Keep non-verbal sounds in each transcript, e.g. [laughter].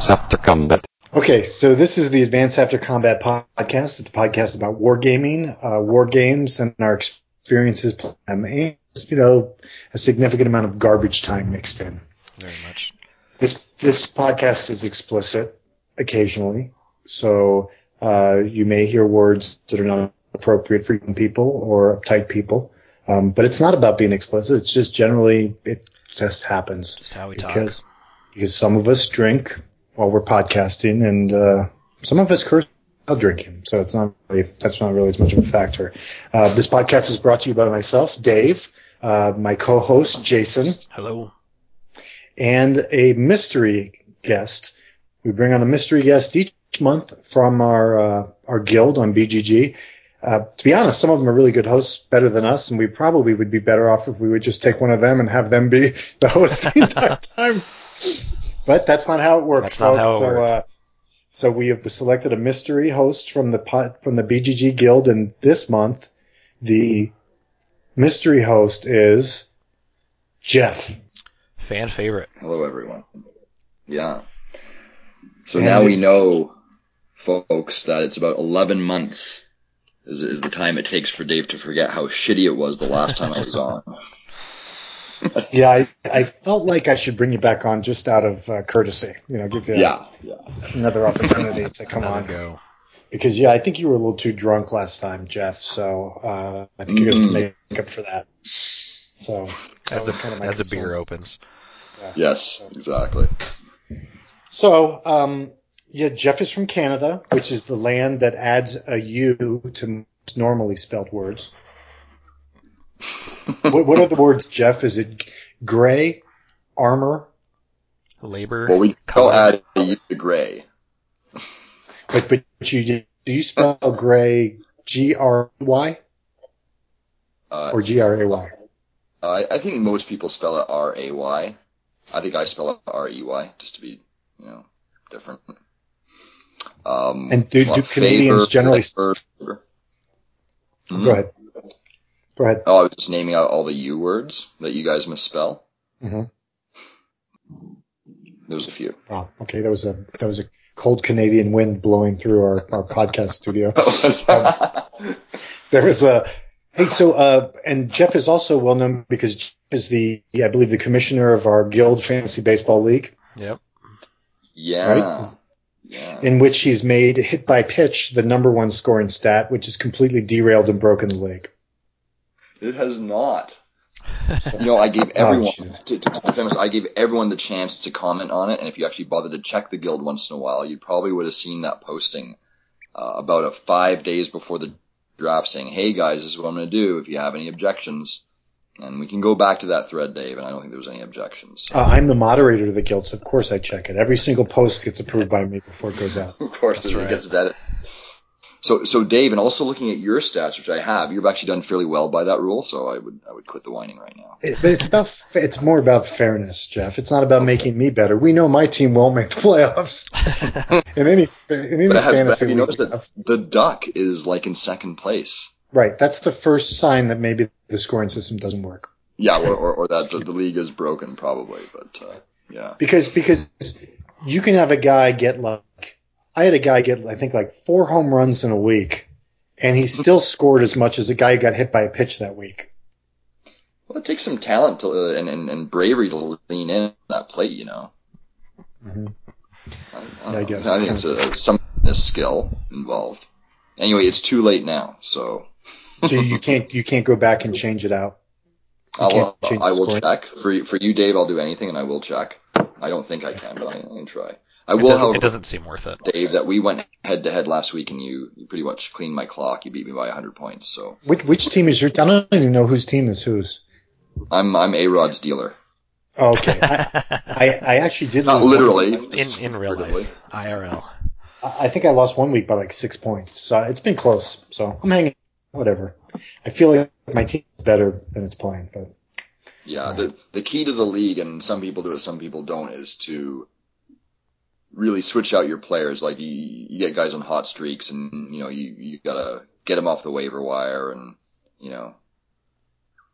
Advance After Combat. Okay, so this is the Advance After Combat podcast. It's a podcast about wargaming, uh, war games, and our experiences playing them, and you know, a significant amount of garbage time mixed in. Very much. This this podcast is explicit occasionally, so uh, you may hear words that are not appropriate for young people or uptight people. Um, but it's not about being explicit. It's just generally it just happens Just how we talk. because because some of us drink while we're podcasting and uh, some of us curse while drinking. So it's not really that's not really as much of a factor. Uh, this podcast is brought to you by myself, Dave, uh, my co-host Jason, Hello. and a mystery guest. We bring on a mystery guest each month from our uh, our guild on BGG. Uh, to be honest, some of them are really good hosts, better than us, and we probably would be better off if we would just take one of them and have them be the host the entire time. But that's not how it works, That's not folks. how it so, works. Uh, so we have selected a mystery host from the pod, from the BGG guild, and this month the mystery host is Jeff. Fan favorite. Hello, everyone. Yeah. So And now we know, folks, that it's about 11 months is, is the time it takes for Dave to forget how shitty it was the last time I was on. [laughs] [laughs] Yeah, I, I felt like I should bring you back on just out of uh, courtesy. You know, give you Yeah, yeah. another opportunity to come on. go. Because yeah, I think you were a little too drunk last time, Jeff. So uh, I think you're going to Mhm. make up for that. So that As was the kind of my as the concern. beer opens. Yes, exactly. So um, yeah, Jeff is from Canada, which is the land that adds a U to normally spelled words. [laughs] what, what are the words, Jeff? Is it gray, armor? Labor. Well, we call color. add a U to gray. But but you do you spell gray G R Y Uh, or G R A Y? I, I think most people spell it R A Y. I think I spell it R E Y, just to be, you know, different. Um, And do- do Canadians favor, generally- labor- Hmm? Go ahead. Go ahead. Oh, I was just naming out all the U words that you guys misspell. Mm-hmm. There's a few. Wow. Okay, that was a that was a cold Canadian wind blowing through our, our podcast studio. [laughs] There was a hey, so uh, and Jeff is also well known because Jeff is the I believe the commissioner of our guild fantasy baseball league, Yep. yeah. Right? Yeah. in which he's made hit by pitch the number one scoring stat, which has completely derailed and broken the league. It has not. [laughs] You know, I gave everyone Oh, to, to, famous. I gave everyone the chance to comment on it, and if you actually bothered to check the guild once in a while, you probably would have seen that posting uh, about a five days before the draft, saying, "Hey guys, this is what I'm going to do. If you have any objections." And we can go back to that thread, Dave, and I don't think there was any objections. Uh, I'm the moderator of the guild, so of course I check it. Every single post gets approved by me before it goes out. [laughs] Of course, That's it right. gets vetted. So, so Dave, and also looking at your stats, which I have, you've actually done fairly well by that rule. So I would, I would quit the whining right now. It, but it's about it's more about fairness, Jeff. It's not about making me better. We know my team won't make the playoffs [laughs] in any in any But have, fantasy have you league. that the duck is like in second place? Right, that's the first sign that maybe the scoring system doesn't work. Yeah, or, or, or that the, the league is broken, probably. But uh, yeah, Because because you can have a guy get like I had a guy get I think like four home runs in a week, and he still scored as much as a guy who got hit by a pitch that week. well, it takes some talent to, uh, and, and and bravery to lean in that plate. You know, hmm I, I, Yeah, I guess I think it's a, some a skill involved. Anyway, it's too late now, so So you can't you can't go back and change it out. You I'll, I will check for you, for you, Dave. I'll do anything, and I will check. I don't think I can, but I, I can try. I It, doesn't, however, it doesn't seem worth it. Dave, that we went head to head last week, and you, you pretty much cleaned my clock. You beat me by 100 points, so Which which team is your? I don't even know whose team is whose. I'm I'm a Rod's dealer. Oh, okay, I, I I actually did Not literally, in in real figuratively. life, IRL. I I think I lost one week by like six points, so it's been close. So I'm hanging. Whatever. I feel like my team is better than it's playing, but Yeah, the the key to the league, and some people do it, some people don't, is to really switch out your players. Like you, you get guys on hot streaks, and you know you you gotta get them off the waiver wire, and you know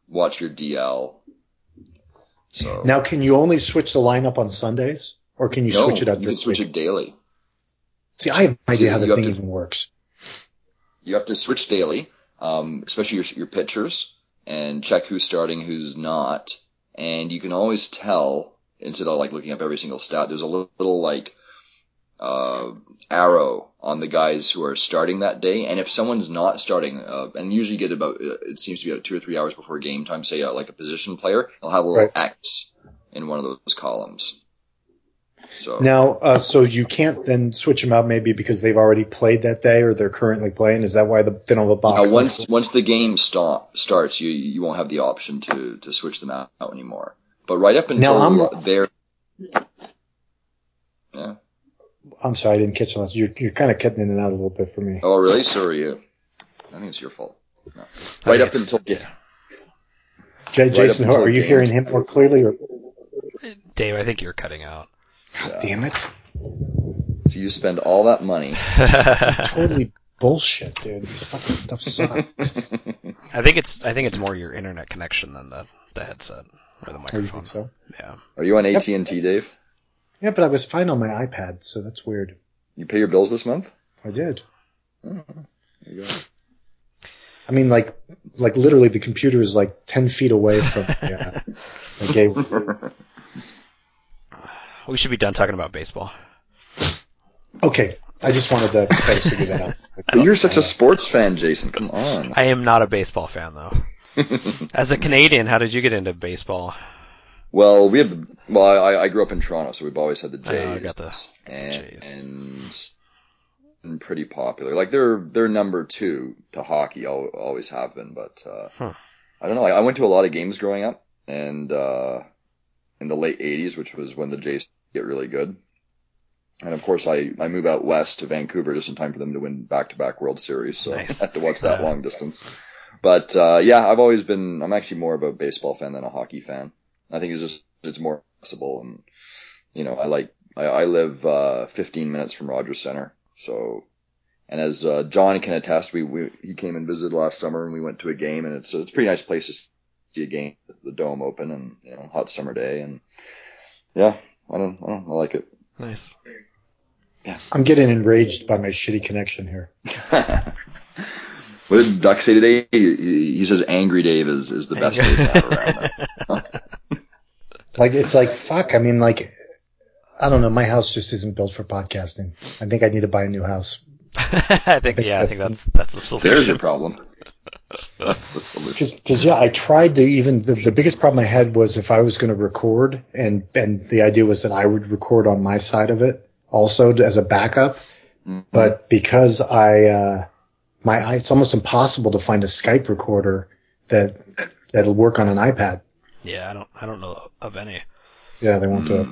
watch your DL. So now can you only switch the lineup on Sundays, or can you no, switch it up? you can switch it daily. See, I have no idea See, how the thing to- even works. You have to switch daily, um, especially your, your pitchers, and check who's starting, who's not. And you can always tell, instead of like looking up every single stat, there's a little, little like, uh, arrow on the guys who are starting that day. And if someone's not starting, uh, and usually get about, uh, it seems to be about two or three hours before game time, say uh, like a position player, they'll have a little Right. X in one of those columns. So. Now, uh, so you can't then switch them out maybe because they've already played that day or they're currently playing. Is that why the, they don't have a box? Now, once once the game stop starts, you you won't have the option to to switch them out anymore. But right up until Now, I'm- they're. I'm sorry, I didn't catch that. You're, you're kind of cutting in and out a little bit for me. Oh, really? So are you? I think it's your fault. No. Right up until yeah. J- Jason, until are you game. hearing him more clearly? Or Dave, I think you're cutting out. God damn it! So you spend all that money. [laughs] Totally bullshit, dude. This fucking stuff sucks. [laughs] I think it's I think it's more your internet connection than the the headset or the Or you microphone. think so? Yeah. Are you on AT and T, Dave? Yeah, but I was fine on my iPad, so that's weird. You pay your bills this month? I did. Oh, there you go. I mean, like, like literally, the computer is like ten feet away from [laughs] the, uh, the gateway. We should be done talking about baseball. Okay, I just wanted to to figure that out. [laughs] But you're such a sports fan, Jason. Come on. I am not a baseball fan though. [laughs] As a Canadian, how did you get into baseball? Well, we have the, well, I, I grew up in Toronto, so we've always had the Oh, Jays. I got the- and, Jays. and and pretty popular. Like they're they're number two to hockey, al- always have been. But uh, Huh. I don't know. I, I went to a lot of games growing up, and uh, in the late '80s, which was when the Jays get really good. And of course, I I move out west to Vancouver just in time for them to win back-to-back World Series, so Nice. [laughs] I had to watch that [laughs] long distance. But uh, yeah, I've always been. I'm actually more of a baseball fan than a hockey fan. I think it's just it's more accessible, and you know, I like I, I live uh, 15 minutes from Rogers Center, so. And as uh, John can attest, we, we he came and visited last summer, and we went to a game, and it's it's a pretty nice place to see a game, the dome open, and you know, hot summer day, and yeah, I don't, I don't, I like it. Nice. Yeah. I'm getting enraged by my shitty connection here. [laughs] what did Duck say today? He, he he says Angry Dave is, is the best Dave around. [laughs] [laughs] Like, it's like fuck. I mean, like, I don't know. My house just isn't built for podcasting. I think I need to buy a new house. [laughs] I think yeah, I think that's that's the solution. There's your problem. [laughs] That's the solution. Because yeah, I tried to even the, the biggest problem I had was if I was going to record, and and the idea was that I would record on my side of it also as a backup. But because I uh, my I- it's almost impossible to find a Skype recorder that that'll work on an iPad. Yeah, I don't I don't know of any. Yeah, they won't do it.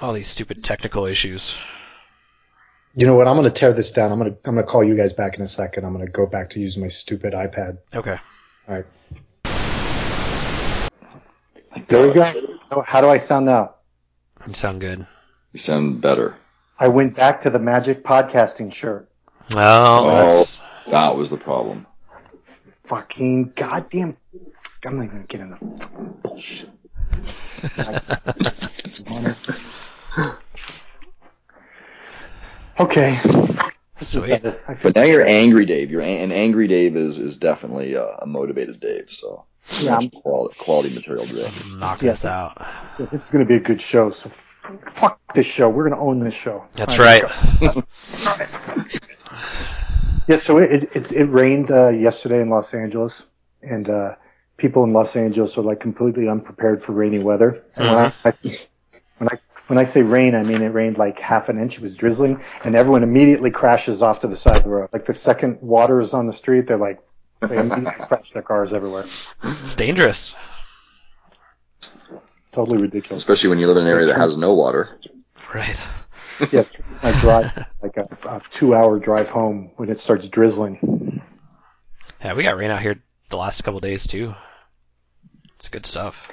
All these stupid technical issues. You know what? I'm going to tear this down. I'm going to I'm going to call you guys back in a second. I'm going to go back to using my stupid iPad. Okay. All right. There we go. How do I sound now? You sound good. You sound better. I went back to the Magic podcasting shirt. Oh, Oh. that's That was the problem. Fucking goddamn. I'm not even getting the fucking bullshit. okay. Sweet. better. I feel But now you're angry, Dave. You're a- and angry Dave is is definitely uh, a motivated Dave. So Yeah, I'm- quality, quality material today. knock Yes. this out. this is going to be a good show. So f- fuck this show. We're going to own this show. That's All right. let's. Yeah, so it it, it rained uh, yesterday in Los Angeles, and uh, people in Los Angeles are like completely unprepared for rainy weather. And when, I, mm-hmm. when I when I say rain, I mean it rained like half an inch. It was drizzling, and everyone immediately crashes off to the side of the road. Like the second water is on the street, they're like they immediately [laughs] crash their cars everywhere. It's dangerous. Totally ridiculous. Especially when you live in an area that has no water. Right. [laughs] Yes, I drive like a, a two-hour drive home when it starts drizzling. Yeah, we got rain out here the last couple days too. It's good stuff.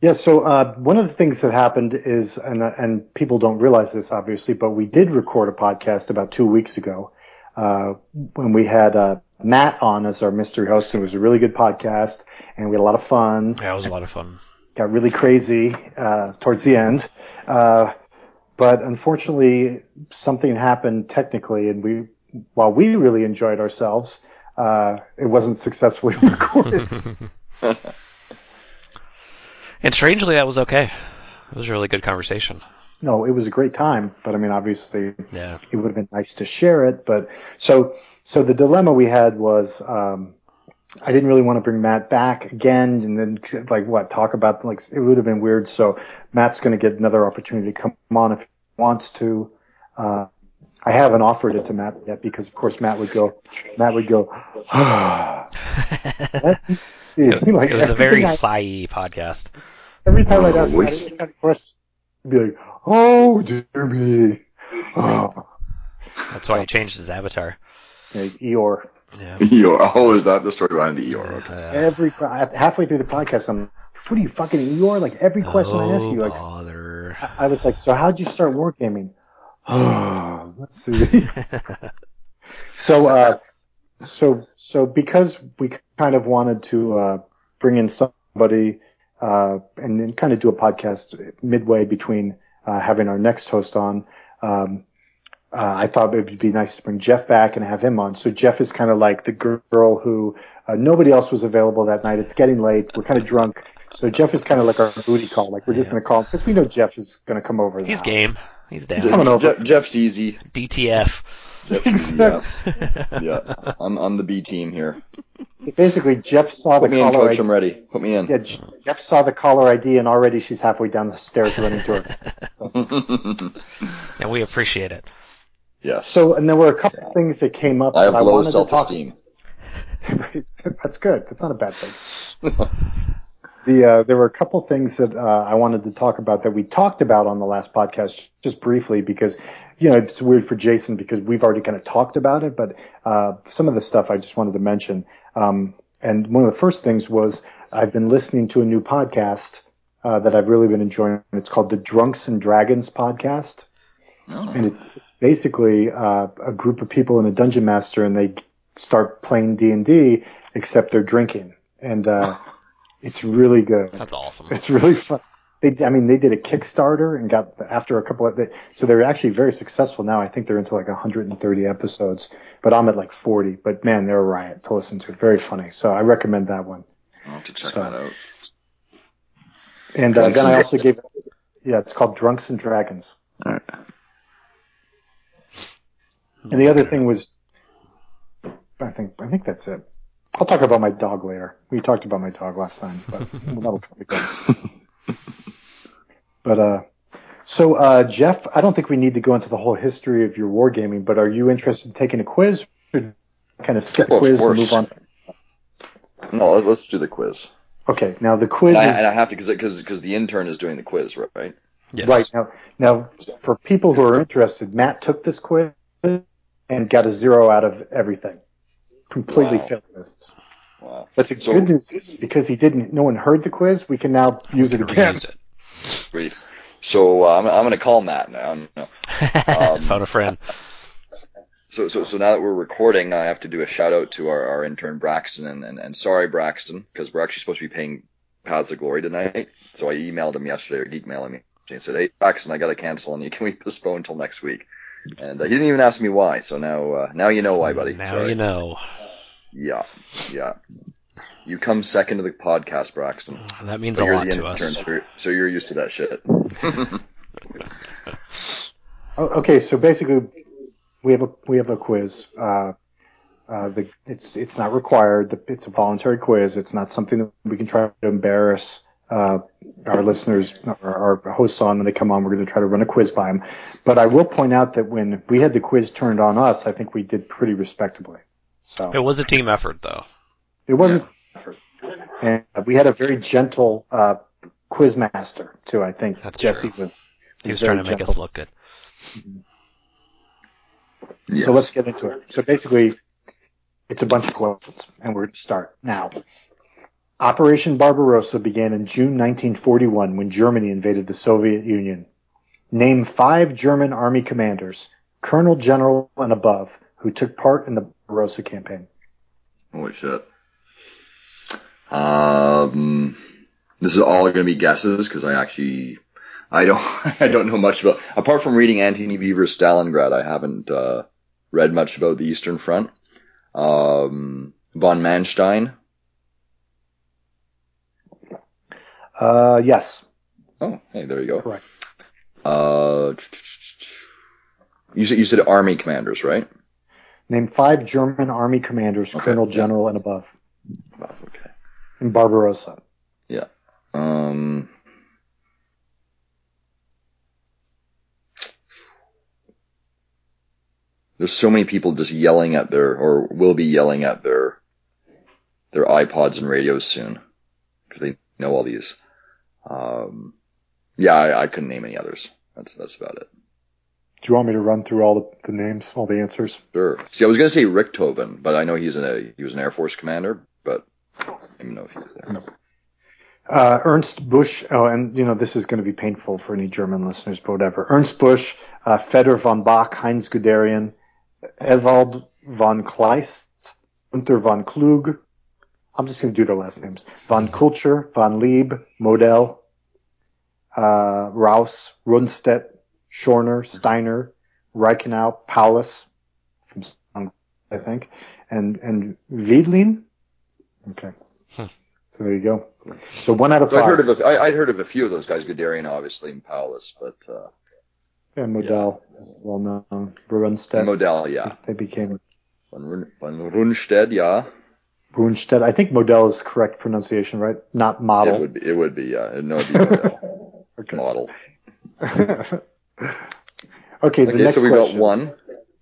Yeah, so uh, one of the things that happened is, and, and people don't realize this obviously, but we did record a podcast about two weeks ago uh, when we had uh, Matt on as our mystery host. and It was a really good podcast, and we had a lot of fun. Yeah, it was a lot of fun. got really crazy uh, towards the end. Uh, but unfortunately, something happened technically, and we, while we really enjoyed ourselves, uh, it wasn't successfully [laughs] recorded. [laughs] [laughs] and strangely, that was okay. It was a really good conversation. No, it was a great time, but I mean, obviously, Yeah. it would have been nice to share it. But so, so the dilemma we had was, um, I didn't really want to bring Matt back again and then like what talk about like it would have been weird. So Matt's going to get another opportunity to come on if he wants to. Uh, I haven't offered it to Matt yet because of course Matt would go, Matt would go, [sighs] [laughs] let me see. It, Like, it was a very everything I- sigh podcast. Every time I'd ask Oh, Matt any kind of question, he'd be like, oh dear me. Oh. That's why he changed his avatar. Yeah, he's Eeyore. Yeah. [laughs] Eeyore. Oh, is that the story behind the Eeyore? Okay. Uh, Every halfway through the podcast, I'm, what are you fucking Eeyore? Like every question I ask oh, you, like bother. I was like, so how'd you start wargaming? [sighs] [sighs] Let's see. so, uh, so, so because we kind of wanted to, uh, bring in somebody, uh, and then kind of do a podcast midway between, uh, having our next host on, um, uh, I thought it would be nice to bring Jeff back and have him on. So Jeff is kind of like the girl who, uh, nobody else was available that night. It's getting late. We're kind of drunk. So Jeff is kind of like our booty call. Like we're just Yeah. going to call him because we know Jeff is going to come over. to the He's house. game. He's down. coming over. Jeff, Jeff's easy. DTF. Jeff's easy. Yeah, yeah. I'm I'm the B team here. Basically, Jeff saw Put the me in, coach. ID. I'm ready. Put me in. Yeah, Jeff saw the caller ID, and already she's halfway down the stairs running to her. [laughs] and we appreciate it. Yeah. So, and there were a couple of things that came up I have that I low wanted to talk. self-esteem. [laughs] That's good. That's not a bad thing. [laughs] The uh, there were a couple things that uh, I wanted to talk about that we talked about on the last podcast just briefly because you know it's weird for Jason because we've already kind of talked about it, but uh, some of the stuff I just wanted to mention. Um, and one of the first things was I've been listening to a new podcast uh, that I've really been enjoying. It's called the Drunks and Dragons podcast No. and it's, it's basically uh, a group of people in a dungeon master, and they start playing D and D, except they're drinking, and uh, [laughs] it's really good. That's awesome. It's really fun. They, I mean, they did a Kickstarter and got after a couple of, they, so they're actually very successful now. I think they're into like 130 episodes, but I'm at like 40. But man, they're a riot to listen to. Very funny. So I recommend that one. I'll have to check So- that out. And uh, then and I also gave, yeah, it's called Drunks and Dragons. All right. And the other thing was, I think I think that's it. I'll talk about my dog later. We talked about my dog last time, but [laughs] that'll probably go. But uh, so uh, Jeff, I don't think we need to go into the whole history of your wargaming, but are you interested in taking a quiz? Or kind of skip Well, of quiz and move on. No, let- let's do the quiz. Okay, now the quiz And I, is and I have to because because the intern is doing the quiz, right? Yes. right now. Now, for people who are interested, Matt took this quiz and got a zero out of everything. Completely Wow. failed this. Wow. But the So- good news is because he didn't, no one heard the quiz, we can now use it again. Reuse it. Great. So uh, I'm I'm gonna call Matt now. No. Um, [laughs] Phone a friend. So, so, so now that we're recording, I have to do a shout out to our, our intern Braxton, and, and, and sorry Braxton, because we're actually supposed to be paying Paths of Glory tonight. So I emailed him yesterday, or geek mailing me, and said, "Hey Braxton, I got to cancel on you. [laughs] Can we postpone until next week?" And uh, he didn't even ask me why. So now, uh, now you know why, buddy. Now Sorry. you know. Yeah, yeah. You come second to the podcast, Braxton. That means But a you're lot to us. so you're, so you're used to that shit. [laughs] Oh, okay, so basically, we have a we have a quiz. Uh, uh, the it's it's not required. The, it's a voluntary quiz. It's not something that we can try to embarrass uh, our listeners or our hosts on when they come on. We're going to try to run a quiz by them. But I will point out that when we had the quiz turned on us, I think we did pretty respectably. So It was a team effort, though. It wasn't, and we had a very gentle uh, quiz master too. I think That's Jesse true. was. He was trying to make us look good. Yes. So let's get into it. So basically, it's a bunch of questions, and we're going to start now. Operation Barbarossa began in June 1941 when Germany invaded the Soviet Union. Name five German army commanders, colonel, general, and above, who took part in the Barbarossa campaign. Holy shit. Um, This is all going to be guesses because I actually I don't [laughs] I don't know much about apart from reading Antony Beevor's Stalingrad. I haven't uh, read much about the Eastern Front. Um, von Manstein. Uh, yes, Oh, hey, there you go. correct. Uh, you said you said army commanders, right? Name five German army commanders, Okay, colonel, yeah. general, and above. Oh, okay. And Barbarossa. Yeah. Um, there's so many people just yelling at their, or will be yelling at their, their iPods and radios soon because they know all these. Um, yeah, I, I couldn't name any others. That's that's about it. Do you want me to run through all the, the names, all the answers? Sure. See, I was gonna say Richthofen, but I know he's in a he was an Air Force commander, but I don't even know if he was there. Uh, Ernst Busch, oh, and you know, this is going to be painful for any German listeners, but whatever. Ernst Busch, uh, Fedor von Bock, Heinz Guderian, Ewald von Kleist, Unter von Klug. I'm just going to do their last names. Von Kulcher, von Lieb, Modell, uh, Raus, Rundstedt, Schorner, Steiner, Reichenau, Paulus, from I think, and, and Wiedlin. Okay. Hmm. So there you go. So one out of So five. I'd heard of a, I, I'd heard of a few of those guys, Guderian obviously and Paulus, but uh, Yeah, Modell is well known. Brunstedt. Modell, yeah. They became Von, Run, von Rundstedt, yeah. Brunstedt. I think Modell is the correct pronunciation, right? Not model. It would be, it would be, yeah. No, it'd be Modell. [laughs] Okay. Model. [laughs] okay, the Okay, next so we question. got one.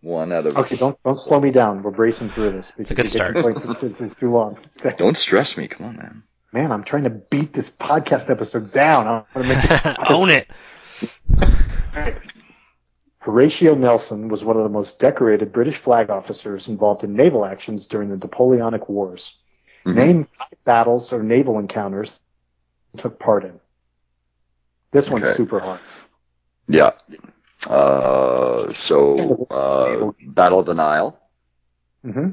One out of. Okay, don't don't slow me down. We're bracing through this. It's a good because you get start. complaints This is too long. [laughs] Don't stress me. Come on, man. Man, I'm trying to beat this podcast episode down. I'm gonna make it [laughs] Own it. Horatio Nelson was one of the most decorated British flag officers involved in naval actions during the Napoleonic Wars. Mhm. Name five battles or naval encounters he took part in. This one's Okay. super hard. Yeah. Uh, so, uh, Battle of the Nile. hmm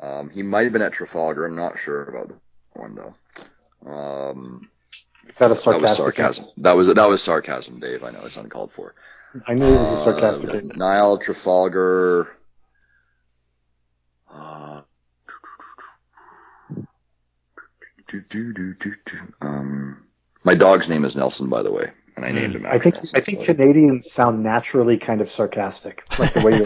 Um, he might have been at Trafalgar. I'm not sure about that one though. Um, Is that a that was sarcastic? sarcasm. That was that was sarcasm, Dave. I know it's uncalled for. I knew it was a sarcastic. Uh, Nile, Trafalgar. Uh, do, do, do. Um, my dog's name is Nelson, by the way, and I named him I think Nelson, I think so- Canadians sound naturally kind of sarcastic, like the way you.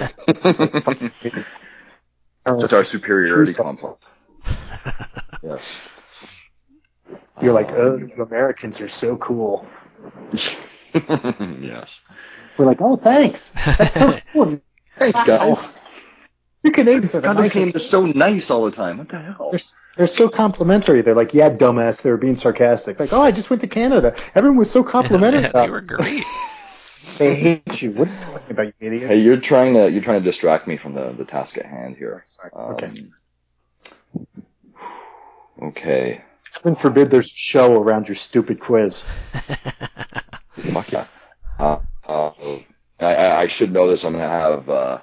That's [laughs] our superiority complex. [laughs] Yes. You're like, oh, Um, you Americans are so cool. [laughs] yes. We're like, oh, thanks. That's so cool. Thanks, guys. You Canadians are God, nicest. names are so nice all the time. What the hell? They're, they're so complimentary. They're like, yeah, dumbass. They were being sarcastic. Like, oh, I just went to Canada. Everyone was so complimentary. Yeah, they were great. [laughs] They hate you. What are you talking about, you idiot? Hey, you're trying to you're trying to distract me from the the task at hand here. Um, Okay. Okay. Heaven forbid there's a show around your stupid quiz. Fuck yeah. Uh, uh, I, I I should know this. I'm gonna have. Uh,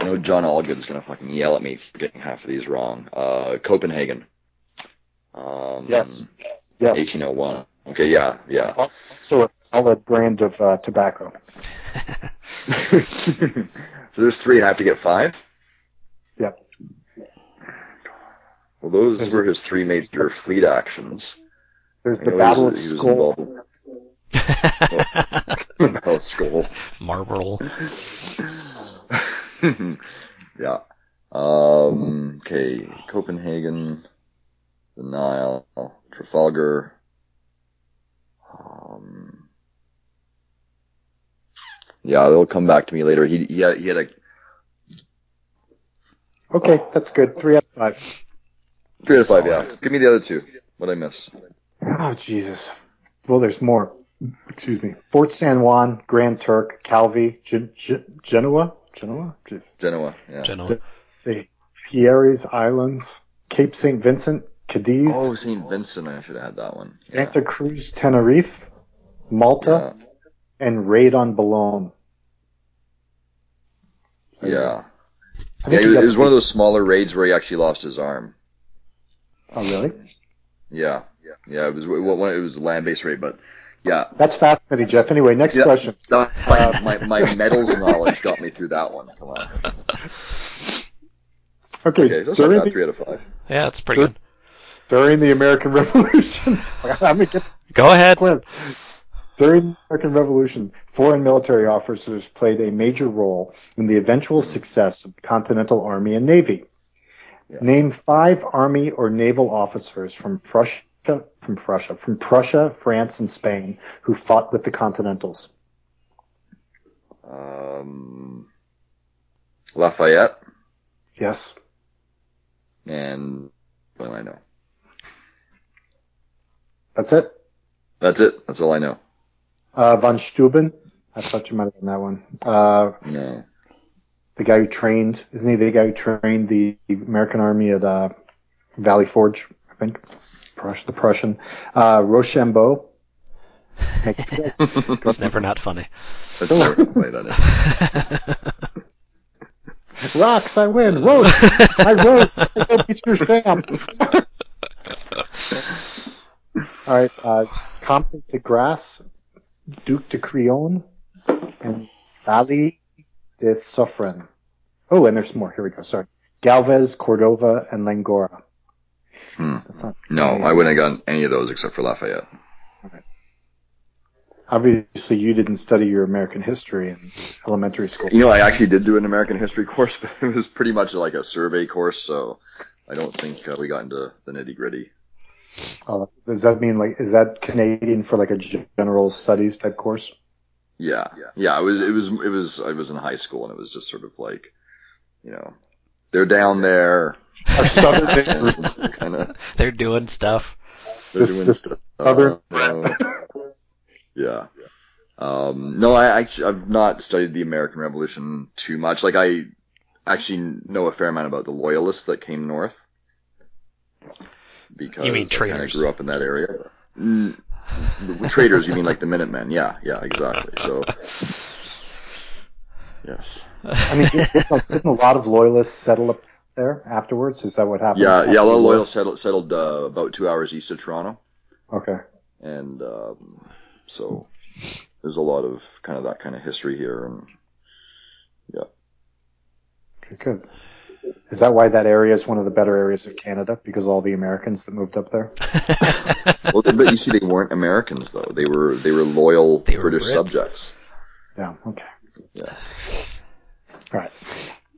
I know John Allgood's gonna fucking yell at me for getting half of these wrong. Uh, Copenhagen. Um, Yes. 1801. Okay. Yeah. Yeah. Also a solid brand of uh, tobacco. [laughs] [laughs] so there's three. I have to get five. Yep. Well, those There's- were his three major fleet actions. There's I the Battle he of was, he was Skull. involved- Oh, skull. Marlboro. [laughs] yeah. Um, okay, Copenhagen, the Nile, Trafalgar. Um, yeah, they'll come back to me later. He he had, he had a Okay, that's good. Three out of five. three out of five. Yeah, give me the other two. What I miss? Oh, Jesus. Well, there's more. Excuse me. Fort San Juan, Grand Turk, Calvi, Gen- Gen- Genoa? Genoa? Jeez. Genoa. Yeah. Gentlemen. The Hyères Islands, Cape St. Vincent, Cadiz, Oh, St. Vincent. I should have had that one. Yeah. Santa Cruz, Tenerife, Malta, and Raid on Boulogne. Yeah. Yeah. I Yeah, it was, it was one of those smaller raids where he actually lost his arm. Oh, really? Yeah, yeah, yeah. It was it was land based raid, but yeah. That's fascinating, Jeff. Anyway, next Yeah. question. That- my, my my medals knowledge got me through that one. Come on. [laughs] Okay, Okay, so that's not during, the, Three out of five. Yeah, it's pretty Sure. good. during the American Revolution, [laughs] I'm gonna get Go ahead. quiz. During the American Revolution, foreign military officers played a major role in the eventual success of the Continental Army and Navy. Yeah. Name five army or naval officers from Prussia, from Prussia, from Prussia, France, and Spain who fought with the Continentals. Um, Lafayette Yes. and well, I know. That's it. That's it. That's all I know. Uh, von Steuben. I thought you might have done that one. Uh, No. the guy who trained, isn't he the guy who trained the American army at uh, Valley Forge, I think? Prus- the Prussian. Uh, Rochambeau. [laughs] It's never not funny. That's never played on it. Rocks, I win. Roach, I wrote. I go beat your Sam. [laughs] All right. Uh, Comte de Grasse, Duke de Crillon, and Bailli de Suffren. Oh, and there's more. Here we go. Sorry. Galvez, Cordova, and Lángara. Hmm. That's not No, I wouldn't have gotten any of those except for Lafayette. Obviously, you didn't study your American history in elementary school. You know, I actually did do an American history [laughs] course, but it was pretty much like a survey course, so I don't think uh, we got into the nitty gritty. Uh, does that mean like is that Canadian for like a general studies type course? Yeah, yeah. It was, it was, it was. I was in high school, and it was just sort of like, you know, they're down there, Our southern [laughs] neighbors. kind of. They're doing stuff. They're This- doing this stuff. southern- Uh, yeah. Um, no, I actually I've not studied the American Revolution too much. Like I actually know a fair amount about the Loyalists that came north. Because You mean I kinda traitors. grew up in that area. Mm, with traders, you mean like the Minutemen? Yeah, yeah, exactly. So, [laughs] yes, I mean, didn't, didn't a lot of loyalists settle up there afterwards? Is that what happened? yeah, After yeah. A lot the of? Loyalists settled settled uh, about two hours east of Toronto. Okay. and um, so there's a lot of kind of that kind of history here and yeah. Okay, good. Is that why that area is one of the better areas of Canada? Because all the Americans that moved up there? [laughs] well but you see they weren't Americans though they were they were loyal They were British Brits. subjects Yeah, okay. Yeah. All right.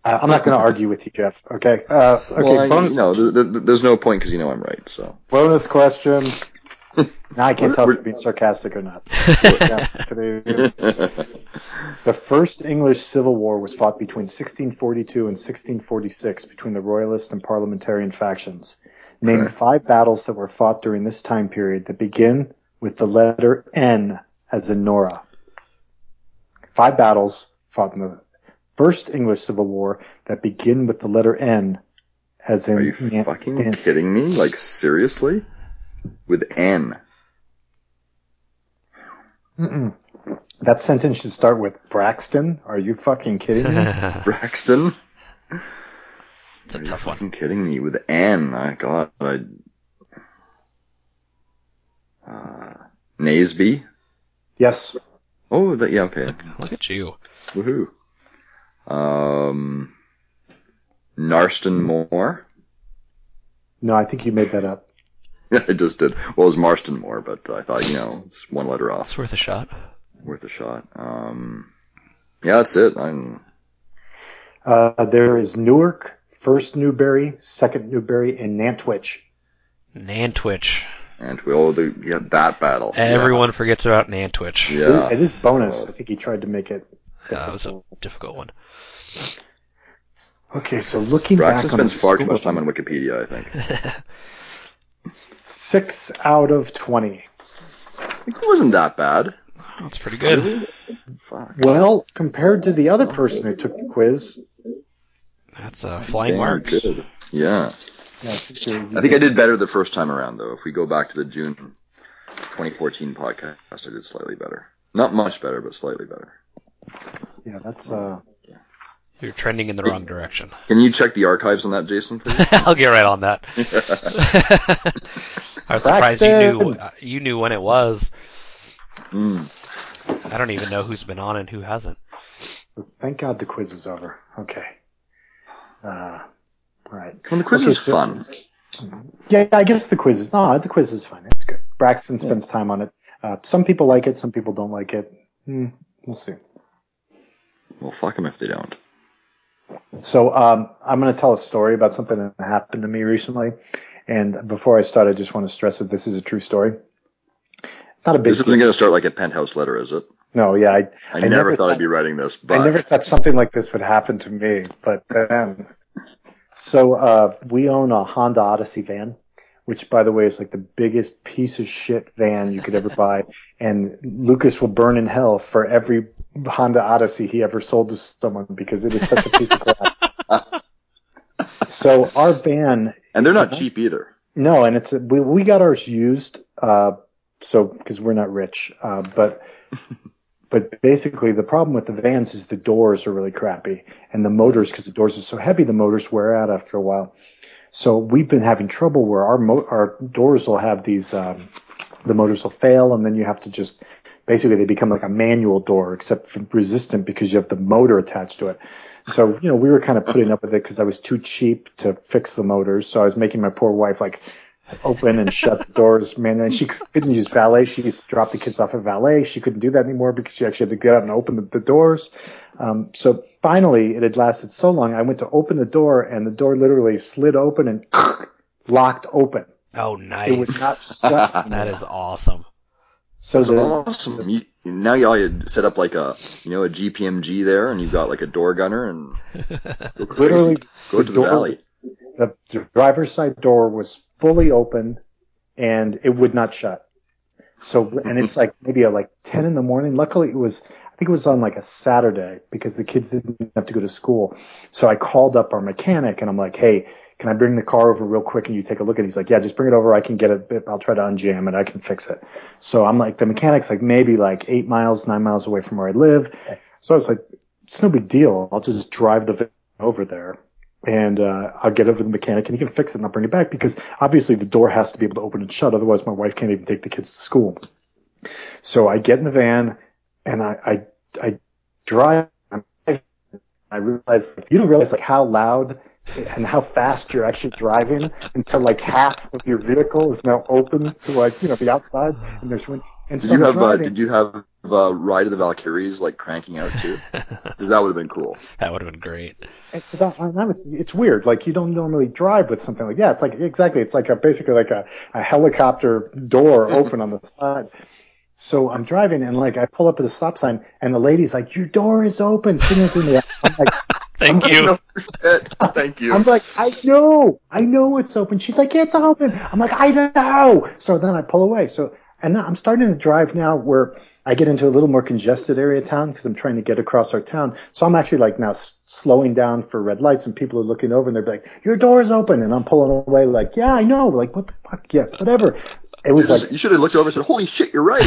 Uh, I'm not going to argue with you, Jeff. Okay. Uh, okay. well I, bonus, know th- th- there's no point because you know I'm right so bonus question. [laughs] Now I can't tell if you're being sarcastic or not. [laughs] The first English Civil War was fought between 1642 and 1646 between the Royalist and Parliamentarian factions. Name Okay. five battles that were fought during this time period that begin with the letter N as in Nora. Five battles fought in the first English Civil War that begin with the letter N as in are you Nan- fucking Nancy. kidding me like seriously with N Mm-mm. That sentence should start with Braxton. Are you fucking kidding me? [laughs] Braxton It's a are you tough one. fucking kidding me with N I God I uh, Naseby yes. oh that yeah okay Look, look at you. Woohoo. Um, Narston Moor. No, I think you made that up. Yeah, [laughs] I just did. Well, it was Marston Moor, but I thought, you know, it's one letter off. It's worth a shot. Worth a shot. Um, yeah, that's it. I'm, Uh, there is Newark, first Newbury, second Newbury, and Nantwich. Nantwich. and we all the, yeah, that battle. Everyone forgets about Nantwich. Yeah. yeah. It is bonus. I think he tried to make it. Uh, that was a difficult one. Okay, so looking Braxton back on spends the far too much time on Wikipedia, I think. [laughs] six out of twenty. It wasn't that bad. That's pretty good. Fuck. Well, compared to the other person who took the quiz, That's a flying mark. good. Yeah. yeah, I think, I think I did better the first time around, though. If we go back to the June 2014 podcast, I did slightly better. Not much better, but slightly better. Yeah, that's uh. You're trending in the wrong direction. Can you check the archives on that, Jason, please? [laughs] I'll get right on that. [laughs] I was surprised you knew uh, you knew when it was. Mm. I don't even know who's been on and who hasn't. Thank God the quiz is over. Okay. Uh, all right. Well, the quiz Okay, is so- fun. Yeah, I guess the quiz is no, the quiz is fun. It's good. Braxton spends time on it. Uh, some people like it, some people don't like it. Hmm, we'll see. Well, fuck them if they don't. So um, I'm going to tell a story about something that happened to me recently. And before I start, I just want to stress that this is a true story. Not a big This isn't going to start like a penthouse letter, is it? no, yeah, I, I, I never, never thought I'd be writing this, but I never thought something like this would happen to me, but then. So uh, we own a Honda Odyssey van, which, by the way, is like the biggest piece of shit van you could ever buy. And Lucas will burn in hell for every Honda Odyssey he ever sold to someone because it is such a piece of [laughs] crap. So our van and they're not cheap either. no, and it's we we got ours used, uh, so because we're not rich, uh, but [laughs] but basically the problem with the vans is the doors are really crappy, and the motors because the doors are so heavy, the motors wear out after a while. So we've been having trouble where our mo- our doors will have these, um, the motors will fail, and then you have to just basically they become like a manual door, except for resistant because you have the motor attached to it. So, you know, we were kind of putting up with it because I was too cheap to fix the motors. So I was making my poor wife like open and shut the doors, man. And she couldn't use valet. She used to drop the kids off at valet. She couldn't do that anymore because she actually had to get out and open the, the doors. Um, so finally it had lasted so long. I went to open the door and the door literally slid open and [laughs] locked open. Oh, It was nice. not shut. [laughs] That is awesome. So That's the, awesome. You, now you all you set up like a you know a GPMG there, and you've got like a door gunner, and [laughs] literally go to the door valley. was- the driver's side door was fully open and it would not shut. So, and it's like [laughs] maybe at like 10 in the morning. Luckily it was, I think it was on like a Saturday because the kids didn't have to go to school. So I called up our mechanic and I'm like, Hey, can I bring the car over real quick and you take a look at it? He's like, yeah, just bring it over. I can get it. I'll try to unjam it. I can fix it. So I'm like, the mechanic's like maybe like eight miles, nine miles away from where I live. So I was like, it's no big deal. I'll just drive the van over there and uh, I'll get over the mechanic and he can fix it and I'll bring it back because obviously the door has to be able to open and shut. Otherwise, my wife can't even take the kids to school. So I get in the van and I I, I drive. I realize you don't realize like how loud and how fast you're actually driving until like half of your vehicle is now open to like you know the outside and there's wind. And Did so you I'm have uh, did you have uh, Ride of the Valkyries like cranking out too? [laughs] Because that would have been cool. that would have been great. Because I, I honestly, it's weird. Like you don't normally drive with something like that. It's like exactly. It's like a basically like a, a helicopter door [laughs] open on the side. So I'm driving and like I pull up at a stop sign and the lady's like, "Your door is open." Sitting to me. I'm like, Thank you. [laughs] Thank you. I'm like, I know, I know it's open. She's like, it's open. I'm like, I know. So then I pull away. So, and now I'm starting to drive now where I get into a little more congested area of town because I'm trying to get across our town. So I'm actually like now s- slowing down for red lights and people are looking over and they're like, your door's open. And I'm pulling away like, yeah, I know. Like, what the fuck? Yeah, whatever. It was like you should have looked over and said, "Holy shit, you're right."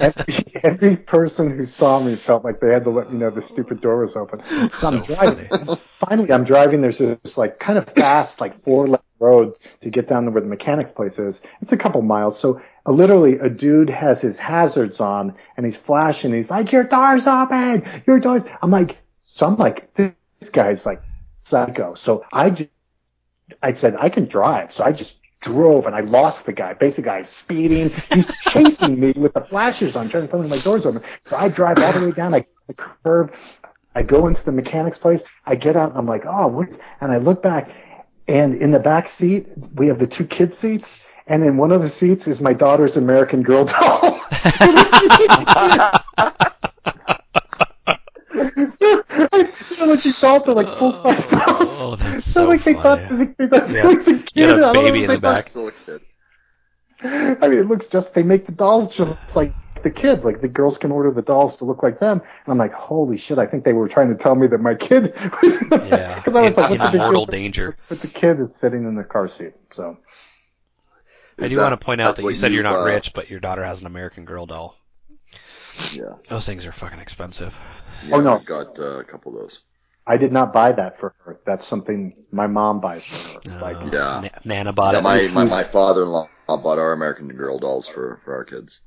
[laughs] every, every person who saw me felt like they had to let me know the stupid door was open. So, I'm driving. Finally, I'm driving. There's this like kind of fast, like four lane road to get down to where the mechanic's place is. It's a couple miles. So uh, literally, a dude has his hazards on and he's flashing. He's like, "Your door's open. Your door's." I'm like, so I'm like, this guy's like psycho. So I just, I said I can drive. So I just drove and I lost the guy. Basically, I was speeding. He's chasing me with the flashers on, trying to tell me my door's open. So I drive all the way down. I the curb. I go into the mechanic's place. I get out I'm like, oh, what's? And I look back, and in the back seat we have the two kid seats, and in one of the seats is my daughter's American Girl doll. [laughs] [laughs] so, you know, like these dolls are like full price dolls. Oh, that's So, so like they thought, they thought Yeah. it was a kid. You had a I baby if in the back. Still a kid. I mean, it looks just, they make the dolls just like the kids. Like the girls can order the dolls to look like them. And I'm like, holy shit, I think they were trying to tell me that my kid [laughs] was, Yeah. [laughs] because I was In- like, what's in the mortal deal? danger. But the kid is sitting in the car seat. So, I Is do that- want to point out that you what said you're not uh, rich, but your daughter has an American Girl doll. Yeah. Those things are fucking expensive. Yeah Oh, no. we got uh, a couple of those. I did not buy that for her. That's something my mom buys for her. Uh, Like, Yeah. Na- Nana bought Yeah, it. my, my my father-in-law bought our American Girl dolls for for our kids.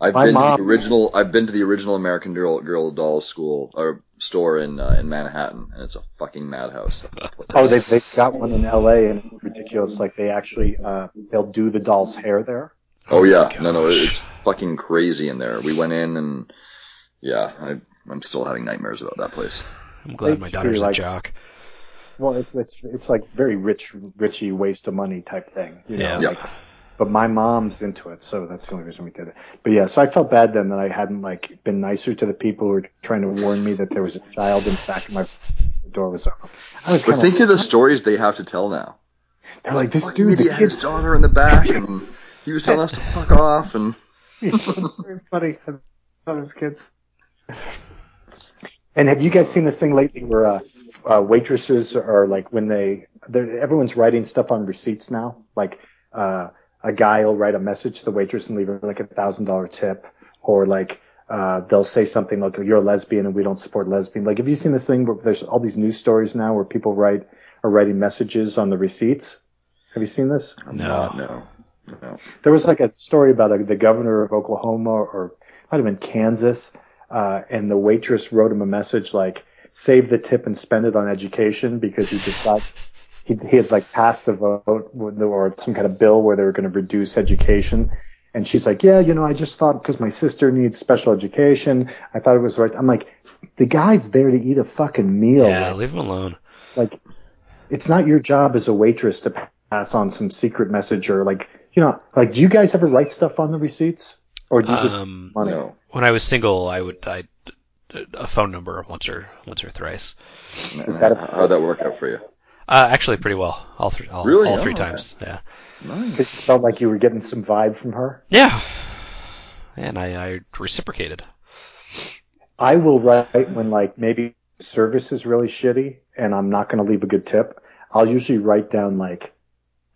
I've My been to mom- the original. I've been to the original American Girl Girl doll school or store in uh, in Manhattan, and it's a fucking madhouse. Oh, they they've got one in L.A. and it's ridiculous. Like they actually uh, they'll do the doll's hair there. Oh yeah, no, no, it's fucking crazy in there. We went in and yeah, I, I'm still having nightmares about that place. I'm glad It's my pretty daughter's a like- jock. Well, it's it's it's like very rich, richy waste of money type thing. You know, Yeah. Yeah. like but my mom's into it, so that's the only reason we did it. But yeah, so I felt bad then that I hadn't like been nicer to the people who were trying to warn me that there was a child in the back of my the [laughs] door was open. I was But kind think of the stories they have to tell now. they're like this Fucking dude, the had his daughter in the back, and he was telling us to fuck off, and [laughs] very funny. I thought it was good. And have you guys seen this thing lately where uh, uh, waitresses are like when they everyone's writing stuff on receipts now, like uh, a guy will write a message to the waitress and leave her like a thousand dollar tip, or like uh, they'll say something like you're a lesbian and we don't support lesbian. Like, have you seen this thing where there's all these news stories now where people write are writing messages on the receipts? Have you seen this? I'm No. not, no, no. There was like a story about the, the governor of Oklahoma or might have been Kansas, uh, and the waitress wrote him a message like, save the tip and spend it on education because he decided [laughs] he, he had like passed a vote or some kind of bill where they were going to reduce education. And she's like, yeah, you know, I just thought because my sister needs special education, I thought it was right. I'm like, the guy's there to eat a fucking meal. Yeah, leave him alone. Like, it's not your job as a waitress to pass on some secret message or like, you know, like, do you guys ever write stuff on the receipts? Or do you just Um, money? No. When I was single, I would I a phone number once or once or thrice. And that- How'd that work out for you? Uh, actually, pretty well. All three, all, Really? all three Oh, okay. times. Yeah. Nice. Because you felt like you were getting some vibe from her. Yeah. And I, I reciprocated. I will write when like maybe service is really shitty and I'm not going to leave a good tip. I'll usually write down like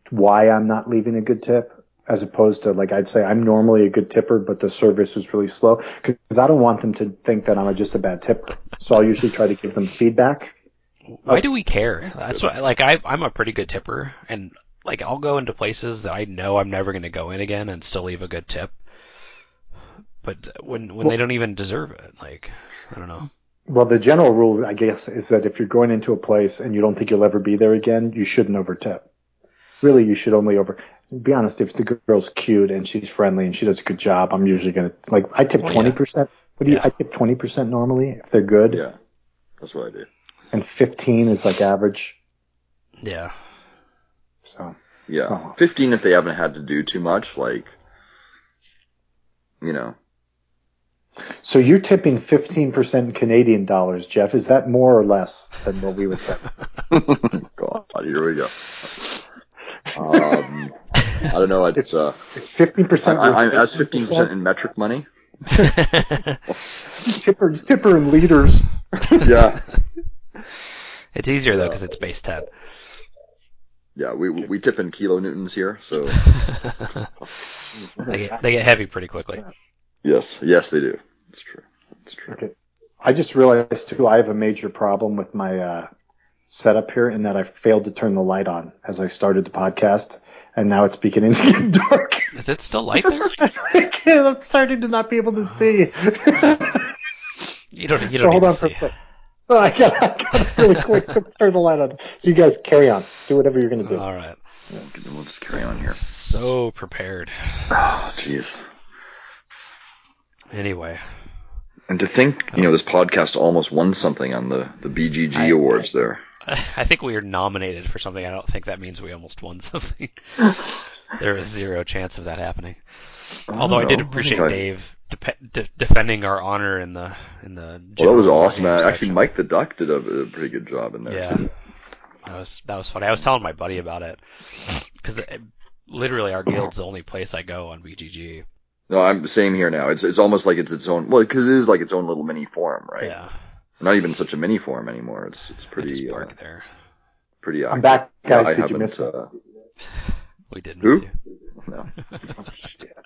why I'm not leaving a good tip as opposed to like I'd say I'm normally a good tipper, but the service is really slow because I don't want them to think that I'm just a bad tipper. So I'll usually try to give them feedback. Why do we care? That's what like I I'm a pretty good tipper and like I'll go into places that I know I'm never going to go in again and still leave a good tip. But when when they don't even deserve it, like I don't know. Well, the general rule, I guess, is that if you're going into a place and you don't think you'll ever be there again, you shouldn't overtip. Really, you should only over. Be honest, if the girl's cute and she's friendly and she does a good job, I'm usually gonna like I tip Oh, yeah. twenty percent. What do you? Yeah. I tip twenty percent normally if they're good, Yeah, that's what I do. and fifteen is like average. Yeah. So Yeah, Oh. 15 if they haven't had to do too much, like, you know. So you're tipping 15% Canadian dollars, Jeff. Is that more or less than what we would tip? [laughs] God, here we go. Um, I don't know. It's uh, Is 15% I, I, that's 15 percent in metric money. [laughs] Tipper, tipper and liters. Yeah, [laughs] it's easier though because it's base ten. yeah. We we tip in kilo newtons here, so [laughs] they get they get heavy pretty quickly. yes, yes, they do. It's true. It's true. Okay. I just realized too, I have a major problem with my uh, setup here in that I failed to turn the light on as I started the podcast, and now it's beginning to get dark. Is it still light there? [laughs] I can't- I'm starting to not be able to see. You don't you don't hold need on to for a see. sec. So oh, I got, I got really quick to turn the light on. So you guys carry on. Do whatever you're going to do. All right. Yeah, we'll just carry on here. So prepared. [sighs] Oh, jeez. Anyway, And to think, you know, this podcast almost won something on the the BGG I- awards there. [laughs] I think we were nominated for something. I don't think that means we almost won something. [laughs] there is zero chance of that happening. Although I did appreciate I- Dave de- de- defending our honor in the in the. Well, that was awesome. Actually. Mike the Duck did a, a pretty good job in there. Yeah, too. that was that was funny. I was telling my buddy about it because literally our guild's the only place I go on BGG. No, I'm the same here now. It's it's almost like it's its own. Well, because it is like its own little mini forum, right? Yeah, Not even such a mini forum anymore. It's it's I just pretty uh, there. pretty. I'm back, guys. I Did you miss it? uh, We did Who? miss you. no. Oh, [laughs] shit.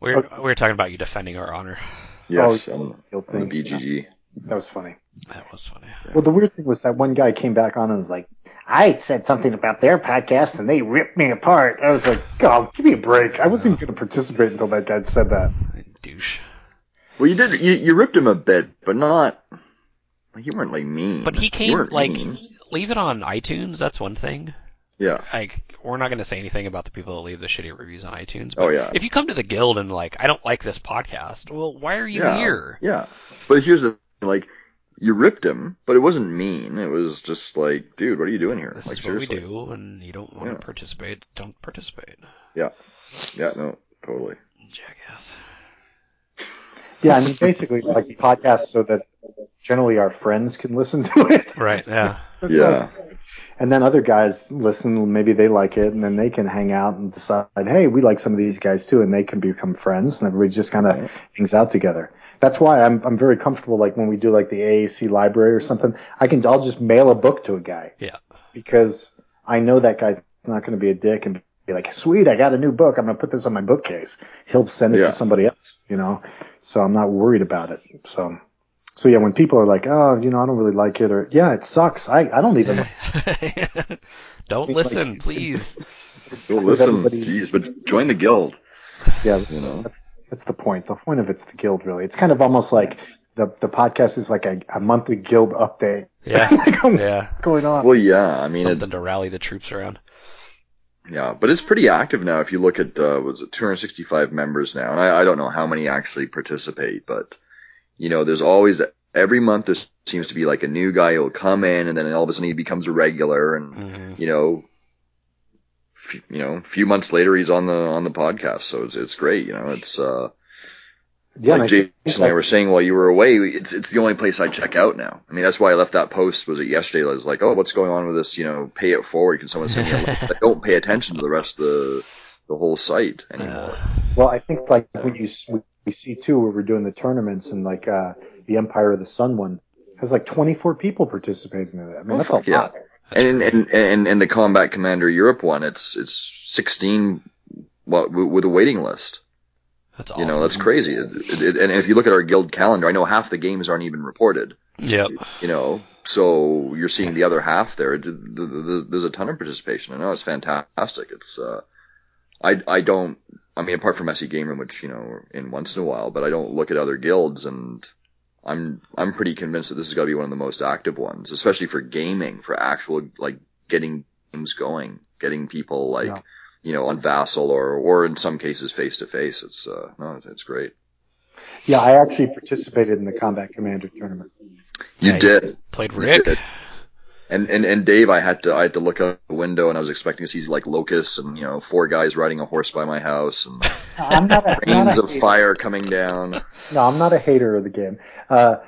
We were, we were talking about you defending our honor. Yes, Oh, on, You'll on the think. BGG. That was funny. That was funny. Well, the weird thing was that one guy came back on and was like, I said something about their podcast and they ripped me apart. I was like, oh, give me a break. I wasn't even going to participate until that guy said that. Douche. Well, you did. You, you ripped him a bit, but not. Like, you weren't like mean. But he came like mean. leave it on iTunes. That's one thing. Yeah. Like we're not going to say anything about the people that leave the shitty reviews on iTunes. Oh yeah. If you come to the guild and like I don't like this podcast, well, why are you yeah. here? Yeah. But here's the thing, like you ripped him, but it wasn't mean. It was just like, dude, what are you doing here? This like is what we seriously. do, and you don't want Yeah. to participate. Don't participate, Yeah. Yeah. No. Totally. jackass. Yeah, I mean, basically, like the podcast so that generally our friends can listen to it. Right? Yeah. [laughs] Yeah. all. And then other guys listen, maybe they like it, and then they can hang out and decide, hey, we like some of these guys too, and they can become friends, and everybody just kind of hangs out together. That's why I'm I'm very comfortable. Like when we do like the AAC library or something, I can I'll just mail a book to a guy. Yeah. Because I know that guy's not going to be a dick and be like, sweet, I got a new book. I'm going to put this on my bookcase. He'll send it Yeah. to somebody else, you know. So I'm not worried about it. So. So yeah, when people are like, "Oh, you know, I don't really like it," or "Yeah, it sucks," I I don't even [laughs] don't Like- listen, [laughs] please. don't listen, please, but join the guild. Yeah, You know. that's, that's the point. The point of it's the guild, really. It's kind of almost like the the podcast is like a, a monthly guild update. Yeah. [laughs] Like, what's Yeah. going on? Well, yeah. I mean, Something it, to rally the troops around. Yeah, but it's pretty active now. If you look at uh, was it 265 members now, and I, I don't know how many actually participate, but you know, there's always every month there seems to be like a new guy who'll come in, and then all of a sudden he becomes a regular, and hmm you know, f- you know, a few months later he's on the on the podcast, so it's it's great. You know, it's uh, yeah, like Jason and I were saying while you were away, it's it's the only place I check out now. I mean, that's why I left that post. Was it yesterday? I was like, oh, what's going on with this? You know, pay it forward. Can someone send me a link? [laughs] I don't pay attention to the rest of the the whole site anymore. Well, I think like when you we see too where we're doing the tournaments and like uh the Empire of the Sun one has like 24 people participating in it. I mean, Oh, that's a yeah. lot. and, and and and the Combat Commander Europe one, it's it's 16. Well, with a waiting list. That's awesome. You know, that's crazy. It, it, it- and if you look at our guild calendar, I know half the games aren't even reported. Yep. you know, so you're seeing the other half there. Th- th- th- There's a ton of participation. I know it's fantastic. It's, uh, I, I don't, I mean, apart from Messy game room, which, you know, in once in a while, but I don't look at other guilds and I'm, I'm pretty convinced that this is going to be one of the most active ones, especially for gaming, for actual, like, getting games going, getting people, like, Yeah. You know, on Vassal or, or in some cases face to face. It's, uh, no, it's- it's great. Yeah, I actually participated in the Combat Commander tournament. You Yeah, did. Played Rick. did. And, and and Dave, I had to I had to look out the window and I was expecting to see like locusts and you know four guys riding a horse by my house and I'm not a, not rains a of hater. fire coming down. No, I'm not a hater of the game. Uh,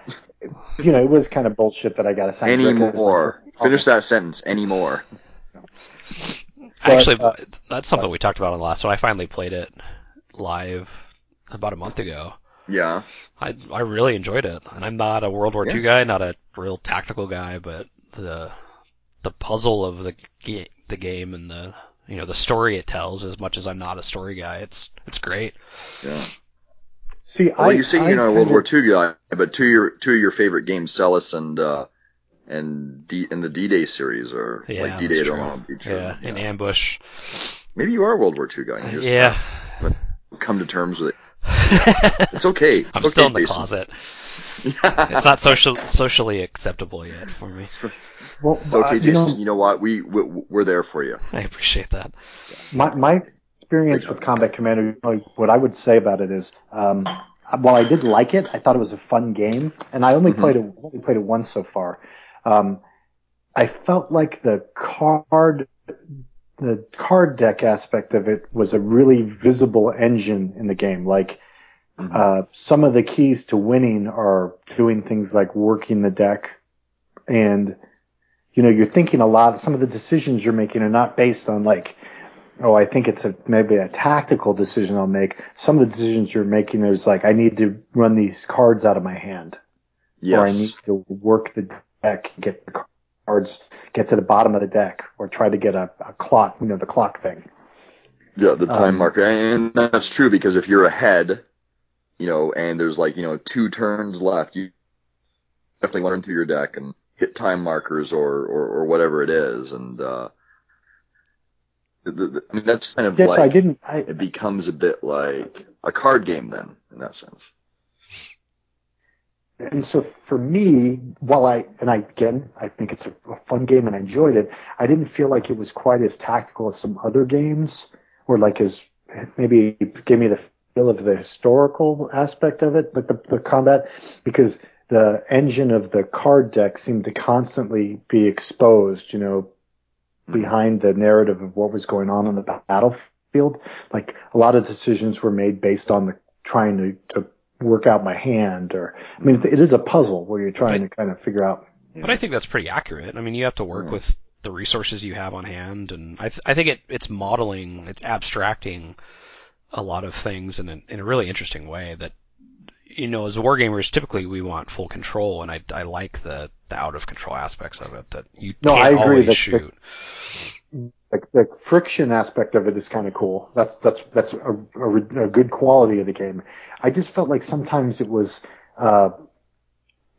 you know, it was kind of bullshit that I got assigned. Rick as my Anymore. Finish that sentence. Anymore. Actually, uh, that's something we talked about on the last one. I finally played it live about a month ago. Yeah. I I really enjoyed it, and I'm not a World War II guy, not a real tactical guy, but the the puzzle of the ga- the game and the you know the story it tells. As much as I'm not a story guy, it's it's great. Yeah. See, Well, I, you say I you're not a World War II guy, but two of your two of your favorite games, Celis and uh and D and the D-Day series are Yeah, like D-Day. that's I don't true. want to be true. Yeah, in ambush. Maybe you are a World War II guy. You just Yeah, Come to terms with it. [laughs] It's okay. I'm It's still in the Jason. closet. [laughs] It's not social socially acceptable yet for me. Well, It's okay, uh, you know, Jason. You know what? We, we we're there for you. I appreciate that. my my experience with Combat Commander, what I would say about it is, um, while I did like it, I thought it was a fun game, and I only Mhm. played it only played it once so far. Um, I felt like the card the card deck aspect of it was a really visible engine in the game. Like uh, some of the keys to winning are doing things like working the deck, and you know you're thinking a lot. Some of the decisions you're making are not based on like oh, I think it's a maybe a tactical decision I'll make. Some of the decisions you're making is like I need to run these cards out of my hand, or I need to work the deck, get the cards, get to the bottom of the deck, or try to get a, a clock, you know, the clock thing. Yeah, the time Um, marker, and that's true because if you're ahead, you know, and there's like you know two turns left, you definitely want to run through your deck and hit time markers or, or, or whatever it is. And, uh, the, the, I mean, that's kind of yes, like, I didn't. I, it becomes a bit like a card game then, in that sense. And so for me, while I and I again, I think it's a, a fun game and I enjoyed it. I didn't feel like it was quite as tactical as some other games, or like as maybe gave me the feel of the historical aspect of it, like the, the combat, because the engine of the card deck seemed to constantly be exposed, you know, hmm. behind the narrative of what was going on on the battlefield. Like a lot of decisions were made based on the trying to, to work out my hand or, I mean, it is a puzzle where you're trying to kind of figure out. But I think that's pretty accurate. I mean, you have to work Yeah. with the resources you have on hand, and I, th- I think it, it's modeling, it's abstracting a lot of things in a, in a really interesting way that, you know, as wargamers, typically we want full control, and I, I like the, the out of control aspects of it, that you No, can't I agree always that shoot. The, the friction aspect of it is kind of cool. That's that's that's a, a, a good quality of the game. I just felt like sometimes it was uh,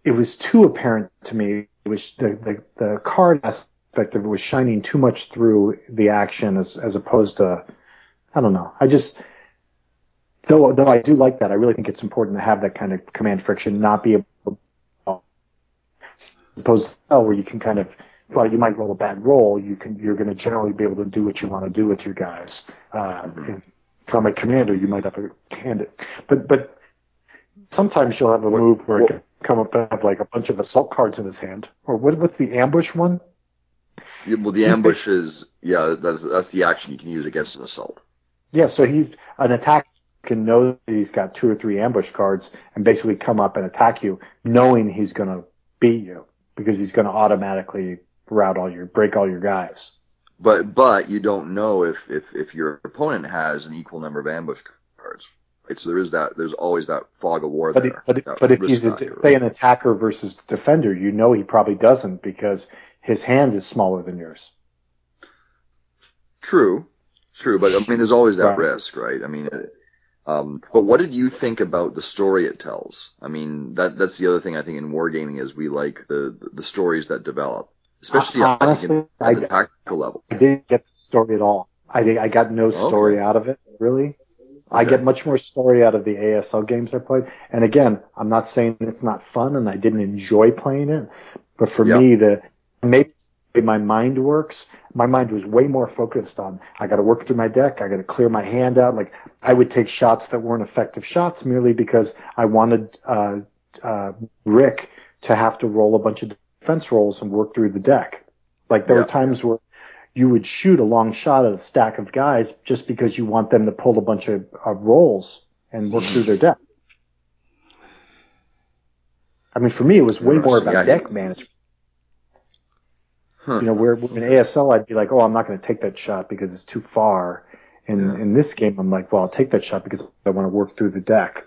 it was too apparent to me. It was the, the the card aspect of it was shining too much through the action as as opposed to I don't know. I just though though I do like that. I really think it's important to have that kind of command friction, not be able opposed to where you can kind of well, you might roll a bad roll. You can you're going to generally be able to do what you want to do with your guys. Uh, and from a commander, you might have to hand it, but but sometimes you'll have a move where it can come up and have like a bunch of assault cards in his hand, or what, what's the ambush one? Yeah, well, the He's ambush is, yeah, that's, that's the action you can use against an assault. Yeah, so he's an attack can know that he's got two or three ambush cards and basically come up and attack you, knowing he's going to beat you because he's going to automatically route all your break all your guys. But, but you don't know if, if, if your opponent has an equal number of ambush cards. Right? So there is that, there's always that fog of war But there. but but if he's a, say an attacker versus defender, you know he probably doesn't because his hand is smaller than yours. True, true, but I mean, there's always that Right. risk, right? I mean, uh, um, but what did you think about the story it tells? I mean, that that's the other thing I think in wargaming is we like the the stories that develop, especially Honestly, I- at the tactical level. I didn't get the story at all. I did, I got no story out of it really. I get much more story out of the ASL games I played. And again, I'm not saying it's not fun and I didn't enjoy playing it, but for Yeah. me, the maybe way my mind works, my mind was way more focused on I got to work through my deck, I got to clear my hand out. Like I would take shots that weren't effective shots merely because I wanted uh, uh, Rick to have to roll a bunch of defense rolls and work through the deck. Like there Yeah. were times where you would shoot a long shot at a stack of guys just because you want them to pull a bunch of, of rolls and work through their deck. I mean, for me, it was way more about deck management. Huh. You know, where in ASL, I'd be like, oh, I'm not going to take that shot because it's too far. And Yeah. in this game, I'm like, well, I'll take that shot because I want to work through the deck.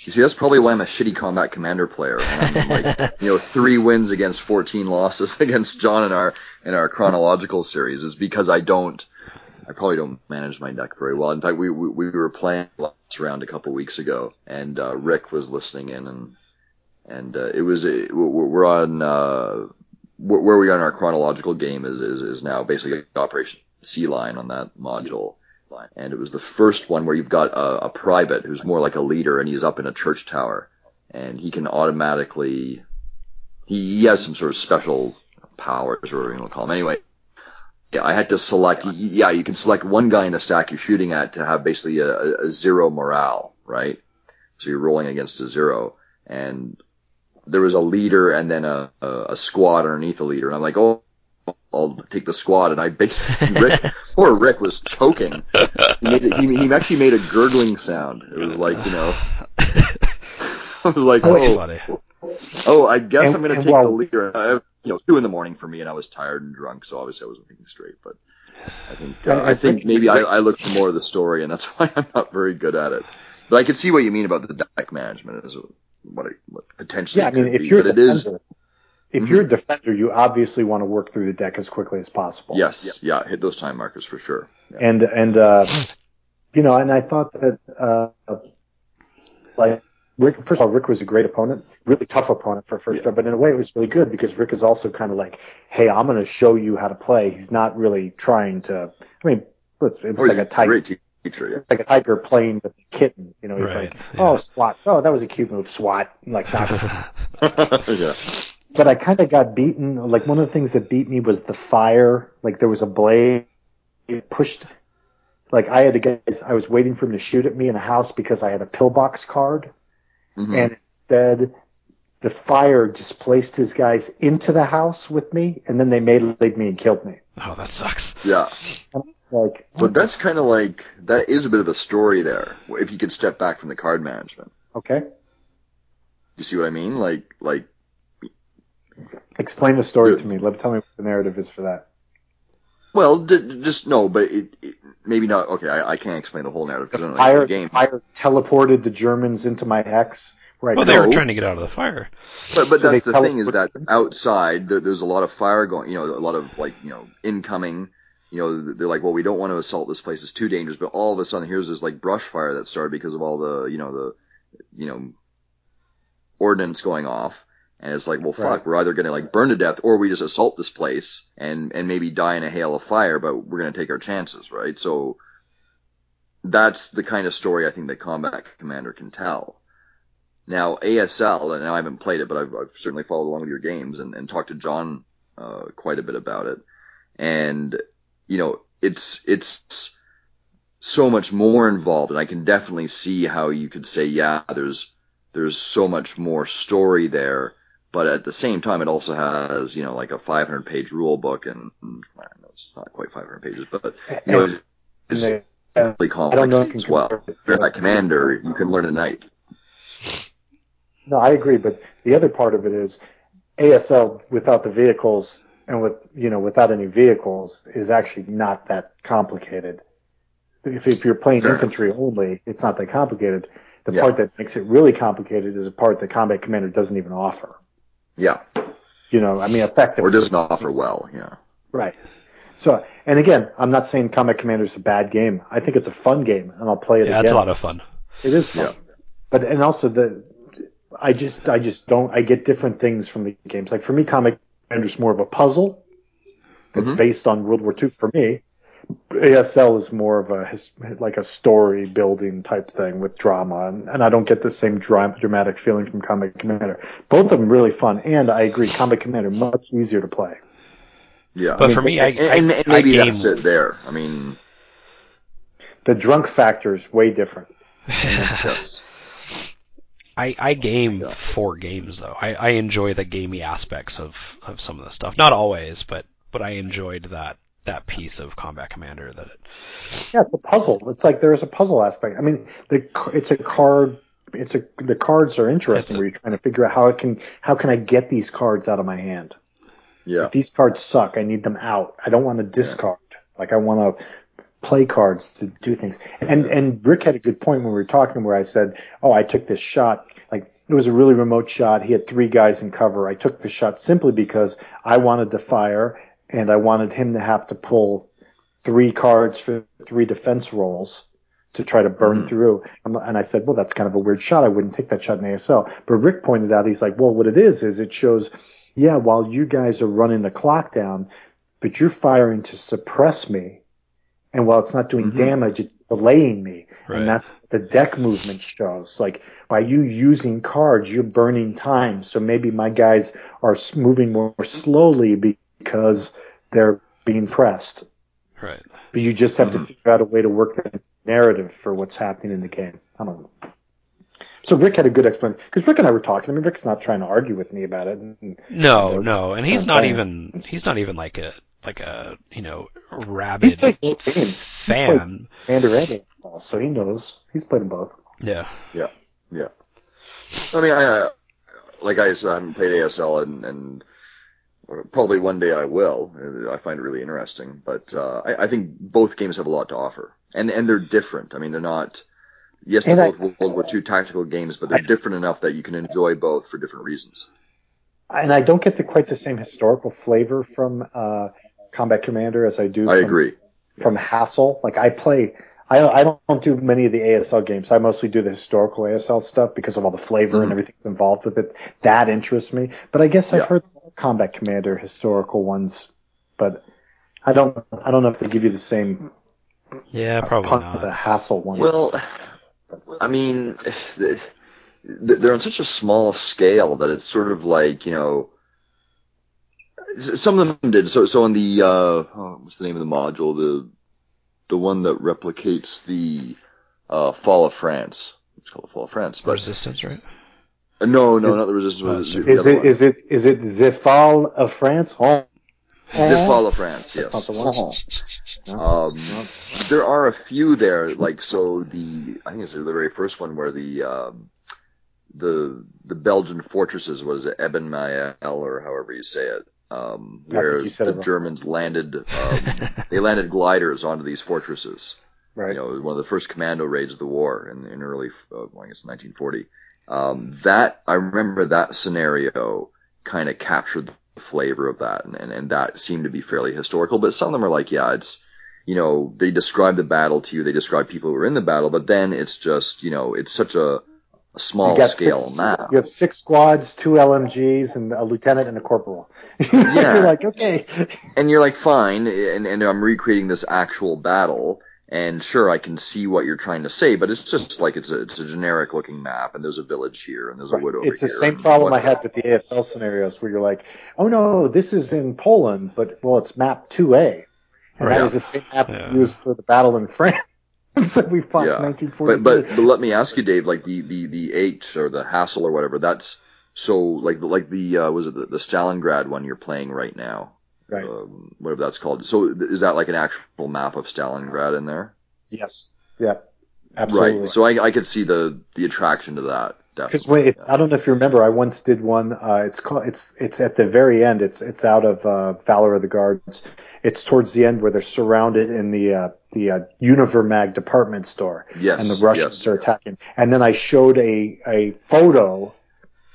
You see, that's probably why I'm a shitty combat commander player. I'm like, [laughs] you know, three wins against 14 losses [laughs] against John in our in our chronological series is because I don't, I probably don't manage my deck very well. In fact, we we, we were playing last round a couple weeks ago, and uh, Rick was listening in, and and uh, it was a, we're on uh, where where we are in our chronological game is is is now basically Operation Sea Lion on that module And it was the first one where you've got a, a private who's more like a leader and he's up in a church tower and he can automatically, he, he has some sort of special powers or whatever you want to call them. Anyway, yeah, I had to select, yeah, you can select one guy in the stack you're shooting at to have basically a, a- a zero morale, right? So you're rolling against a zero and there was a leader and then a, a, a squad underneath the leader. And I'm like, oh, I'll take the squad. And I basically, [laughs] Rick, poor Rick was choking. He, made, he, he actually made a gurgling sound. It was like, you know, [laughs] I was like, That's oh, funny. oh, I guess And- I'm going to take while- the leader. Uh, you know, two in the morning for me, and I was tired and drunk, so obviously I wasn't thinking straight. But I think uh, And- I think maybe I, I looked for more of the story, and that's [laughs] why I'm not very good at it. But I can see what you mean about the deck management is what it what potentially. Yeah, I mean, could if be, you're but it is defender, if Mhm. you're a defender, you obviously want to work through the deck as quickly as possible. yes, yeah, hit those time markers for sure. Yeah. and and uh, you know, and I thought that uh, like Rick, first of all, Rick was a great opponent, really tough opponent for first Yeah. round, but in a way it was really good because Rick is also kind of like, hey, I'm going to show you how to play. He's not really trying to. I mean, let's, it Oh, was he's like a tiger, great teacher. like a tiger playing with a kitten. You know, he's Right, like, yeah. oh, SWAT. Oh, that was a cute move, SWAT. Like, knock [laughs] [laughs] Yeah. Yeah. but I kind of got beaten. Like one of the things that beat me was the fire. Like there was a blade. It pushed. Like I had to guys. I was waiting for him to shoot at me in a house because I had a pillbox card, Mhm. and instead, the fire displaced his guys into the house with me, and then they meleeed me and killed me. Oh, that sucks. yeah. And it's like, But that's kind of like that is a bit of a story there. If you could step back from the card management, okay, you see what I mean? Like, like explain the story to me. Let tell me what the narrative is for that. well, d- d- just no, but it, it maybe not. Okay, I, I can't explain the whole narrative The I don't know fire, the game. fire teleported the Germans into my hex. Where I Well, they were trying to get out of the fire. But but So that's they the thing is that outside there, there's a lot of fire going. You know, a lot of like you know incoming. You know, they're like, well, we don't want to assault this place; it's too dangerous. But all of a sudden, here's this like brush fire that started because of all the you know the you know ordnance going off. And it's like, well, fuck, Right. we're either going to like burn to death or we just assault this place and, and maybe die in a hail of fire, but we're going to take our chances, right? So that's the kind of story I think that Combat Commander can tell. Now, ASL, and I haven't played it, but I've, I've certainly followed along with your games and, and talked to John, uh, quite a bit about it. And, you know, it's, it's so much more involved and I can definitely see how you could say, yeah, there's, there's so much more story there. But at the same time, it also has, you know, like a 500 page rule book and, and know, it's not quite 500 pages, but, you know, it's, it's And they- really I complex don't know as well. If you're not commander, you can learn a night. No, I agree, but the other part of it is ASL without the vehicles and with you know without any vehicles is actually not that complicated. If, if you're playing Fair infantry only, it's not that complicated. The Yeah. part that makes it really complicated is a part that Combat Commander doesn't even offer. Yeah. You know, I mean, effectively. Or doesn't offer well. Yeah. Right. So, and again, I'm not saying Combat Commander is a bad game. I think it's a fun game, and I'll play it Yeah, again. it's a lot of fun. It is fun. Yeah. But and also the I just I just don't I get different things from the games. Like for me, Combat Commander is more of a puzzle that's Mhm. based on World War II. For me, ASL is more of a his, like a story building type thing with drama, and, and I don't get the same dra- dramatic feeling from Combat Commander. Both of them really fun, and I agree, Combat Commander much easier to play. Yeah. But I mean, for me, I- and, and, I- and maybe I that's it there. I mean, The drunk factor is way different. [laughs] I, I game Yeah. for games though. I, I enjoy the gamey aspects of, of some of the stuff. Not always, but but I enjoyed that that piece of Combat Commander that it, Yeah, it's a puzzle. It's like there's a puzzle aspect. I mean, the it's a card. It's a the cards are interesting a- where you're trying to figure out how it can how can I get these cards out of my hand. Yeah. If these cards suck, I need them out. I don't want to discard. Like I want to play cards to do things. And and Rick had a good point when we were talking where I said, "Oh, I took this shot. Like it was a really remote shot. He had three guys in cover. I took the shot simply because I wanted to fire and I wanted him to have to pull three cards for three defense rolls." To try to burn Mhm. through, And- I said, "Well, that's kind of a weird shot. I wouldn't take that shot in ASL." But Rick pointed out, he's like, "Well, what it is is it shows yeah, while you guys are running the clock down, but you're firing to suppress me. And while it's not doing Mhm. damage, it's delaying me. Right. And that's the deck movement shows. Like by you using cards, you're burning time. So maybe my guys are moving more slowly because they're being pressed. right. But you just have Mhm. to figure out a way to work the narrative for what's happening in the game. I don't know. So Rick had a good explanation because Rick and I were talking. I mean, Rick's not trying to argue with me about it. And, No, Yeah. no, and he's not even he's not even like a like a you know rabid played games. fan. Commander and ASL, so he knows. He's played them both. Yeah. Yeah, yeah. I mean, I, uh, like I said, I haven't played ASL and, and probably one day I will. I find it really interesting, but, uh, I, I think both games have a lot to offer and, and they're different. I mean, they're not, yes, they're And I- both World War II tactical games, but they're different enough that you can enjoy both for different reasons. And I don't get the quite the same historical flavor from uh, Combat Commander as I do I from, agree. from Hassel. Like I play, I I don't do many of the ASL games. I mostly do the historical ASL stuff because of all the flavor Mhm. and everything that's involved with it. That interests me. But I guess I've Yeah. heard Combat Commander historical ones, but I don't I don't know if they give you the same Yeah, probably punch with the hassle one. Well, I mean, th- th- they're on such a small scale that it's sort of like you know. Some of them did. So, so on the uh, oh, what's the name of the module? The the one that replicates the uh, Fall of France. It's called the Fall of France, but Resistance, right? Uh, no, no, Is- not the Resistance. Sorry. the is it is it is it Zifal of France? Oh, Fall of France? Yes. the Um, there are a few there, like so the I think it's the very first one where the um, the the Belgian fortresses was it Eben-Emael or however you say it, um, where the it. Germans landed um, [laughs] they landed gliders onto these fortresses. Right. You know, one of the first commando raids of the war in, in early, uh, I guess 1940. Um, that I remember that scenario kind of captured the flavor of that, and, and and that seemed to be fairly historical. But some of them are like, yeah, it's you know, they describe the battle to you, they describe people who were in the battle, but then it's just you know, it's such a, a small scale six, map. You have six squads, two LMGs, and a lieutenant and a corporal. [laughs] Yeah. You're like, okay. and you're like, fine, and, and I'm recreating this actual battle, and sure, I can see what you're trying to say, but it's just like it's a it's a generic looking map, and there's a village here, and there's a wood over It's the here. same and problem I had with the ASL scenarios where you're like, oh no, this is in Poland, but well, it's map 2A. And Right. that was the same map Yeah. used for the battle in [laughs] France. so we fought Yeah. in 1943. But but but let me ask you, Dave, like the the the eight or the hassle or whatever. That's so like the like the uh, was it the, the Stalingrad one you're playing right now? Right. Um, whatever that's called. So is that like an actual map of Stalingrad in there? yes. Yeah. Absolutely. Right. So I I could see the the attraction to that. Because when it's, I don't know if you remember, I once did one. Uh, it's called. It's it's at the very end. It's it's out of uh, Valor of the Guards. It's towards the end where they're surrounded in the uh, the uh, Univermag department store, yes. and the Russians yes. are attacking. And then I showed a a photo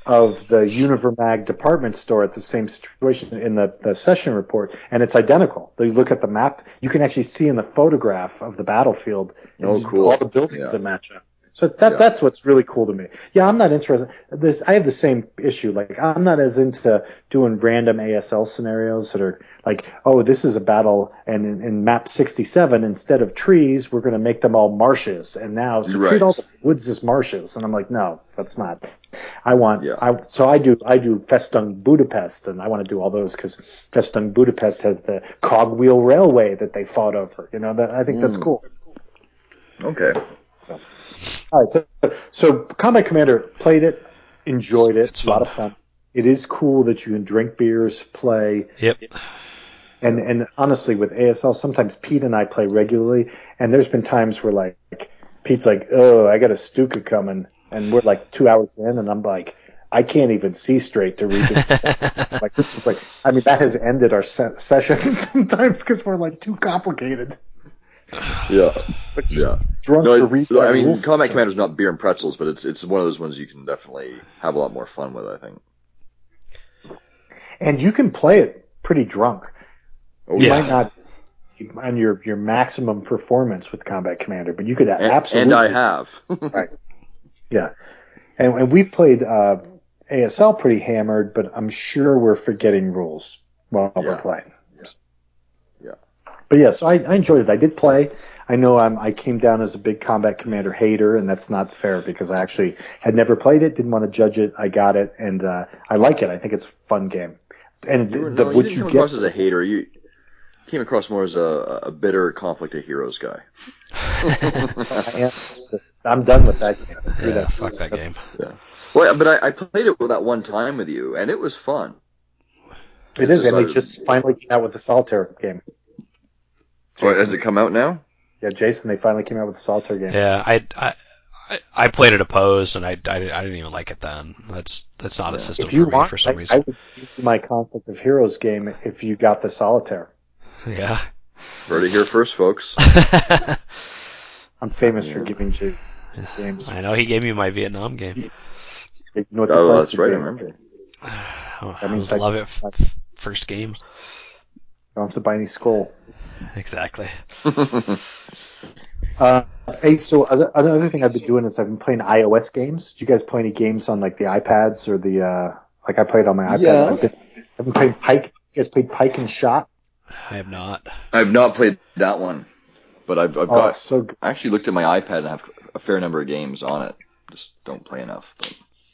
of the Univermag department store at the same situation in the, the session report, and it's identical. You look at the map, you can actually see in the photograph of the battlefield Oh, cool. all the buildings Yeah. that match up. So that Yeah. that's what's really cool to me. Yeah, I'm not interested. This I have the same issue. Like I'm not as into doing random ASL scenarios that are like, oh, this is a battle, and in, in map 67, instead of trees, we're going to make them all marshes, and now so Right. treat all the woods as marshes. And I'm like, no, that's not. I want. Yeah. I so I do I do Festung Budapest, and I want to do all those because Festung Budapest has the cogwheel railway that they fought over. You know, that I think that's Mm. cool. Okay. All right, so, so Combat Commander played it, enjoyed it, It's a lot of fun. It is cool that you can drink beers, play, Yep. and and honestly, with ASL, sometimes Pete and I play regularly, and there's been times where like Pete's like, "Oh, I got a Stuka coming," and we're like two hours in, and I'm like, "I can't even see straight to read it." [laughs] like this is like, I mean, that has ended our se- sessions [laughs] sometimes because we're like too complicated, Yeah. but just Yeah. drunk No, to. I mean, rules. Combat Commander's not beer and pretzels, but it's it's one of those ones you can definitely have a lot more fun with. I think. and you can play it pretty drunk. Oh, You Yeah. might not on your your maximum performance with Combat Commander, but you could And, absolutely. and I have. [laughs] right. [laughs] Yeah, and and we played uh, ASL pretty hammered, but I'm sure we're forgetting rules while we're playing. Yeah. Yeah. But yeah, so I, I enjoyed it. I did play. I know I'm, I came down as a big Combat Commander hater, and that's not fair because I actually had never played it, didn't want to judge it. I got it, and uh, I like it. I think it's a fun game. And You were, the, no, you what didn't you come get across as a hater. You came across more as a, a bitter conflict of heroes guy. [laughs] I am, done with that game. Screw Yeah, that. fuck that game. Well, but I, I played it with that one time with you, and it was fun. It is, and they just finally came out with the solitaire game. Oh, has it come out now? Yeah, Jason, they finally came out with the solitaire game. Yeah, I, I, I- I played it opposed, and I, I, I didn't even like it then. That's that's not a system If you for me for some I, I reason. would give my Conflict of Heroes game if you got the solitaire. [laughs] Yeah. Heard it here first, folks. [laughs] I'm famous for giving Jason games. I know he gave me my Vietnam game. You know what the Oh, that's of right. I remember. [sighs] That I means love it f- f- first game. Don't have to buy any skull. Exactly. [laughs] Uh, hey, so other, another thing I've been doing is I've been playing iOS games. Do you guys play any games on like the iPads or the uh, like I played on my iPad? Yeah. I've been, I've been playing Pike. You guys played Pike and Shot? I have not. I've not played that one, but I've, I've Oh, got. so good. I actually looked at my iPad and have a fair number of games on it. Just don't play enough.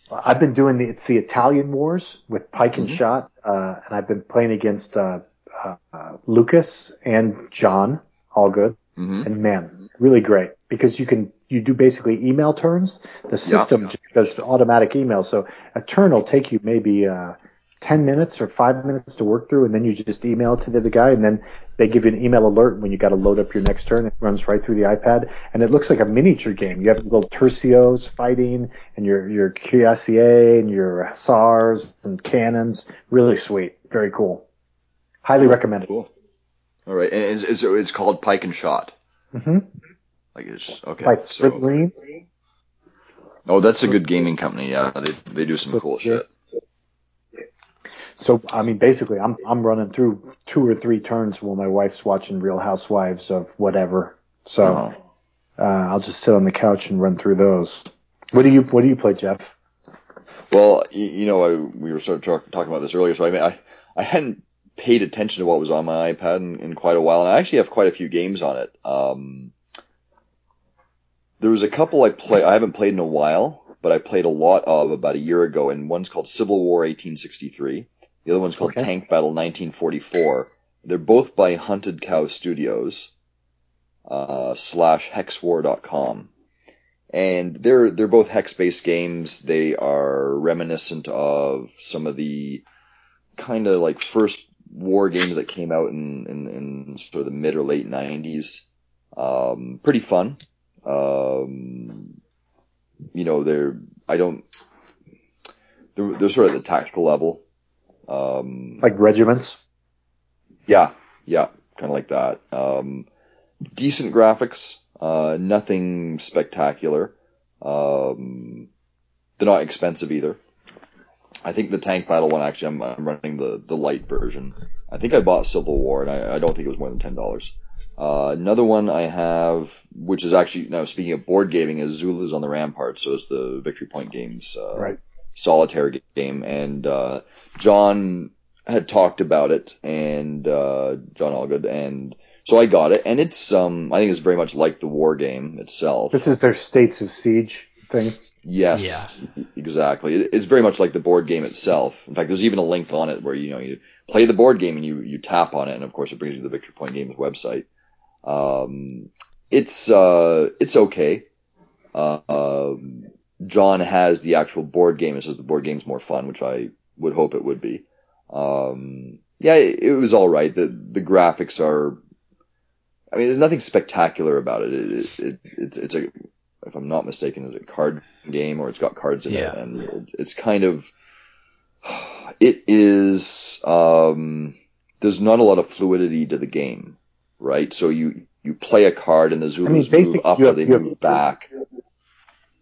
But I've been doing the it's the Italian Wars with Pike and Mhm. Shot, uh, and I've been playing against uh, uh, Lucas and John. All good. hmm and man, really great because you can you do basically email turns. The system just does automatic email, so a turn will take you maybe uh, ten minutes or five minutes to work through, and then you just email it to the other guy, and then they give you an email alert when you got to load up your next turn. It runs right through the iPad, and it looks like a miniature game. You have little tercios fighting, and your your cuirassier and your hussars and cannons. Really sweet, very cool. Highly recommended. Cool. All right, and it's, it's, it's called Pike and Shot. Mm-hmm. Like it's okay. By so- oh, that's a good gaming company. Yeah, they they do some cool shit. So I mean, basically, I'm I'm running through two or three turns while my wife's watching Real Housewives of whatever. So Oh. uh, I'll just sit on the couch and run through those. What do you What do you play, Jeff? Well, you, you know, I, we were sort of talk, talking about this earlier, so I mean, I I hadn't paid attention to what was on my iPad in, in quite a while, and I actually have quite a few games on it. Um, there was a couple I play I haven't played in a while, but I played a lot of about a year ago, and one's called Civil War 1863. The other one's called Okay. Tank Battle 1944. They're both by Hunted Cow Studios uh, slash hexwar.com. And they're they're both hex-based games. They are reminiscent of some of the kind of like first war games that came out in, in, in sort of the mid or late 90s. Um, pretty fun. Um, you know, they're I don't they're, they're sort of the tactical level. Um, Like regiments? yeah, yeah, kind of like that. Um, decent graphics, uh, nothing spectacular. Um, they're not expensive either. I think the tank battle one actually, I'm, I'm running the the light version. I think I bought Civil War, and I, I don't think it was more than ten dollars. Uh, another one I have, which is actually now speaking of board gaming, is Zulus on the Ramparts. So it's the Victory Point Games uh, Right. solitaire game, and uh, John had talked about it, and uh, John Allgood, and so I got it, and it's um I think it's very much like the war game itself. This is their States of Siege thing. Yes, exactly. It's very much like the board game itself. In fact, there's even a link on it where you know you play the board game and you you tap on it, and of course it brings you to the Victory Point Games website. Um, it's uh it's okay. Uh, um, John has the actual board game and says the board game's more fun, which I would hope it would be. Um, yeah, it, it was all right. The the graphics are. I mean, there's nothing spectacular about it. It, it, it it's it's a if I'm not mistaken, it's a card game or it's got cards in Yeah. it, and it, it's kind of it is. Um, there's not a lot of fluidity to the game, right? So you you play a card and the Zulus move basically, up you or have- they you have- move back.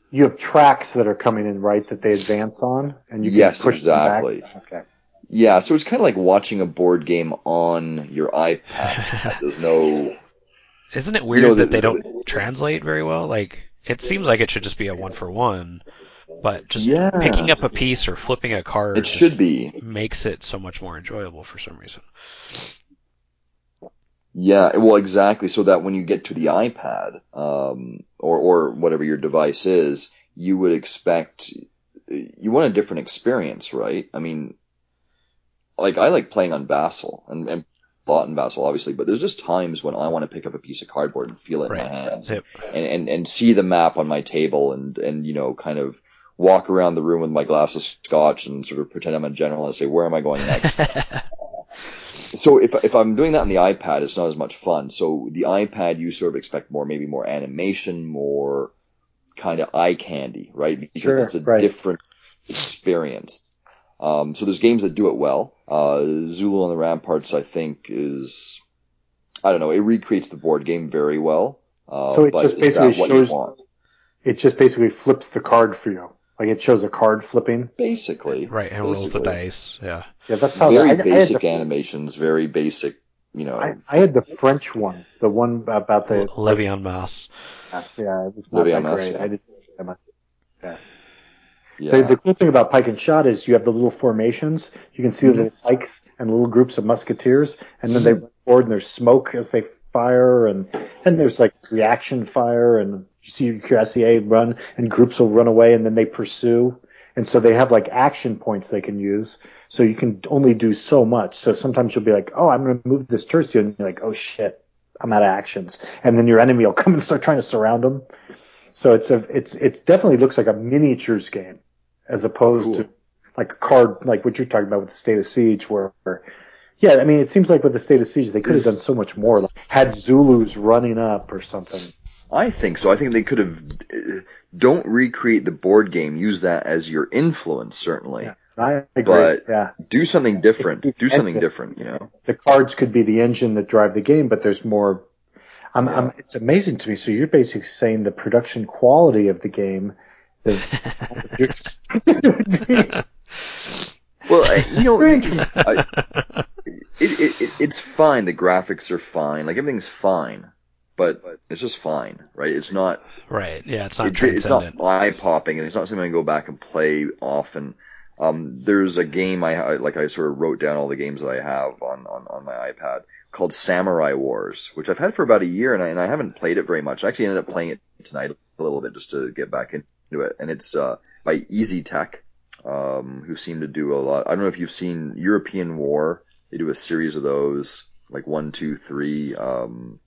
You have tracks that are coming in right that they advance on, and you can Yes, push exactly. them back. Okay. Yeah, so it's kind of like watching a board game on your iPad. [laughs] There's no Isn't it weird know, that the- they don't translate very well? Like, it seems like it should just be a one for one, but just Yeah. picking up a piece or flipping a card It should be. makes it so much more enjoyable for some reason. Yeah, well, exactly. So that when you get to the iPad, um, or or whatever your device is, you would expect you want a different experience, right? I mean, like I like playing on Vassal and, and bought in Vassal, obviously, but there's just times when I want to pick up a piece of cardboard and feel it in my hands. Yep. and, and, and see the map on my table and, and, you know, kind of walk around the room with my glass of scotch and sort of pretend I'm a general and say, where am I going next? [laughs] so if, if I'm doing that on the iPad, it's not as much fun. So the iPad, you sort of expect more, maybe more animation, more kind of eye candy, right? Because Sure, it's a right. different experience. Um, so there's games that do it well. Uh, Zulu on the Ramparts, I think, is, I don't know, it recreates the board game very well. Uh, So it but just basically what shows- you want? It just basically flips the card for you. Like it shows a card flipping. Basically. right, and rolls the Basically. dice. Yeah. Yeah, that's how Very I, I had basic animations, very basic you know. I, I had the French one, the one about the Levée en Masse. Yeah, it's not Levian that Mass, great. yeah. I didn't. Yeah. Yeah. The, the cool thing about pike and shot is you have the little formations. You can see the mm-hmm. little pikes and little groups of musketeers, and then they mm-hmm. run forward and there's smoke as they fire, and then there's like reaction fire, and you see your SEA run, and groups will run away, and then they pursue. And so they have like action points they can use. So you can only do so much. So sometimes you'll be like, oh, I'm going to move this tercio, and you're like, oh shit, I'm out of actions. And then your enemy will [laughs] come and start trying to surround them. So it's a, it's, it definitely looks like a miniatures game as opposed Cool. to like a card, like what you're talking about with the State of Siege, where, yeah, I mean, it seems like with the State of Siege, they could have done so much more. Like had Zulus running up or something. I think so. I think they could have. uh, Don't recreate the board game. Use that as your influence, certainly. Yeah, I agree. But- yeah, Do something different. Do something different. You know. the cards could be the engine that drive the game, but there's more. I'm, Yeah. I'm, it's amazing to me. So you're basically saying the production quality of the game, [laughs] Well, you know, [laughs] I, it, it, it, it's fine. The graphics are fine. Like everything's fine, but it's just fine, right? It's not. Right. Yeah, it's not It, it's not eye popping, and it's not something I go back and play often. Um, there's a game I I- like. I sort of wrote down all the games that I have on on, on my iPad called Samurai Wars, which I've had for about a year, and I and I haven't played it very much. I actually ended up playing it tonight a little bit just to get back into it, and it's uh, by Easy Tech, um, who seem to do a lot. I don't know if you've seen European War. They do a series of those, like one, two, three. Um,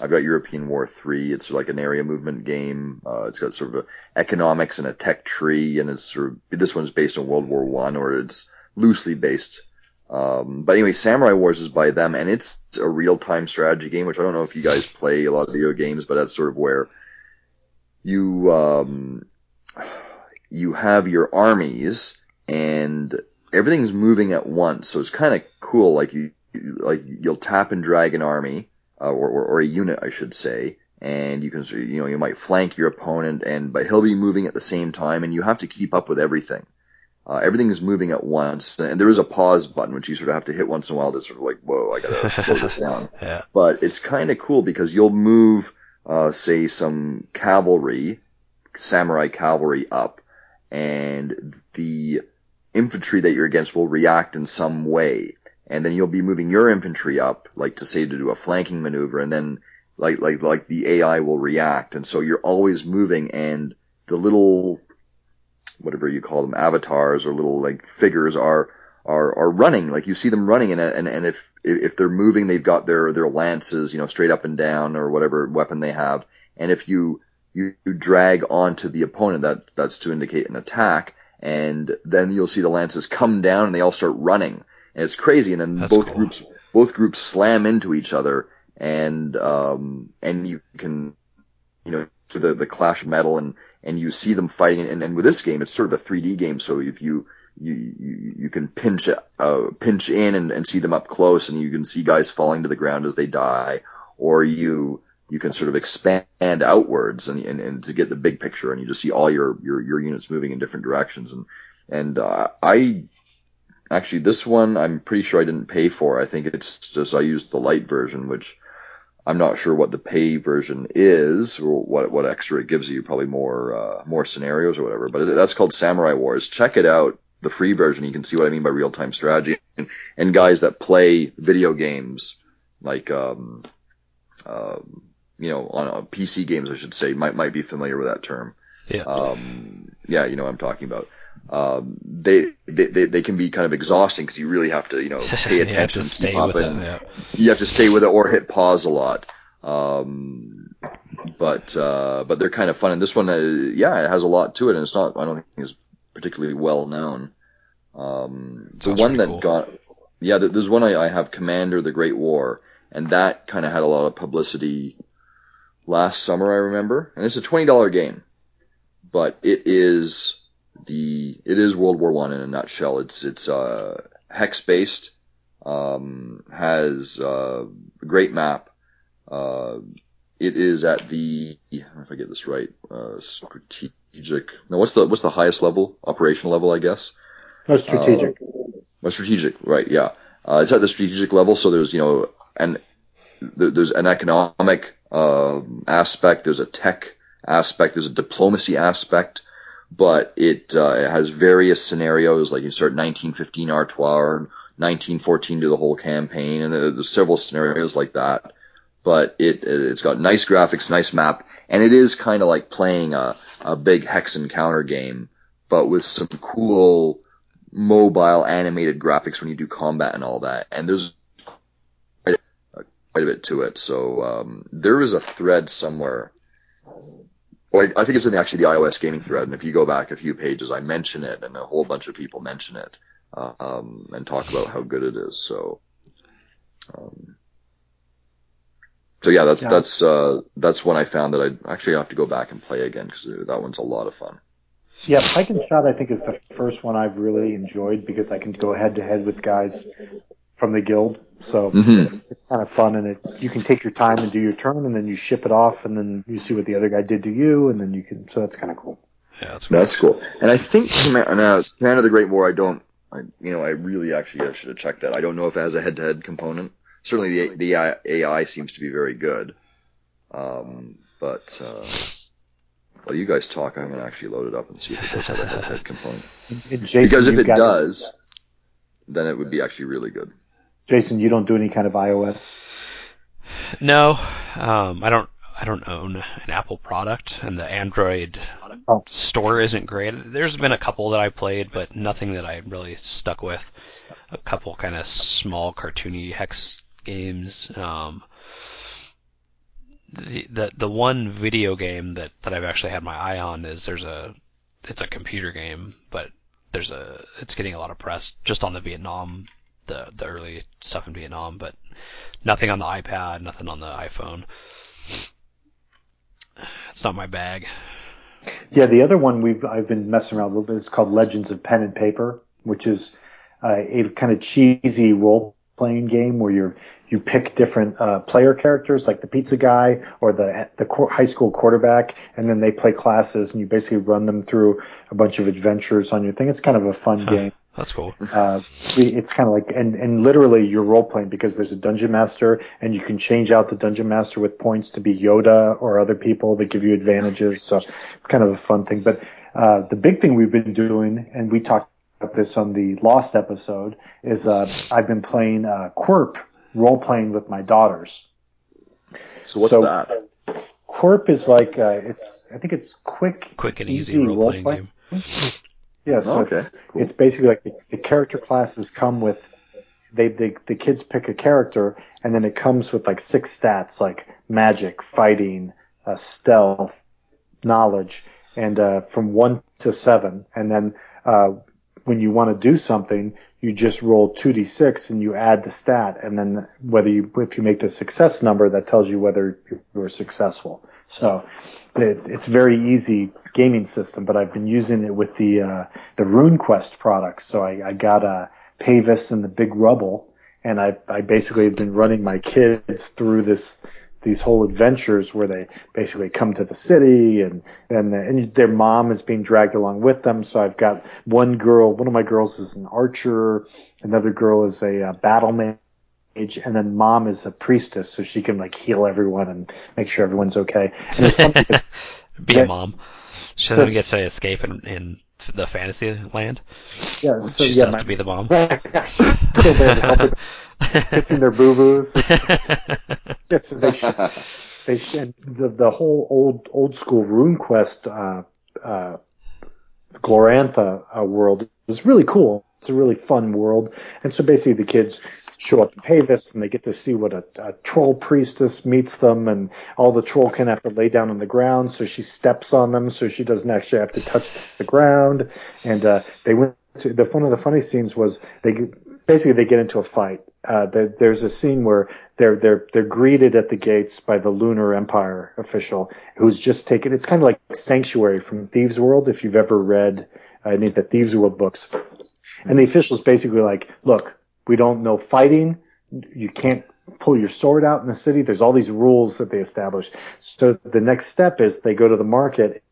I've got European War 3. It's like an area movement game. Uh, it's got sort of economics and a tech tree, and it's sort of, this one's based on World War One, or it's loosely based. Um, but anyway, Samurai Wars is by them, and it's a real-time strategy game, which I don't know if you guys play a lot of video games, but that's sort of where you, um, you have your armies, and everything's moving at once, so it's kind of cool, like you, like you'll tap and drag an army, uh, or, or, or a unit, I should say, and you can, you know, you might flank your opponent, and but he'll be moving at the same time, and you have to keep up with everything. Uh, everything is moving at once, and there is a pause button which you sort of have to hit once in a while to sort of like, whoa, I gotta [laughs] slow this down. [laughs] Yeah. But it's kind of cool because you'll move, uh, say, some cavalry, samurai cavalry up, and the infantry that you're against will react in some way. And then you'll be moving your infantry up, like to say to do a flanking maneuver, and then like like like the AI will react, and so you're always moving, and the little whatever you call them avatars or little like figures are are are running. Like you see them running and and and if if they're moving they've got their their lances you know straight up and down or whatever weapon they have. And if you you, you drag onto the opponent that that's to indicate an attack. And then you'll see the lances come down and they all start running. And it's crazy. And then That's both cool. groups both groups slam into each other. And um and you can you know to the the clash of metal and and you see them fighting. And, and with this game it's sort of a 3D game. So if you you you, can pinch uh pinch in and, and see them up close and you can see guys falling to the ground as they die or you you can sort of expand outwards and, and, and to get the big picture and you just see all your, your, your units moving in different directions and and uh, I actually this one I'm pretty sure I didn't pay for I think it's just I used the light version which I'm not sure what the pay version is or what what extra it gives you. Probably more uh, more scenarios or whatever. But that's called Samurai Wars. Check it out. The free version. You can see what I mean by real time strategy. And, and guys that play video games like um, um, you know on uh, PC games, I should say, might might be familiar with that term. Yeah. Um, yeah, you know what I'm talking about. Um, they, they, they, they can be kind of exhausting because you really have to, you know, [laughs] pay attention, keep stay up, with it. and Yeah. you have to stay with it or hit pause a lot. Um, but uh, but they're kind of fun, and this one, uh, yeah, it has a lot to it, and it's not. I don't think it's particularly well known. Um, the Sounds one that cool. got, yeah, there's one I, I have, Commander: The Great War, and that kind of had a lot of publicity last summer. I remember, and it's a twenty dollar game, but it is the it is World War One in a nutshell. It's it's uh, hex based, um, has uh, a great map. Uh, it is at the I don't know if I get this right. Uh, strategic. No, what's the what's the highest level? Operational level, I guess. No strategic. Well, strategic, right? Yeah. Uh, it's at the strategic level, so there's you know an there's an economic uh, aspect, there's a tech aspect, there's a diplomacy aspect, but it, uh, it has various scenarios like you start 1915 Artois, 1914 do the whole campaign, and there's several scenarios like that. But it it's got nice graphics, nice map, and it is kind of like playing a a big hex and counter game, but with some cool mobile animated graphics when you do combat and all that. And there's quite a, quite a bit to it. So um, there is a thread somewhere. Well, I think it's in actually the iOS gaming thread, and if you go back a few pages, I mention it, and a whole bunch of people mention it um, and talk about how good it is. So, um, so yeah, that's yeah. that's uh, that's when I found that I actually have to go back and play again because that one's a lot of fun. Yeah, Pike and Shot I think is the first one I've really enjoyed because I can go head to head with guys from the guild. So mm-hmm. it's kind of fun and it, you can take your time and do your turn and then you ship it off and then you see what the other guy did to you and then you can, so that's kind of cool. Yeah, that's cool. That's cool. And I think Command, uh, Command of the Great War, I don't, I, you know, I really actually I should have checked that. I don't know if it has a head to head component. Certainly the, the AI seems to be very good. Um, but, uh, while you guys talk, I'm gonna actually load it up and see if it does have a head-to-head component. Jason, because if it does, then it would be actually really good. Jason, you don't do any kind of iOS? No, um, I don't. I don't own an Apple product, and the Android oh. store isn't great. There's been a couple that I played, but nothing that I really stuck with. A couple kind of small cartoony hex games. Um, the, the the one video game that, that I've actually had my eye on is there's a it's a computer game, but there's a it's getting a lot of press just on the Vietnam the the early stuff in Vietnam, but nothing on the iPad, nothing on the iPhone. It's not my bag. Yeah, the other one we've I've been messing around a little bit is called Legends of Pen and Paper, which is uh, a kind of cheesy role playing game where you're you pick different uh, player characters like the pizza guy or the the high school quarterback, and then they play classes, and you basically run them through a bunch of adventures on your thing. It's kind of a fun huh, game. That's cool. Uh, it's kind of like and and literally you're role playing because there's a dungeon master, and you can change out the dungeon master with points to be Yoda or other people that give you advantages. So it's kind of a fun thing, but. Uh, the big thing we've been doing, and we talked this on the Lost episode, is uh, I've been playing uh, Quirp role playing with my daughters. So what's so, that? Quirp is like uh, it's I think it's quick, quick and easy, easy role playing game. Yeah, so oh, okay. Cool. it's basically like the, the, character classes come with they, they the kids pick a character and then it comes with like six stats like magic, fighting, uh, stealth, knowledge, and uh, from one to seven, and then uh, when you want to do something, you just roll 2d6 and you add the stat and then whether you if you make the success number that tells you whether you're successful. So it's, it's very easy gaming system but i've been using it with the uh, the runequest products so i, I got a pavis and the big rubble and i i basically have been running my kids through this these whole adventures where they basically come to the city and and, and their mom is being dragged along with them. So I've got one girl, one of my girls is an archer, another girl is a, a battle mage, and then mom is a priestess, so she can like heal everyone and make sure everyone's okay. And it's fun because, [laughs] Be a mom. She doesn't so, get to escape in, in the fantasy land. Yeah, so she yeah, has my, to be the mom. [laughs] kissing their [laughs] boo boos. [laughs] yes, they, they the the whole old old school RuneQuest uh, uh, Glorantha uh, world is really cool. It's a really fun world, and so basically the kids show up in Pavis and they get to see what a, a troll priestess meets them, and all the troll can have to lay down on the ground, so she steps on them, so she doesn't actually have to touch the ground. And uh, they went to the one of the funny scenes was they basically they get into a fight. Uh, there, there's a scene where they're they're they're greeted at the gates by the Lunar Empire official who's just taken. It's kind of like Sanctuary from Thieves World if you've ever read any of the Thieves World books. And the official's basically like, look, we don't know fighting. You can't pull your sword out in the city. There's all these rules that they establish. So the next step is they go to the market.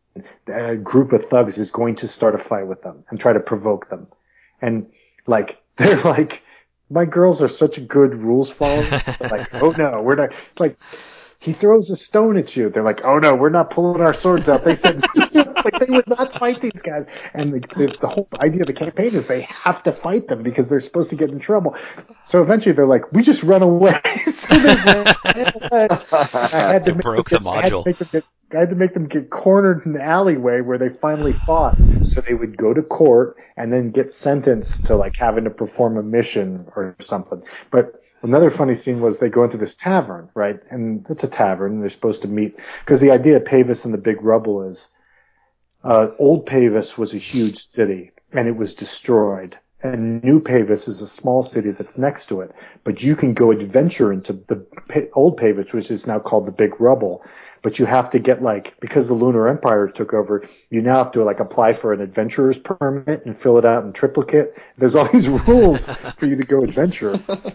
A group of thugs is going to start a fight with them and try to provoke them. And like, [laughs] they're like, my girls are such good rules followers. like, [laughs] oh no, we're not like he throws a stone at you. They're like, oh no, we're not pulling our swords out. They said [laughs] like they would not fight these guys. And the, the, the, whole idea of the campaign is they have to fight them because they're supposed to get in trouble. So eventually they're like, we just run away. so they ran away. I had to broke the module. I had to make them get cornered in the alleyway where they finally fought. So they would go to court and then get sentenced to like having to perform a mission or something. But another funny scene was they go into this tavern, right? And it's a tavern. And they're supposed to meet because the idea of Pavis and the Big Rubble is uh, old Pavis was a huge city and it was destroyed. And New Pavis is a small city that's next to it, but you can go adventure into the old Pavis, which is now called the Big Rubble. But you have to get like because the Lunar Empire took over, you now have to like apply for an adventurer's permit and fill it out in triplicate. There's all these [laughs] rules for you to go adventure. [laughs]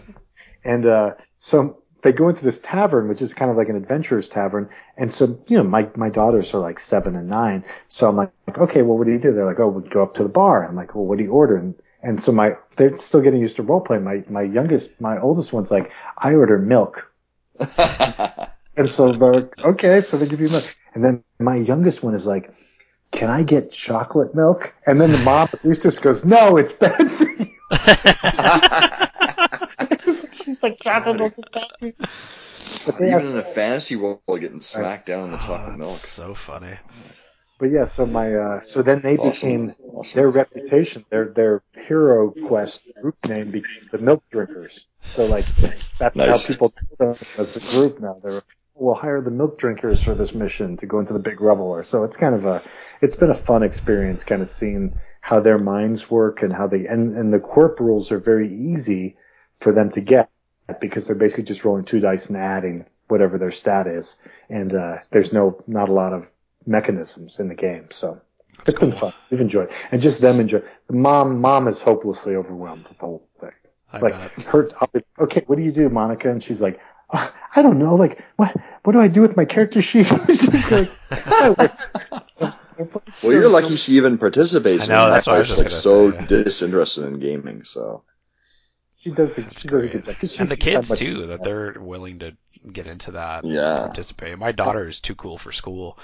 And uh, so they go into this tavern, which is kind of like an adventurer's tavern. And so, you know, my, my daughters are like seven and nine. So I'm like, okay, well, what do you do? They're like, oh, we go up to the bar. I'm like, well, what do you order? And, and so my, they're still getting used to role playing. My, my youngest, my oldest one's like, I order milk. [laughs] And so they're like, okay, so they give you milk. And then my youngest one is like, can I get chocolate milk? And then the mom at Eustace goes, no, it's bad for you. [laughs] She's like, chocolate milk is bad for you. But, they Even in a fantasy world, getting smacked down in the Oh, chocolate that's milk. so funny. but yeah, so my, uh, so then they Awesome. became, Awesome. their reputation, their, their hero quest group name became the Milk Drinkers. So like, that's how people know them as a group now. They're, we'll hire the Milk Drinkers for this mission to go into the Big Rubble. Or so it's kind of a, it's been a fun experience kind of seeing how their minds work and how they, and, and the Quirp rules are very easy for them to get because they're basically just rolling two dice and adding whatever their stat is. And, uh, there's no, not a lot of mechanisms in the game. So it's been fun. We've enjoyed, it. and just them enjoy. Mom, mom is hopelessly overwhelmed with the whole thing. I like bet. her, okay, what do you do, Monica? And she's like, "Uh, [laughs] I don't know. Like, what, what do I do with my character sheet? [laughs] Like, [laughs] Well, you're lucky she even participates. I know, in that's why I was She's, just like so say. disinterested in gaming. So She does. A, she does a good job. 'cause she and the kids much- too that they're willing to get into that and Yeah. participate my daughter is too cool for school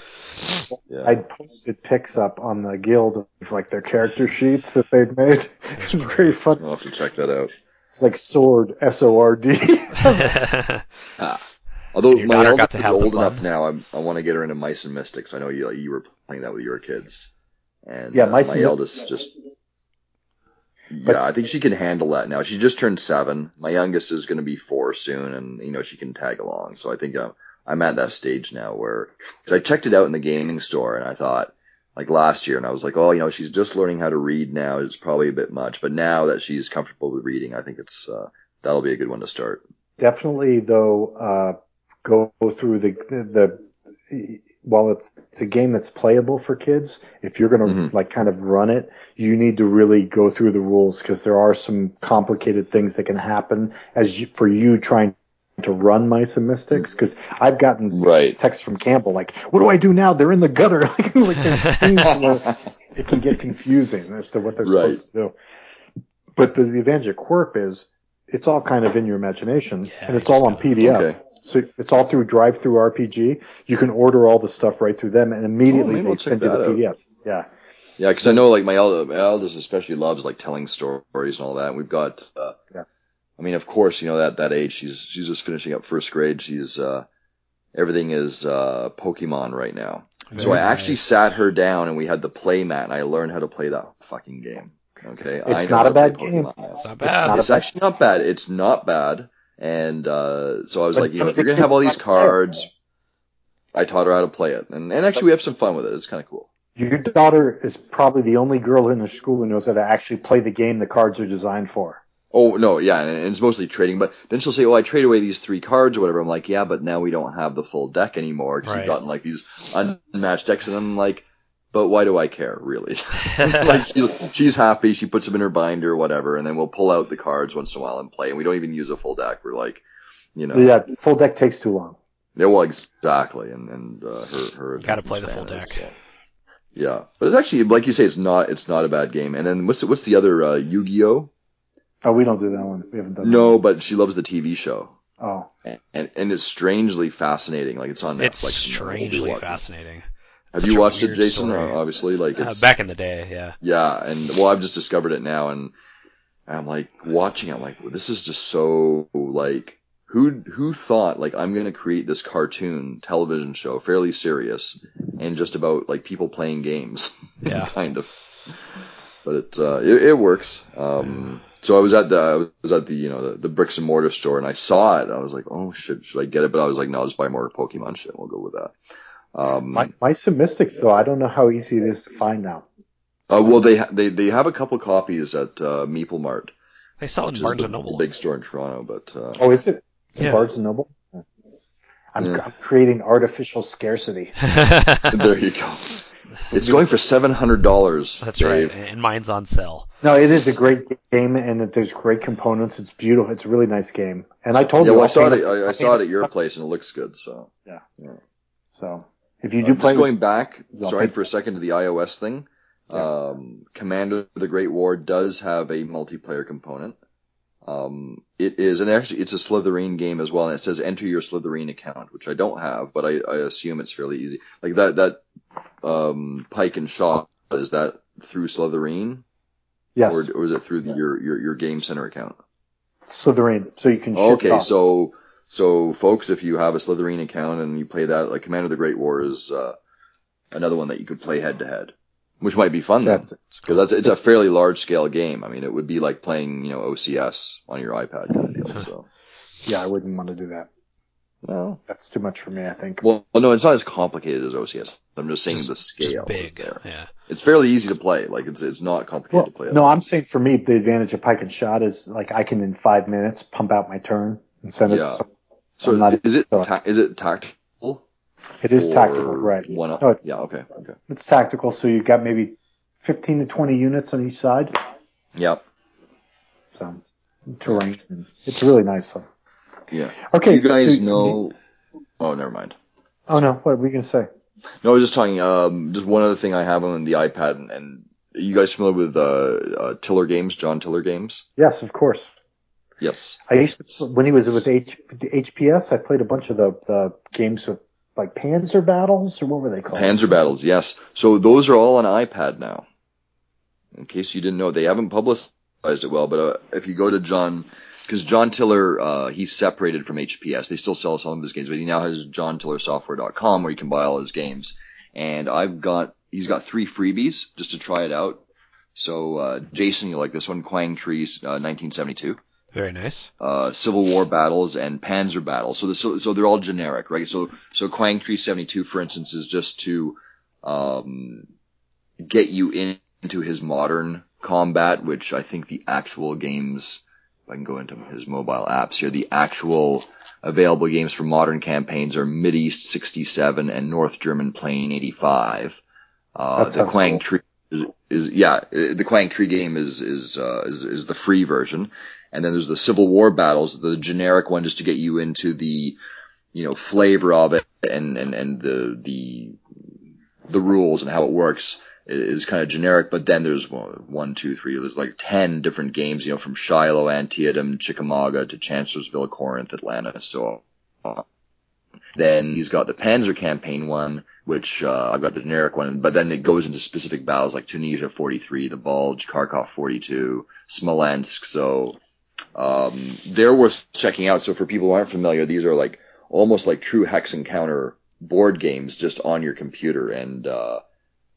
yeah, I posted pics up on the guild of like their character sheets that they'd made. It was very fun. I'll have to check that out. It's like sword, S O R D. [laughs] Although your my daughter eldest got to is have old fun. enough now, I'm, I want to get her into Mice and Mystics. I know you like, you were playing that with your kids, and Yeah, uh, Mice my and eldest just yeah, I think she can handle that now. She just turned seven. My youngest is going to be four soon, and you know she can tag along. So I think I'm I'm at that stage now where cause I checked it out in the gaming store, and I thought like last year, and I was like, oh, you know, she's just learning how to read now. It's probably a bit much, but now that she's comfortable with reading, I think it's uh, that'll be a good one to start. definitely though uh, go through the, the the while it's it's a game that's playable for kids if you're going to Mhm. like kind of run it you need to really go through the rules because there are some complicated things that can happen as you, for you trying to run my and mystics because i've gotten Right. texts from campbell like what do i do now they're in the gutter [laughs] like, like there's scenes where it's- it can get confusing as to what they're Right. supposed to do but the, the advantage of quirp is it's all kind of in your imagination Yeah, and it's all on pdf Okay. so it's all through DriveThruRPG you can order all the stuff right through them and immediately maybe they we'll send you the that out. pdf yeah Yeah, because I know like my, eld- my eldest especially loves like telling stories and all that. And we've got, uh, Yeah. I mean, of course, you know that that age she's she's just finishing up first grade. She's uh, everything is uh, Pokemon right now. so I Very actually sat her down and we had the play mat, and I learned how to play that fucking game. Okay, It's know not a bad game. Pokemon now. it's not It's bad not It's a- actually not bad. It's not bad. And uh, so I was But like, you know, if you're gonna have all these like to cards, I taught her how to play it, and and actually we have some fun with it. It's kind of cool. your daughter is probably the only girl in the school who knows how to actually play the game the cards are designed for Oh no, yeah, and and it's mostly trading. But then she'll say, "Oh, I trade away these three cards or whatever." I'm like, "Yeah, but now we don't have the full deck anymore because Right. we've gotten like these unmatched decks." And I'm like, "But why do I care, really?" [laughs] [laughs] like she, she's happy, she puts them in her binder or whatever, and then we'll pull out the cards once in a while and play. And we don't even use a full deck. We're like, you know, yeah full deck takes too long yeah, well, exactly. And and uh, her her Gotta play the full deck. span is, uh, yeah, but it's actually like you say, it's not it's not a bad game. And then what's the, what's the other uh, Yu-Gi-Oh? Oh, we don't do that one. We haven't done. No, but she loves the TV show. Oh, And and it's strangely fascinating. Like it's on Netflix. It's and we'll strangely watching. fascinating. Have Such you watched it, Jason? story. Uh, obviously, like Uh, back in the day, yeah. yeah. And well, I've just discovered it now, and I'm like watching. it, I'm like, this is just so like. Who who thought like I'm gonna create this cartoon television show, fairly serious, and just about like people playing games, Yeah. [laughs] kind of. But it uh, it, it works. Um, so I was at the I was at the you know the, the bricks and mortar store and I saw it. I was like, oh shit, should I get it? But I was like, no, I'll just buy more Pokemon shit. We'll go with that. Um, my Mice and Mystics though. I don't know how easy it is to find now. uh, well, they ha- they they have a couple copies at uh, Meeple Mart, They sell it which in Barnes and Noble. big store in Toronto. But uh, Oh, is it? It's in Yeah. Barnes and Noble. I'm, Yeah. I'm creating artificial scarcity. [laughs] [laughs] there you go. It's going for seven hundred dollars. That's right. And mine's on sale. No, it is a great game, and it, there's great components. It's beautiful. It's a really nice game. And I told Yeah, you, well, I I'll saw it. paint- I, I saw it at your stuff. place, and it looks good. So, yeah. So if you Uh, do just play, going back, sorry for a second to the iOS thing. Yeah. Um, Commander of the Great War does have a multiplayer component. Um, it is, and actually, it's a Slitherine game as well, and it says enter your Slitherine account, which I don't have, but I, I assume it's fairly easy. Like that, that, um, pike and shot, is that through Slitherine? yes, Or, or is it through the, your, your, your Game Center account? Slitherine, so you can. Okay, so so folks, if you have a Slitherine account and you play that, like Commander of the Great War is uh, another one that you could play head to head, which might be fun then, that's it. because that's it's a fairly large scale game. I mean, it would be like playing you know OCS on your iPad kind of deal. [laughs] So, Yeah, I wouldn't want to do that. well, That's too much for me. I think. well, no, it's not as complicated as OCS. I'm just saying Just- the Just scale big. is there. Yeah. It's fairly easy to play. Like it's it's not complicated Well, to play. no, I'm saying for me, the advantage of pike and shot is like I can in five minutes pump out my turn and send it. Yeah. To some, so I'm not- is it so- ta- is it tactical? It is tactical, right? One up? No, it's yeah. Okay. Okay. it's tactical. So you've got maybe 15 to 20 units on each side. Yep. So terrain. It's really nice. Though. Yeah. Okay, you guys so- know. Oh, never mind. Oh no, what were you gonna say? No, I was just talking. Um, just one other thing I have on the iPad, and, and are you guys familiar with uh, uh, Tiller Games, John Tiller Games? Yes, of course. Yes. I used to when he was with H, the HPS. I played a bunch of the, the games with like Panzer battles or what were they called? Panzer Battles. Yes. So those are all on iPad now. In case you didn't know, they haven't publicized it well, but uh, if you go to John, because John Tiller, uh, he's separated from HPS. They still sell some of his games, but he now has JohnTillerSoftware.com where you can buy all his games. And I've got, he's got three freebies just to try it out. So, uh, Jason, you like this one, Quang Trees, uh, 1972 Very nice. uh, Civil War battles and Panzer battles. So, the, so, so they're all generic, right? So, so Quang Tri 72, for instance, is just to, um, get you in, into his modern combat, which I think the actual games, if I can go into his mobile apps here, the actual available games for modern campaigns are Mideast 67 and North German Plain 85. Uh, That the sounds Quang cool. Tree is, is, yeah, uh, the Quang Tri game is, is, uh, is, is the free version. And then there's the Civil War battles, the generic one just to get you into the, you know, flavor of it and, and, and the, the, the rules and how it works is kind of generic, but then there's one, two, three, there's like 10 different games, you know, from Shiloh, Antietam, Chickamauga to Chancellorsville, Corinth, Atlanta, so. Then he's got the Panzer campaign one, which, uh, I've got the generic one, but then it goes into specific battles like Tunisia 43, the Bulge, Kharkov 42, Smolensk, so, um, they're worth checking out. So for people who aren't familiar, these are like almost like true hex encounter board games just on your computer and, uh,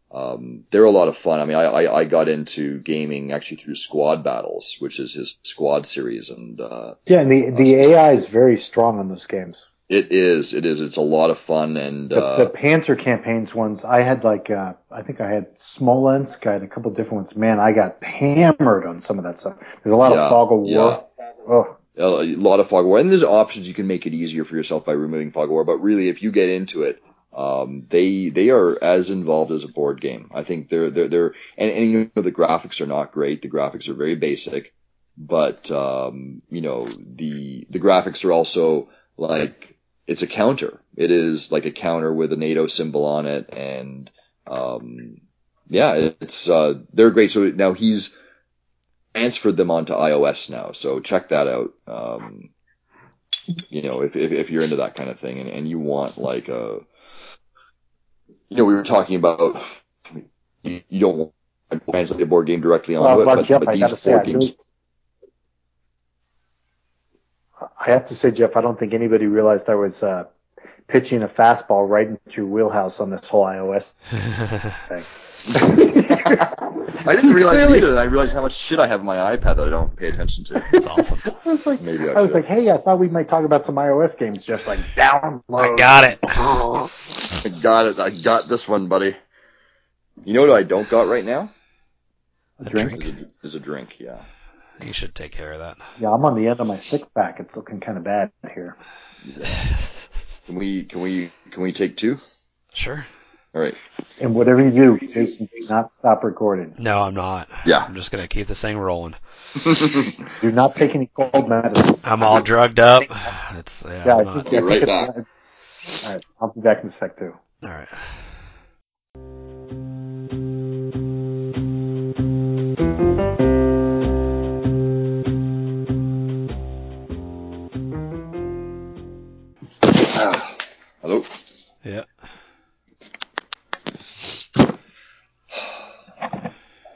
um, they're a lot of fun. I mean, I, I, I got into gaming actually through Squad Battles, which is his Squad series, and uh, Yeah, and the the AI is very strong on those games. It is, it is, it's a lot of fun, and The, uh, the Panzer campaigns ones, I had like, uh, I think I had Smolensk, I had a couple different ones. Man, I got hammered on some of that stuff. There's a lot Yeah, of fog of war. Ugh. a lot of fog of war, and there's options you can make it easier for yourself by removing fog of war. But really, if you get into it, um, they they are as involved as a board game. I think they're they're they're and, and you know the graphics are not great. The graphics are very basic, but um, you know the the graphics are also like it's a counter. It is like a counter with a NATO symbol on it, and um, yeah, it's uh, they're great. So now he's transferred them onto iOS now, so check that out. Um, you know, if, if if you're into that kind of thing and, and you want like a, you know, we were talking about you, you don't want to translate a board game directly onto Well, it, but, but these board games. Really- I have to say, Jeff, I don't think anybody realized I was uh, pitching a fastball right into your wheelhouse on this whole iOS thing. [laughs] I didn't realize Clearly- it either, I realized how much shit I have on my iPad that I don't pay attention to. It's awesome. [laughs] I was like, Maybe I I was like, hey, I thought we might talk about some iOS games. Jeff's like, download. I got it. [laughs] I got it. I got this one, buddy. You know what I don't got right now? A A drink. drink. Is a, is a drink. Yeah. You should take care of that. Yeah, I'm on the end of my six pack. It's looking kind of bad here. Can we? Can we? Can we take two? Sure. All right. And whatever you do, Jason, do not stop recording. No, I'm not. Yeah. I'm just gonna keep this thing rolling. [laughs] Do not take any cold medicine. I'm all drugged up. It's yeah. Yeah, I'm I not. think, Be I think right it's- back. All right, I'll be back in a sec too. All right. Yeah. [sighs]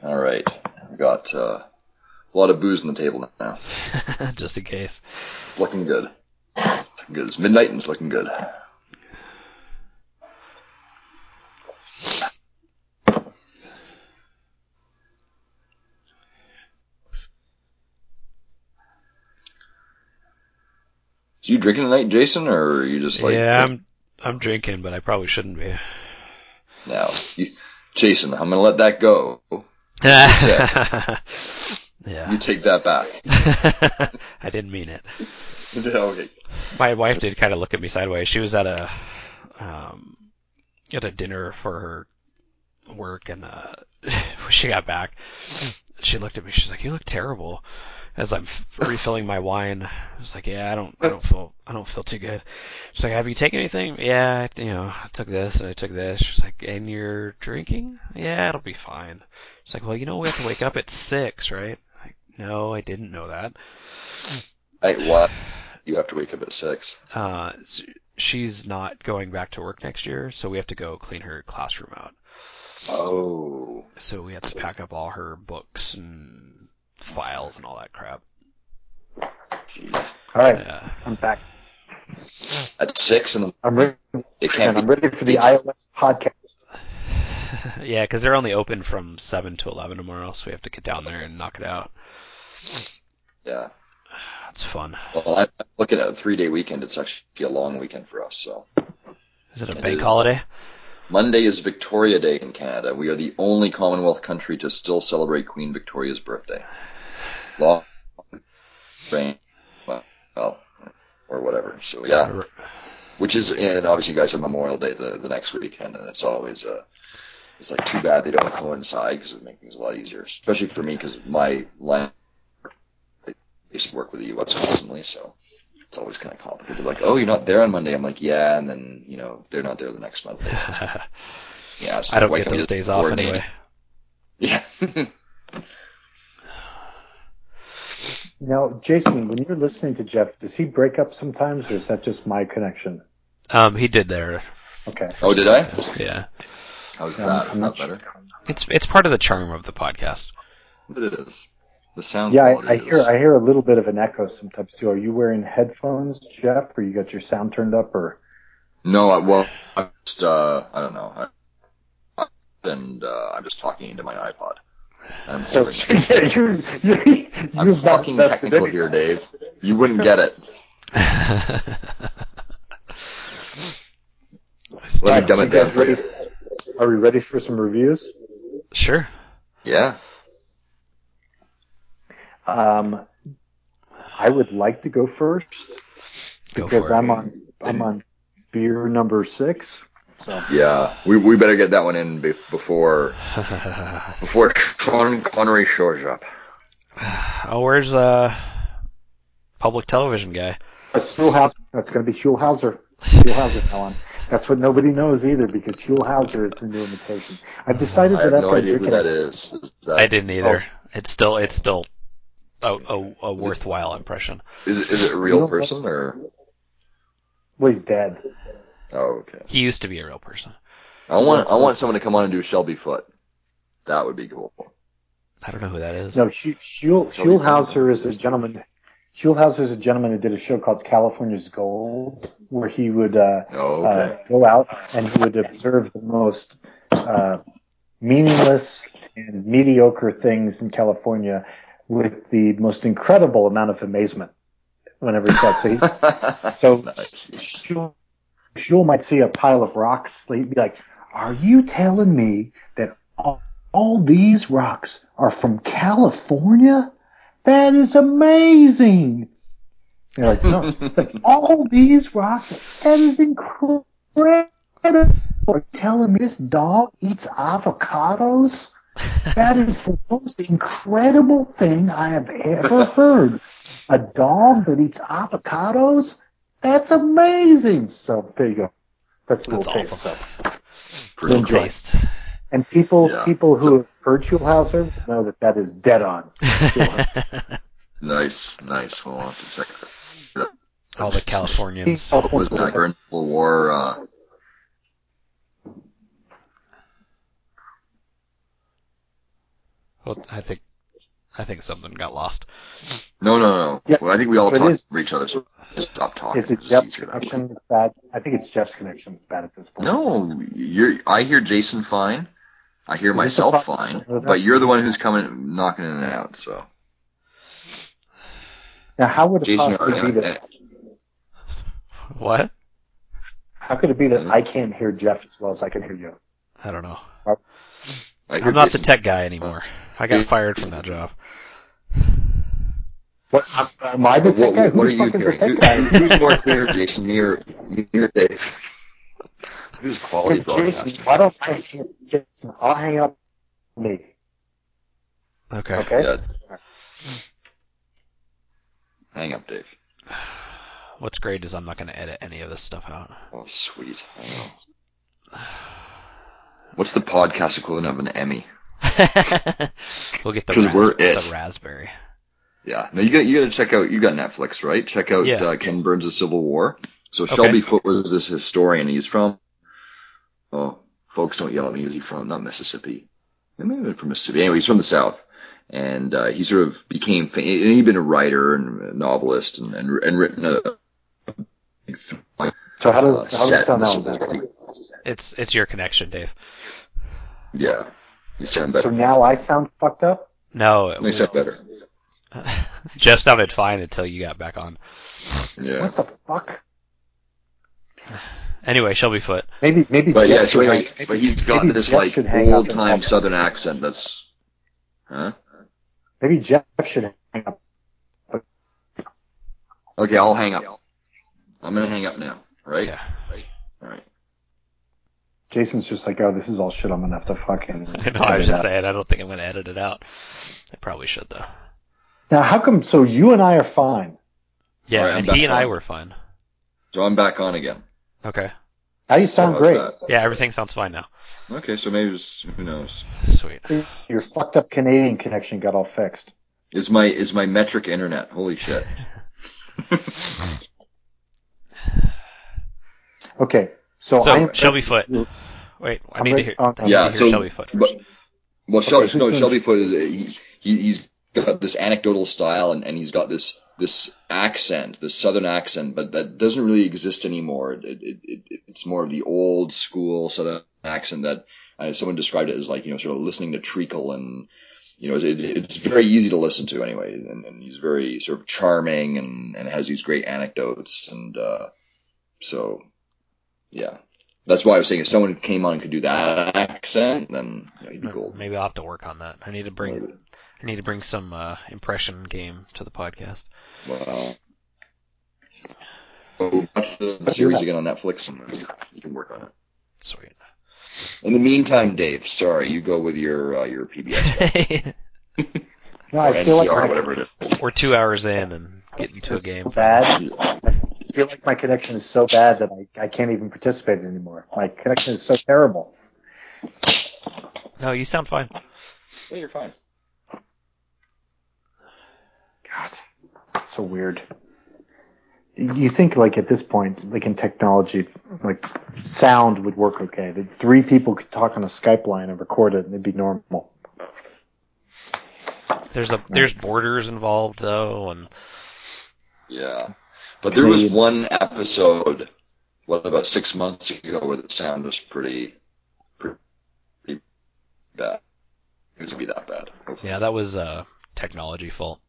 All right. We got uh, a lot of booze on the table now. [laughs] just in case. It's looking good. It's looking good. It's midnight and it's looking good. So you drinking tonight, Jason, or are you just like yeah, I'm I'm drinking, but I probably shouldn't be. now? You, Jason, I'm gonna let that go. [laughs] yeah. You take that back. [laughs] I didn't mean it. [laughs] okay. My wife did kind of look at me sideways. She was at a um at a dinner for her work, and uh when she got back, she looked at me. She's like, "You look terrible." As I'm refilling my wine, I was like, "Yeah, I don't, I don't feel, I don't feel too good." She's like, "Have you taken anything?" Yeah, you know, I took this and I took this. She's like, "And you're drinking?" Yeah, it'll be fine. She's like, "Well, you know, we have to wake up at six, right?" I'm like, no, I didn't know that. Hey, what? You have to wake up at six. Uh, she's not going back to work next year, so we have to go clean her classroom out. Oh. So we have to pack up all her books and files and all that crap. Jeez. All right, Yeah. I'm back. At six and I'm ready. it can't I'm ready for the iOS podcast. [laughs] yeah, because they're only open from 7 to 11 tomorrow, so we have to get down there and knock it out. Yeah. It's fun. Well, I'm looking at a three day weekend. It's actually a long weekend for us. So Is it a It bank is. holiday? Monday is Victoria Day in Canada. We are the only Commonwealth country to still celebrate Queen Victoria's birthday. Long reign, well, or whatever. So yeah, which is and obviously you guys have Memorial Day the, the next weekend, and it's always uh it's like too bad they don't coincide because it would make things a lot easier, especially for me because my line I used to work with the U.S. constantly, so it's always kind of complicated. They're like, oh, you're not there on Monday. I'm like, yeah, and then you know they're not there the next Monday. [laughs] Yeah, it's I don't get those days off anyway. [laughs] Yeah. Now, Jason, when you're listening to Jeff, does he break up sometimes, or is that just my connection? Um, he did there. Okay. oh, did I? Yeah. How's Yeah, that? I'm Is not that better? It's it's part of the charm of the podcast. But it is. The sound Yeah, quality I, I is. hear I hear a little bit of an echo sometimes too. Are you wearing headphones, Jeff, or you got your sound turned up, or? No, I, well, I just, uh, I don't know. I, and, uh, I'm just talking into my iPod. I'm, So [laughs] I'm you're, you're, you're I'm fucking technical here, Dave. You wouldn't get it. Let me Right, dumb so it you down ready? Are we ready for some reviews? sure. Yeah. Um, I would like to go first Go because for it. I'm on I'm on beer number six. So Yeah. We, we better get that one in be- before, [laughs] before Sean Connery shows up. [sighs] oh, where's uh public television guy? it's Huell Howser. That's going to be Huell Howser. Huelhauser now on. That's what nobody knows either because Huell Howser is the new imitation. I've decided that I have no idea who drinking that it, is. Is that- I didn't either. It's still it's still a, a, a worthwhile impression. Is it, is it a real person or? Well, he's dead. Oh, okay. He used to be a real person. I want I want someone to come on and do a Shelby Foote. That would be cool. I don't know who that is. No, Sch- Schul- Shall Schulhauser is a gentleman. Schulhauser is a gentleman who did a show called California's Gold, where he would uh, Oh, uh, go out and he would observe the most uh, meaningless and mediocre things in California with the most incredible amount of amazement whenever he saw it. So he, [laughs] so Nice. Shul, might see a pile of rocks. He'd be like, "Are you telling me that all, all these rocks are from California? That is amazing!" You're like, "No, like, [laughs] all these rocks. That is incredible." Are telling me this dog eats avocados? That is the most incredible thing I have ever heard. A dog that eats avocados? That's amazing. So there you go. That's a That's taste. awesome. So, Little enjoy. taste. and people, Yeah. people who have heard Schulhauser know that that is dead on. [laughs] Nice, nice. We'll have to check that. All the Californians. What was that during the war? Uh, Well, I think I think something got lost. no, no, no. Yes, well, I think we all but talk is- for each other, so just stop talking. Is it 'cause Jeff's easier that way. connection that's bad? I think it's Jeff's connection that's bad at this point. No, you're. I hear Jason fine. I hear Is myself problem fine, but you're the one who's coming knocking in and out. So, Now, how would it Jason, possibly be uh, that? What? How could it be that I can't hear Jeff as well as I can hear you? I don't know. I hear I'm not the tech guy anymore. I got fired from that job. What? Am, am I the What, tech guy? what, Who what are the you fuck is the hearing? tech Who, guy? who's more clear, Jason? Near, near Dave. Who's quality Hey, Jason, broadcasting? why don't I hang Jason? I'll hang up me. Okay. Okay. Yeah. Hang up, Dave. What's great is I'm not going to edit any of this stuff out. Oh, sweet. What's the podcast equivalent of an Emmy? [laughs] we'll get the, [laughs] 'Cause we're ras- it. the raspberry. Yeah. No, you got you got to check out. You got Netflix, right? Check out Yeah. uh, Ken Burns' Civil War. So Okay. Shelby Foote was this historian. He's from. Oh, folks, don't yell at me. Is he from not Mississippi? He may have been from Mississippi. Anyway, he's from the South, and uh, he sort of became. Fam- and he'd been a writer and a novelist, and and, and written a. So how does, uh, how does set it sound in the now? It's it's your connection, Dave. Yeah, you sound better. So now I sound fucked up? No, it You sound better. [laughs] Jeff sounded fine until you got back on. Yeah. What the fuck? Anyway, Shelby Foote. Maybe, maybe But Jeff yeah, so should anyway, hang- but he's got this Jeff like should hang up old time Southern accent. That's, huh? Maybe Jeff should hang up. Okay, I'll hang up. I'm gonna hang up now. Right? Yeah. All right. Jason's just like, oh, this is all shit. I'm gonna have to fucking. I know. I was just out. saying. I don't think I'm going to edit it out. I probably should though. Now, how come? So you and I are fine. Yeah, All right, I'm and he and I were fine. So I'm back on again. Okay. Now you sound great. that? Yeah, everything sounds fine now. Okay, so maybe it's, who knows? Sweet. Your fucked up Canadian connection got all fixed. Is my is my metric internet? Holy shit! [laughs] Okay, so, So I'm Shelby Foote. Wait, I I'm need to hear. I need Yeah, to hear so- Shelby Foote first. But well, Shelby, who's no, Shelby Foote is he, he he's got this anecdotal style and, and he's got this this accent, this southern accent, but that doesn't really exist anymore. It, it, it, it's more of the old school southern accent that uh, someone described it as like you know sort of listening to treacle and you know it, it's very easy to listen to anyway, and, and he's very sort of charming and, and has these great anecdotes and uh, so yeah. That's why I was saying if someone came on and could do that accent, then you know, he'd be gold. Maybe I'll have to work on that. I need to bring. Maybe. I need to bring some uh, impression game to the podcast. Wow. Well, watch the series again on Netflix and then you can work on it. Sweet. In the meantime, Dave, sorry, you go with your uh, your PBS [laughs] no, or I feel like NPR, my, whatever it is. We're two hours in and getting to a game. so bad. I feel like my connection is so bad that I, I can't even participate anymore. My connection is so terrible. No, you sound fine. Yeah, you're fine. God, that's so weird. You think like at this point, like in technology, like sound would work okay. That three people could talk on a Skype line and record it, and it'd be normal. There's a there's borders involved though, and Yeah. But there was one episode, what about six months ago, where the sound was pretty, pretty, pretty bad. It was be that bad. yeah, that was a technology fault.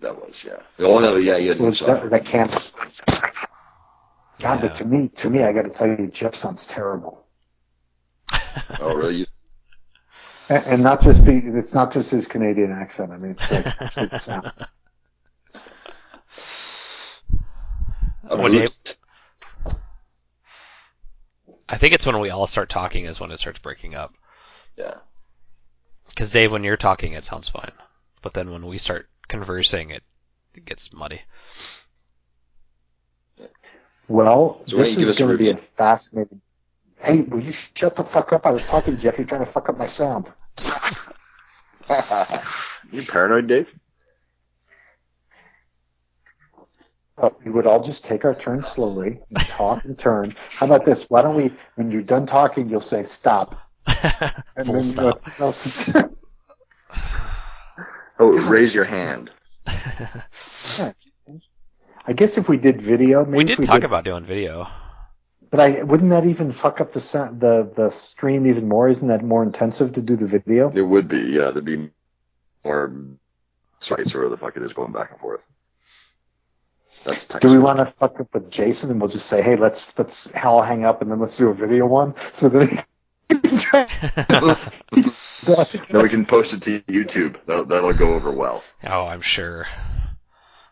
That was, yeah. Oh no, yeah, you had Well, that, software. that can't. God, Yeah. but to me, to me, I got to tell you, Jeff sounds terrible. [laughs] Oh really? And, and not just be, it's not just his Canadian accent. I mean, it's like it's sound. A When hoot? I think it's when we all start talking is when it starts breaking up. Yeah. Because Dave, when you're talking, it sounds fine, but then when we start conversing, it, it gets muddy. Well, So this don't you give is going to be a fascinating. Hey, will you shut the fuck up? I was talking to Jeff. You're trying to fuck up my sound. [laughs] You paranoid, Dave? We would all just take our turn slowly and talk and turn. How about this? Why don't we, when you're done talking, you'll say stop. [laughs] And Full then stop. [laughs] you'll- no, Oh, raise your hand. [laughs] I guess if we did video, maybe we if did we talk about doing video. But I wouldn't that even fuck up the sound, the the stream even more? Isn't that more intensive to do the video? It would be, yeah. There'd be more sites or whatever the fuck it is going back and forth. That's text. Do we want to fuck up with Jason and we'll just say, hey, let's let's all hang up and then let's do a video one so that. [laughs] Then we can post it to YouTube. That'll, that'll go over well. oh, I'm sure.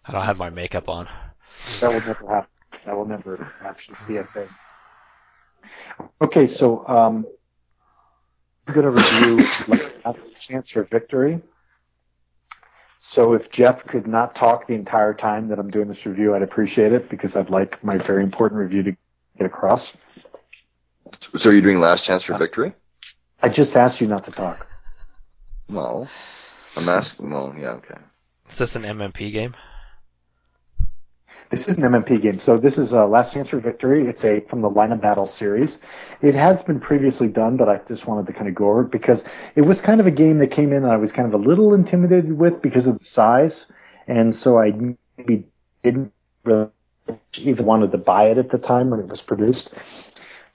I don't have my makeup on. That will never happen. That will never actually be a thing. Okay, so um, I'm going to review Last Chance for Victory. So if Jeff could not talk the entire time that I'm doing this review, I'd appreciate it because I'd like my very important review to get across. So are you doing last chance for victory? I just asked you not to talk. Well, I'm asking. Well, yeah, okay. Is this an MMP game? This is an MMP game. So this is uh, Last Chance for Victory. It's a from the Line of Battle series. It has been previously done, but I just wanted to kind of go over it because it was kind of a game that came in and I was kind of a little intimidated with because of the size, and so I maybe didn't really even wanted to buy it at the time when it was produced.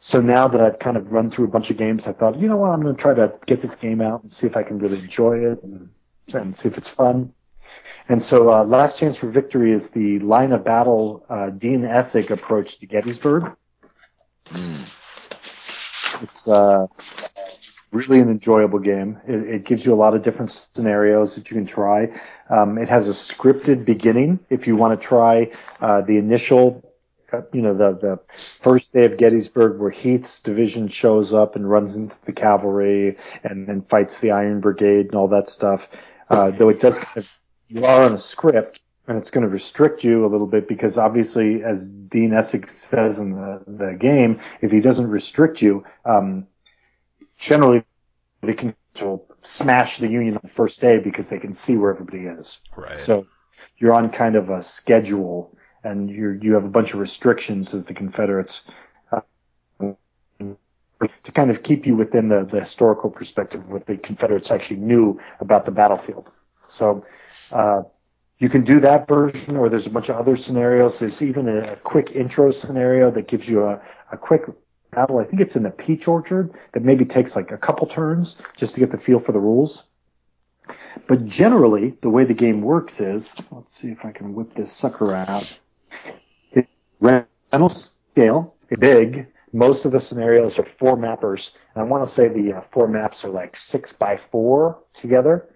So now that I've kind of run through a bunch of games, I thought, you know what, I'm going to try to get this game out and see if I can really enjoy it and, and see if it's fun. And so, uh, Last Chance for Victory is the line of battle uh, Dean Essig approach to Gettysburg. Mm. It's uh, really an enjoyable game. It, it gives you a lot of different scenarios that you can try. Um, it has a scripted beginning if you want to try uh, the initial, you know, the the first day of Gettysburg where Heth's division shows up and runs into the cavalry and then fights the Iron Brigade and all that stuff. Uh, though it does kind of, you are on a script and it's going to restrict you a little bit because obviously, as Dean Essig says in the, the game, if he doesn't restrict you, um, generally they can smash the Union on the first day because they can see where everybody is. Right. So you're on kind of a schedule and you you have a bunch of restrictions as the Confederates uh, to kind of keep you within the, the historical perspective of what the Confederates actually knew about the battlefield. So uh, you can do that version, or there's a bunch of other scenarios. There's even a, a quick intro scenario that gives you a, a quick battle. I think it's in the peach orchard that maybe takes like a couple turns just to get the feel for the rules. But generally, the way the game works is, let's see if I can whip this sucker out. Rental scale, big. Most of the scenarios are four mappers. And I want to say the uh, four maps are like six by four together.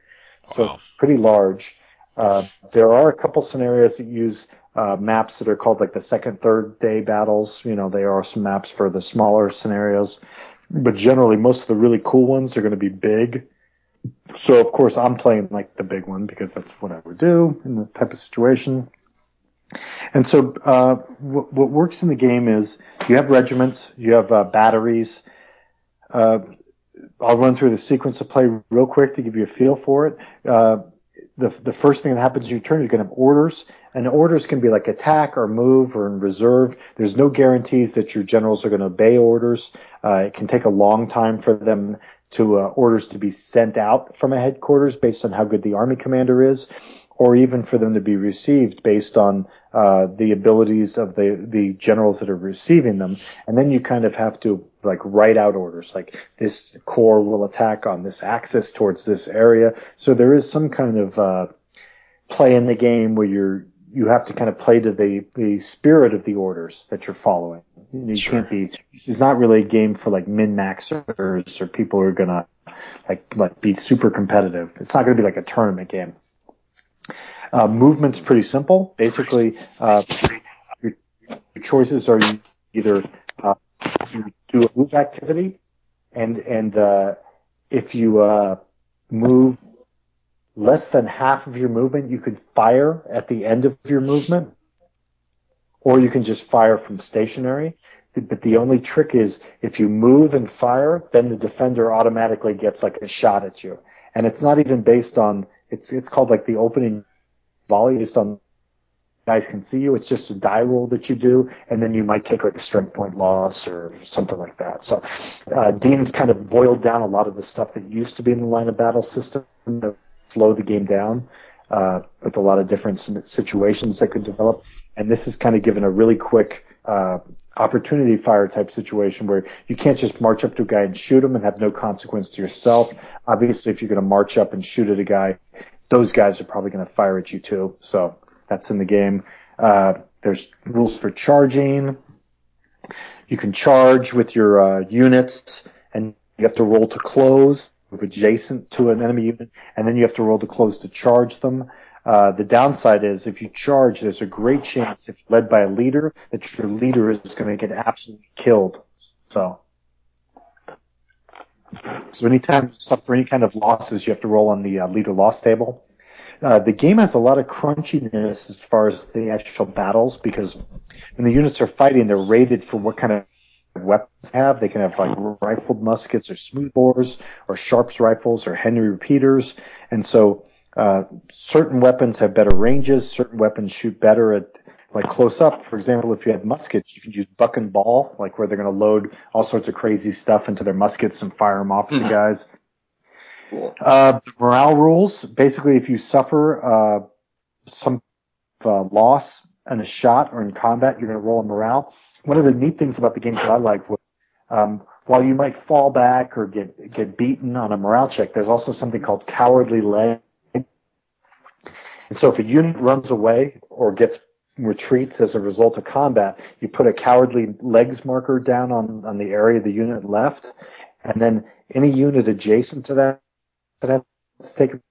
So Wow. pretty large. Uh, there are a couple scenarios that use uh, maps that are called like the second, third day battles. You know, they are some maps for the smaller scenarios, but generally most of the really cool ones are going to be big. So of course I'm playing like the big one because that's what I would do in this type of situation. And so uh, what, what works in the game is you have regiments, you have uh, batteries. Uh, I'll run through the sequence of play real quick to give you a feel for it. Uh, the the first thing that happens in your turn, you're going to have orders, and orders can be like attack or move or in reserve. There's no guarantees that your generals are going to obey orders. Uh, it can take a long time for them to uh, orders to be sent out from a headquarters based on how good the army commander is, or even for them to be received based on uh, the abilities of the the generals that are receiving them. And then you kind of have to like write out orders like this corps will attack on this axis towards this area. So there is some kind of uh, play in the game where you're you have to kind of play to the the spirit of the orders that you're following. You sure. can't be. This is not really a game for like min maxers or people who are gonna like like be super competitive. It's not gonna be like a tournament game. Uh, movement's pretty simple. Basically, uh, your, your, choices are either uh, you do a move activity, and and uh, if you uh, move less than half of your movement, you could fire at the end of your movement, or you can just fire from stationary. But the only trick is if you move and fire, then the defender automatically gets like a shot at you. And it's not even based on, it's, it's called like the opening volley based on guys can see you. It's just a die roll that you do, and then you might take like a strength point loss or something like that. So uh, Dean's kind of boiled down a lot of the stuff that used to be in the line of battle system to slow the game down uh, with a lot of different situations that could develop. And this is kind of given a really quick uh, opportunity fire type situation where you can't just march up to a guy and shoot him and have no consequence to yourself. Obviously, if you're going to march up and shoot at a guy, those guys are probably going to fire at you too. So that's in the game. Uh, there's rules for charging. You can charge with your uh, units, and you have to roll to close, adjacent to an enemy unit, and then you have to roll to close to charge them. Uh, the downside is if you charge, there's a great chance, if led by a leader, that your leader is going to get absolutely killed. So, so anytime you suffer any kind of losses, you have to roll on the uh, leader loss table. Uh, the game has a lot of crunchiness as far as the actual battles because when the units are fighting, they're rated for what kind of weapons they have. They can have like rifled muskets or smoothbores or Sharps rifles or Henry repeaters. And so, uh, certain weapons have better ranges. Certain weapons shoot better at like close up. For example, if you had muskets, you could use buck and ball, like where they're going to load all sorts of crazy stuff into their muskets and fire them off at mm-hmm. the guys. Cool. Uh, the morale rules, basically, if you suffer uh, some uh, loss in a shot or in combat, you're going to roll a morale. One of the neat things about the games that I like was um, while you might fall back or get get beaten on a morale check, there's also something called cowardly leg. And so if a unit runs away or gets retreats as a result of combat, you put a cowardly legs marker down on, on the area the unit left, and then any unit adjacent to that that has taken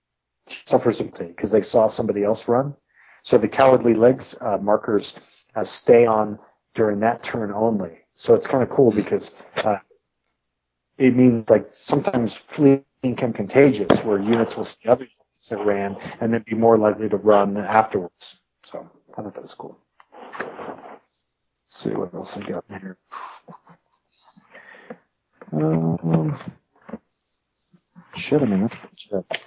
suffers because they saw somebody else run. So the cowardly legs uh, markers uh, stay on during that turn only. So it's kind of cool because uh, it means like sometimes fleeing can contagious, where units will see other units that ran and then be more likely to run afterwards. I thought that was cool. Let's see what else I got here. Um, Shit, I mean, that's shit.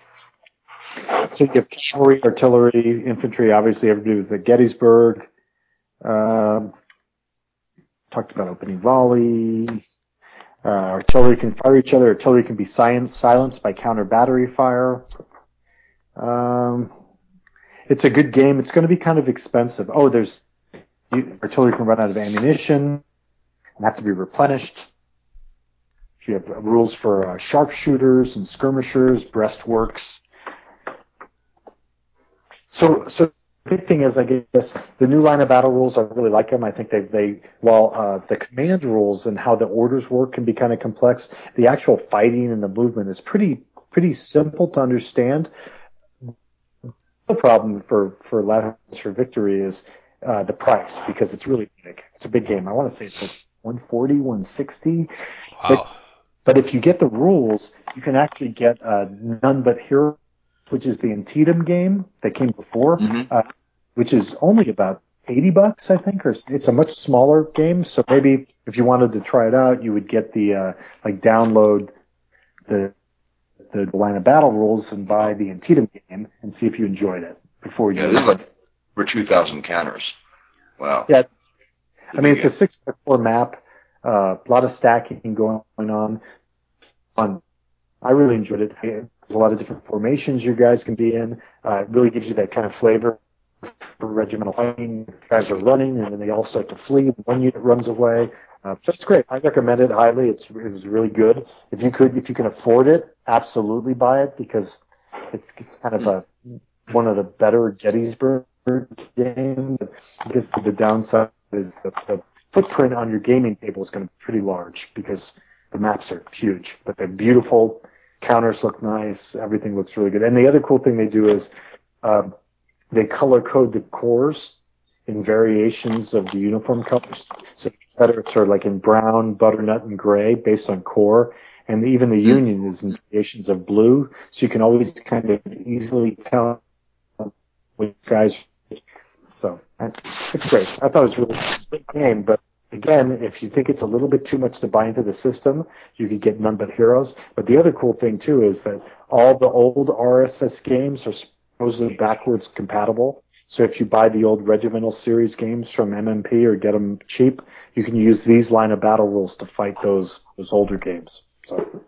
So you have cavalry, artillery, infantry. Obviously, everybody was at Gettysburg. Um, talked about opening volley. Uh, artillery can fire each other. Artillery can be silenced by counter battery fire. Um, it's a good game. It's going to be kind of expensive. Oh, there's artillery can run out of ammunition and have to be replenished. You have rules for uh, sharpshooters and skirmishers, breastworks. So, so the big thing is, I guess, the new line of battle rules. I really like them. I think they, they, while uh, the command rules and how the orders work can be kind of complex, the actual fighting and the movement is pretty, pretty simple to understand. The problem for for Last for Victory is uh, the price because it's really big. It's a big game. I want to say it's like 140, 160. Wow. But but if you get the rules, you can actually get uh, None But Hero, which is the Antietam game that came before, mm-hmm. uh, which is only about 80 bucks, I think, or it's a much smaller game. So maybe if you wanted to try it out, you would get the, uh, like download the the line of battle rules and buy the Antietam game and see if you enjoyed it before you. Yeah, this is like for 2,000 counters. Wow. Yeah, it's, I mean it's a six by four map. Uh, a lot of stacking going on. Fun. I really enjoyed it. There's a lot of different formations you guys can be in. Uh, it really gives you that kind of flavor for regimental fighting. Guys are running and then they all start to flee. One unit runs away. Uh, so it's great. I recommend it highly. It's, it was really good. If you could, if you can afford it, absolutely buy it because it's, it's kind of a one of the better Gettysburg games. The downside is the, footprint on your gaming table is going to be pretty large because the maps are huge, but they're beautiful. Counters look nice. Everything looks really good. And the other cool thing they do is um, they color code the corps in variations of the uniform colors. So Confederates are like in brown, butternut, and gray based on corps. And even the hmm. Union is in variations of blue. So you can always kind of easily tell which guys. So it's great. I thought it was really a good game, but again, if you think it's a little bit too much to buy into the system, you could get none but heroes. But the other cool thing too is that all the old RSS games are supposedly backwards compatible. So if you buy the old Regimental series games from MMP or get them cheap, you can use these line of battle rules to fight those those older games. So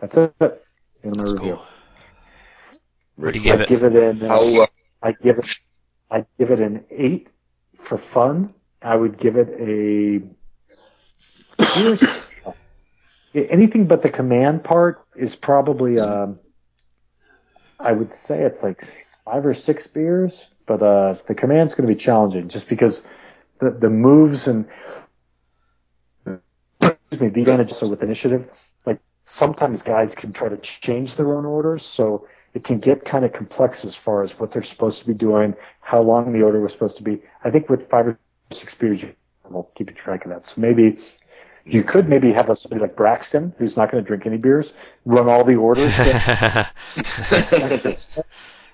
that's it. That's the end of my That's review. cool. What do you give I it? give it an. Uh, uh, I give it. I give it an eight for fun. I would give it a. Anything but the command part is probably. Um, I would say it's like five or six beers, but uh, the command's going to be challenging just because the the moves and excuse me the advantages are with initiative. Like sometimes guys can try to change their own orders, so it can get kind of complex as far as what they're supposed to be doing, how long the order was supposed to be. I think with five or six beers, you will keep track of that. So maybe you could maybe have a, somebody like Braxton, who's not going to drink any beers, run all the orders. [laughs] [laughs]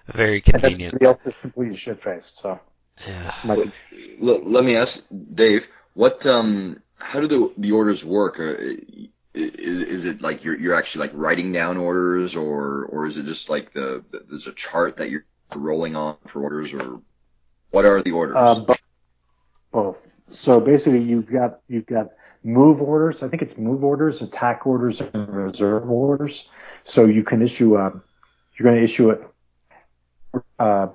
Very and then convenient. everybody else is completely shit faced. So Yeah. might be L- let me ask Dave, what um, how do the the orders work? Uh, is, it like you're you're actually like writing down orders, or or is it just like the, the there's a chart that you're rolling on for orders, or what are the orders? Uh, bo- both. So basically, you've got you've got move orders. I think it's move orders, attack orders, and reserve orders. So you can issue a you're going to issue it. Uh,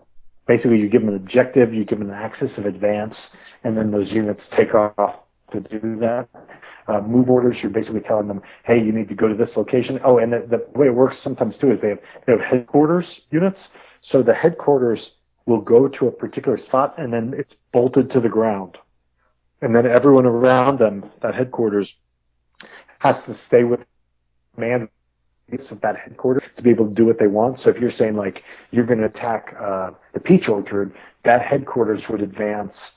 basically, you give them an objective, you give them an axis of advance, and then those units take off to do that. Uh, move orders, you're basically telling them, hey, you need to go to this location. Oh, and the, the way it works sometimes too is they have they have headquarters units. So the headquarters will go to a particular spot and then it's bolted to the ground. And then everyone around them, that headquarters, has to stay with command base of that headquarters to be able to do what they want. So if you're saying like you're going to attack uh, the peach orchard, that headquarters would advance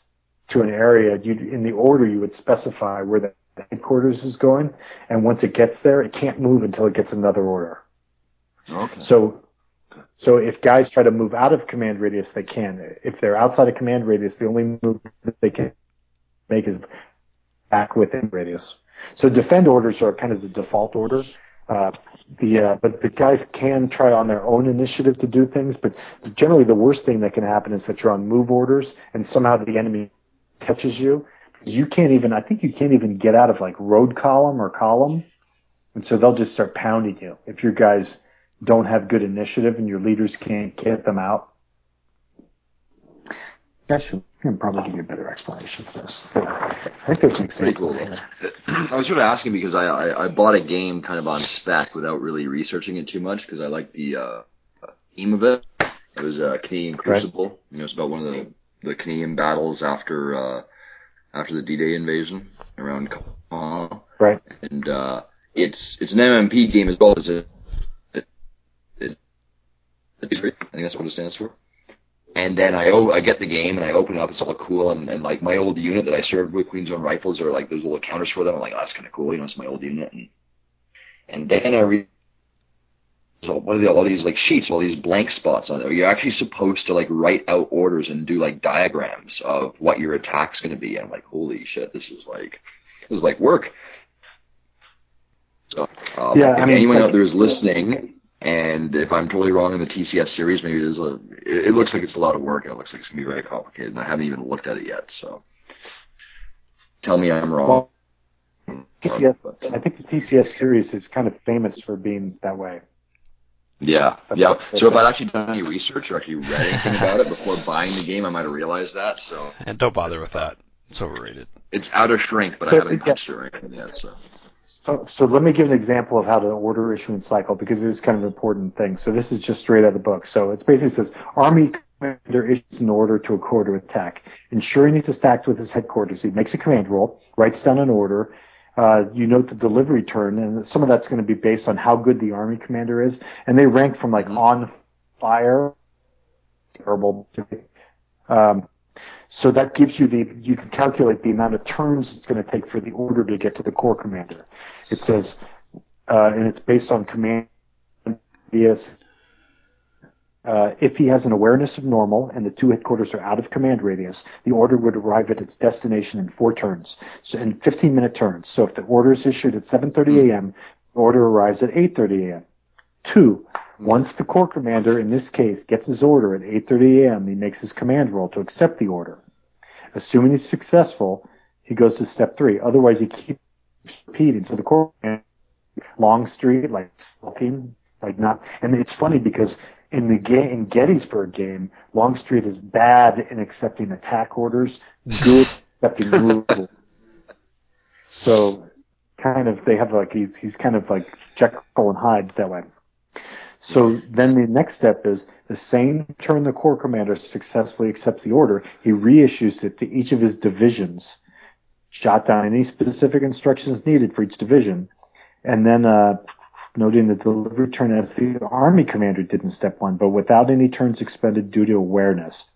to an area. You in the order you would specify where the headquarters is going, and once it gets there, it can't move until it gets another order. okay. So, so if guys try to move out of command radius, they can. If they're outside of command radius, the only move that they can make is back within radius. So defend orders are kind of the default order. Uh, the uh, but the guys can try on their own initiative to do things, but generally the worst thing that can happen is that you're on move orders and somehow the enemy catches you. You can't even. I think you can't even get out of like road column or column, and so they'll just start pounding you if your guys don't have good initiative and your leaders can't get them out. I should can probably give you a better explanation for this. I think there's an Pretty example. cool. Though. I was sort of asking because I, I I bought a game kind of on spec without really researching it too much because I like the uh, theme of it. It was uh, Canadian Crucible. You know, it's about one of the the Canadian battles after uh, after the D-Day invasion around Caen. Right. and uh, it's it's an MMP game as well as it, it, it, I think that's what it stands for. And then I o- I get the game and I open it up. It's all cool and, and like my old unit that I served with Queen's Own Rifles are like those little counters for them. I'm like, oh, that's kind of cool. You know, it's my old unit. And and then I read what are all these like sheets, all these blank spots on there. You're actually supposed to like write out orders and do like diagrams of what your attack's going to be. And I'm like, holy shit, this is like this is like work. So, um, Yeah, if I mean, anyone like- out there is listening, and if I'm totally wrong in the TCS series, maybe it is a. It, it looks like it's a lot of work, and it looks like it's gonna be very complicated, and I haven't even looked at it yet. So, tell me I'm wrong. TCS, uh, I think the TCS series is kind of famous for being that way. Yeah, yeah. So if I'd actually done any research or actually read anything about it before buying the game, I might have realized that. So And don't bother with that. It's overrated. it's out of shrink, but So, I haven't yeah. touched it or anything yet. So So, so let me give an example of how the order issuance cycle, because it is kind of an important thing. So this is just straight out of the book. So it basically says Army commander issues an order to a corps to attack, ensuring he's stacked with his headquarters. He makes a command roll, writes down an order. Uh, you note the delivery turn, and some of that's going to be based on how good the Army commander is, and they rank from like on fire, terrible. Um, so that gives you the, you can calculate the amount of turns it's going to take for the order to get to the corps commander. It says, uh, and it's based on command yes. Uh, if he has an awareness of normal and the two headquarters are out of command radius, the order would arrive at its destination in four turns, so in 15 minute turns. So if the order is issued at 7:30 a.m., the order arrives at 8:30 a.m. Two, once the corps commander, in this case, gets his order at 8:30 a.m., he makes his command roll to accept the order. Assuming he's successful, he goes to step three. Otherwise, he keeps repeating. So the corps commander, Longstreet, like sulking, like not. And it's funny because in the game, in Gettysburg game, Longstreet is bad in accepting attack orders, good [laughs] accepting removal. So, kind of, they have like he's he's kind of like Jekyll and Hyde that way. So then the next step is the same turn the corps commander successfully accepts the order, he reissues it to each of his divisions, jot down any specific instructions needed for each division, and then uh, noting the delivery turn as the army commander did in step one, but without any turns expended due to awareness.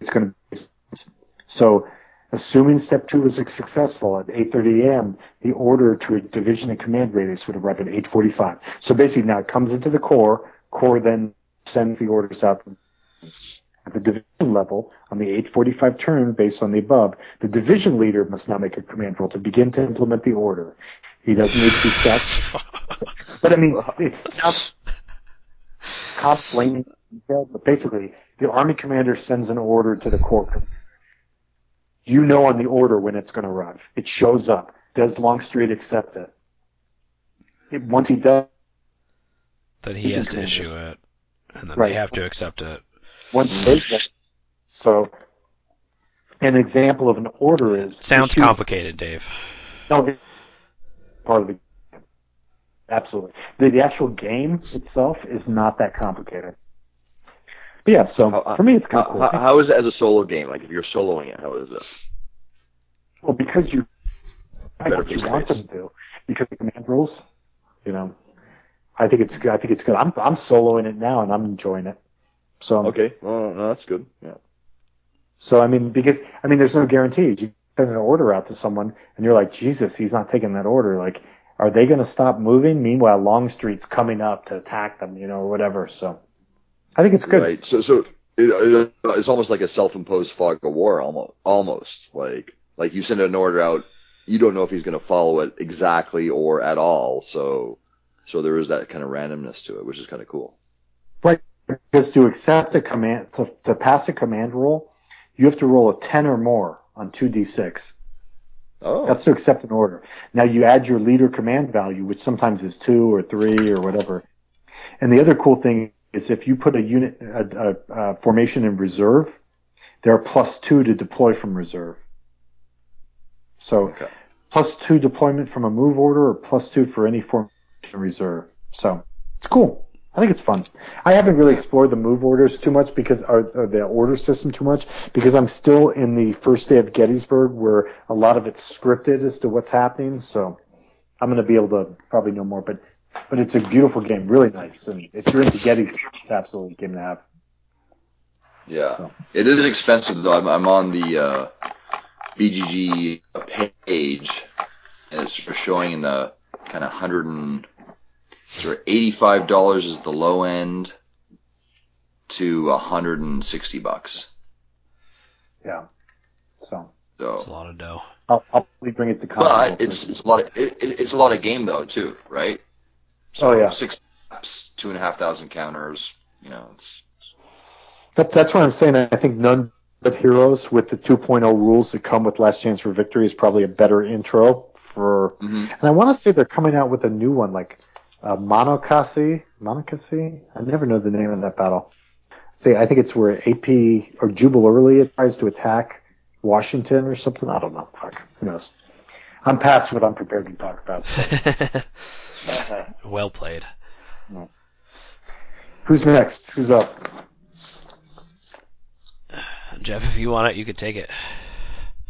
It's going to so assuming step two was successful at 8:30 a.m., the order to a division and command radius would arrive at 8:45. So basically, now it comes into the corps. Corps then sends the orders out at the division level on the 8:45 turn based on the above. The division leader must now make a command roll to begin to implement the order. He doesn't need to be stacked. [laughs] But I mean, it's not complaint detail, but basically, the army commander sends an order to the corps. commander. You know on the order when it's going to arrive. It shows up. Does Longstreet accept it? it once he does, Then he has to issue it, and then Right. they have to accept it. once he does so an example of an order is Sounds issue- complicated, Dave. No, it's part of the absolutely. The, the actual game itself is not that complicated. But yeah, so How- uh, for me, it's kind How, cool. how, is it as a solo game? Like if you're soloing it, how is it? Well, because you, Better what you want them to, because the command rules, you know, I think it's good. I think it's good. I'm I'm soloing it now and I'm enjoying it. So Okay, well, no, that's good. Yeah. so I mean, because I mean, there's no guarantees. You send an order out to someone and you're like, Jesus, he's not taking that order. Like, are they going to stop moving? Meanwhile, Longstreet's coming up to attack them, you know, or whatever. So I think it's good. Right. So so it, it, uh, it's almost like a self-imposed fog of war. Almost. Almost like like you send an order out, you don't know if he's going to follow it exactly or at all. So so there is that kind of randomness to it, which is kind of cool. Right. Because to accept a command, to, to pass a command roll, you have to roll a 10 or more on 2d6. Oh. That's to accept an order. Now you add your leader command value, which sometimes is two or three or whatever. And the other cool thing is if you put a unit, a, a, a formation in reserve, there are plus two to deploy from reserve. So Okay. plus two deployment from a move order or plus two for any formation in reserve. So it's cool. I think it's fun. I haven't really explored the move orders too much because, or, or the order system too much because I'm still in the first day of Gettysburg where a lot of it's scripted as to what's happening. So I'm going to be able to probably know more, but, but it's a beautiful game, really nice. And if you're into Gettysburg, it's absolutely a game to have. Yeah, So. it is expensive though. I'm, I'm on the uh, BGG page, and it's showing the kind of hundred and sort of eighty-five dollars is the low end to hundred and sixty bucks. Yeah. So It's a lot of dough. I'll, I'll probably bring it to Cosmo. but it's it's a lot of it, it- it's a lot of game though too, right? So Oh, yeah. six maps, two and a half thousand counters. You know, it's, That, that's what I'm saying. I think none but Heroes with the 2.0 rules that come with Last Chance for Victory is probably a better intro for. Mhm. And I want to say they're coming out with a new one, like uh, Monocacy. Monocacy? I never know the name of that battle. See, I think it's where AP or Jubal Early tries to attack Washington or something. I don't know. Fuck. Who knows? I'm past what I'm prepared to talk about. so. [laughs] well played. Who's next? Who's up? Jeff, if you want it, you could take it.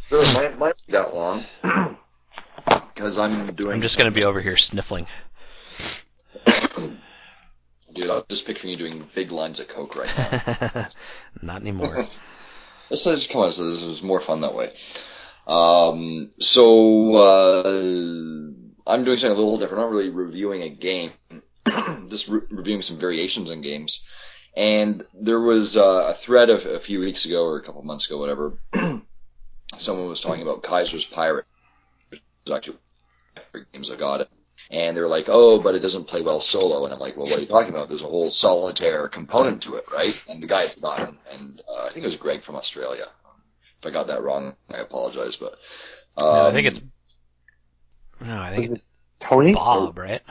sure, might might be that long [clears throat] because I'm doing. I'm just gonna be over here sniffling. [coughs] Dude, I'm just picturing you doing big lines of coke right now. [laughs] Not anymore. [laughs] Let's just come on. So this is more fun that way. Um, so uh, I'm doing something a little different. I'm not really reviewing a game, [clears throat] just re- reviewing some variations in games. And there was uh, a thread of, a few weeks ago or a couple months ago, whatever. [clears throat] someone was talking about Kaiser's Pirate, actually one of my favorite games I got it. And they're like, oh, but it doesn't play well solo. And I'm like, well, what are you talking about? There's a whole solitaire component to it, right? And the guy had forgotten. And uh, I think it was Greg from Australia. If I got that wrong, I apologize. But um, no, I think it's. No, I think it's Tony? Bob, right?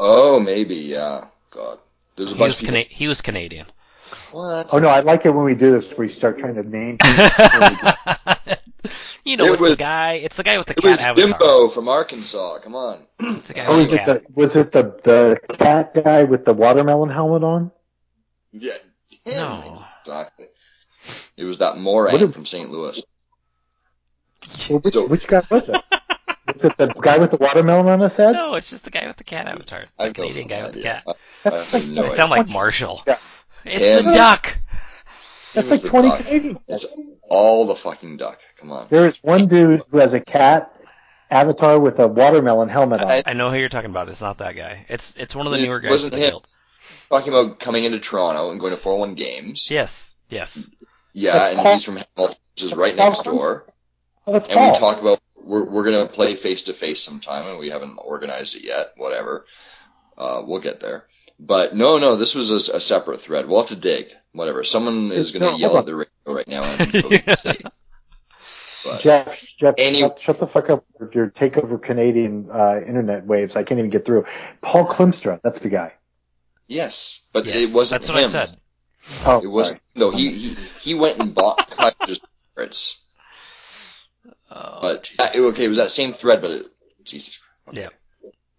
Oh, maybe, yeah. God. There's a He bunch was, of. Cana- he was Canadian. What? Oh no, I like it when we do this where you start trying to name. [laughs] [laughs] you know, It it's the guy. It's the guy with the It cat was avatar. Dimbo from Arkansas. Come on. [clears throat] It's the guy Oh, with is the it cat. the was it the the cat guy with the watermelon helmet on? Yeah. him. No. Exactly. It was that Moran What from St. Louis. Well, which, So- which guy was it? Was it the [laughs] guy with the watermelon on his head? No, it's just the guy with the cat avatar. The I Canadian guy with the cat. I, I no I sound like Marshall. Yeah. It's Him. the duck. That's like twenty duck. Canadian. It's all the fucking duck. Come on. There is one dude who has a cat avatar with a watermelon helmet on. I- I know who you're talking about. It's not that guy. It's it's one of the It newer guys wasn't the guild. Talking about coming into Toronto and going to 401 games. Yes, yes. Yeah, That's and Paul- he's from Hamilton, which is right next door. oh, that's And Paul. we talk about we're we're gonna play face to face sometime, and we haven't organized it yet. Whatever, uh, we'll get there. But no, no, this was a, a separate thread. We'll have to dig. Whatever. Someone is gonna No, yell at the radio right now. And [laughs] go dig. But Jeff, Jeff, Any- shut, shut the fuck up with your takeover Canadian uh, internet waves. I can't even get through. Paul Klimstra, that's the guy. yes, but yes. it wasn't That's what him. I said. Oh, It wasn't. No, he he he went and bought [laughs] Kaiser's Pirates. Oh, But Jesus uh, okay, it was that same thread, but it, Jesus. Okay. Yeah.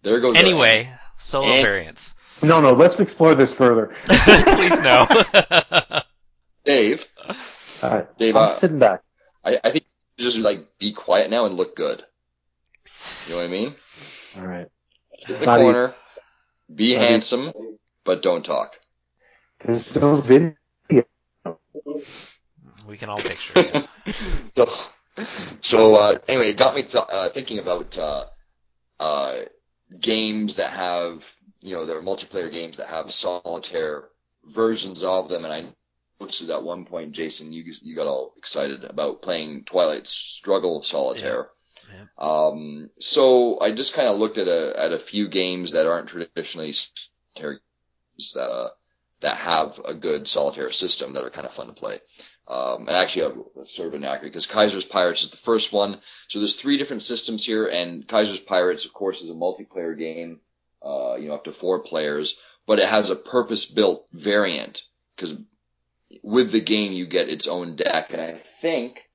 There goes. Anyway, solo And- variants. No, no, let's explore this further. [laughs] Please no. [laughs] Dave. All right, Dave, I'm uh, sitting back. I I think you just like be quiet now and look good. You know what I mean? All right. Sit in the not corner, be Not easy. handsome, but don't talk. There's no video. we can all picture [laughs] it. So, so uh, anyway, it got me th- uh, thinking about uh, uh, games that have, you know, there are multiplayer games that have solitaire versions of them, and I noticed at one point, Jason, you you got all excited about playing Twilight Struggle Solitaire. Yeah. Um, so I just kind of looked at a at a few games that aren't traditionally solitaire games that uh, that have a good solitaire system that are kind of fun to play. Um, and actually, uh, sort of inaccurate because Kaiser's Pirates is the first one. So there's three different systems here, and Kaiser's Pirates, of course, is a multiplayer game, uh, you know, up to four players, but it has a purpose-built variant because with the game you get its own deck, and I think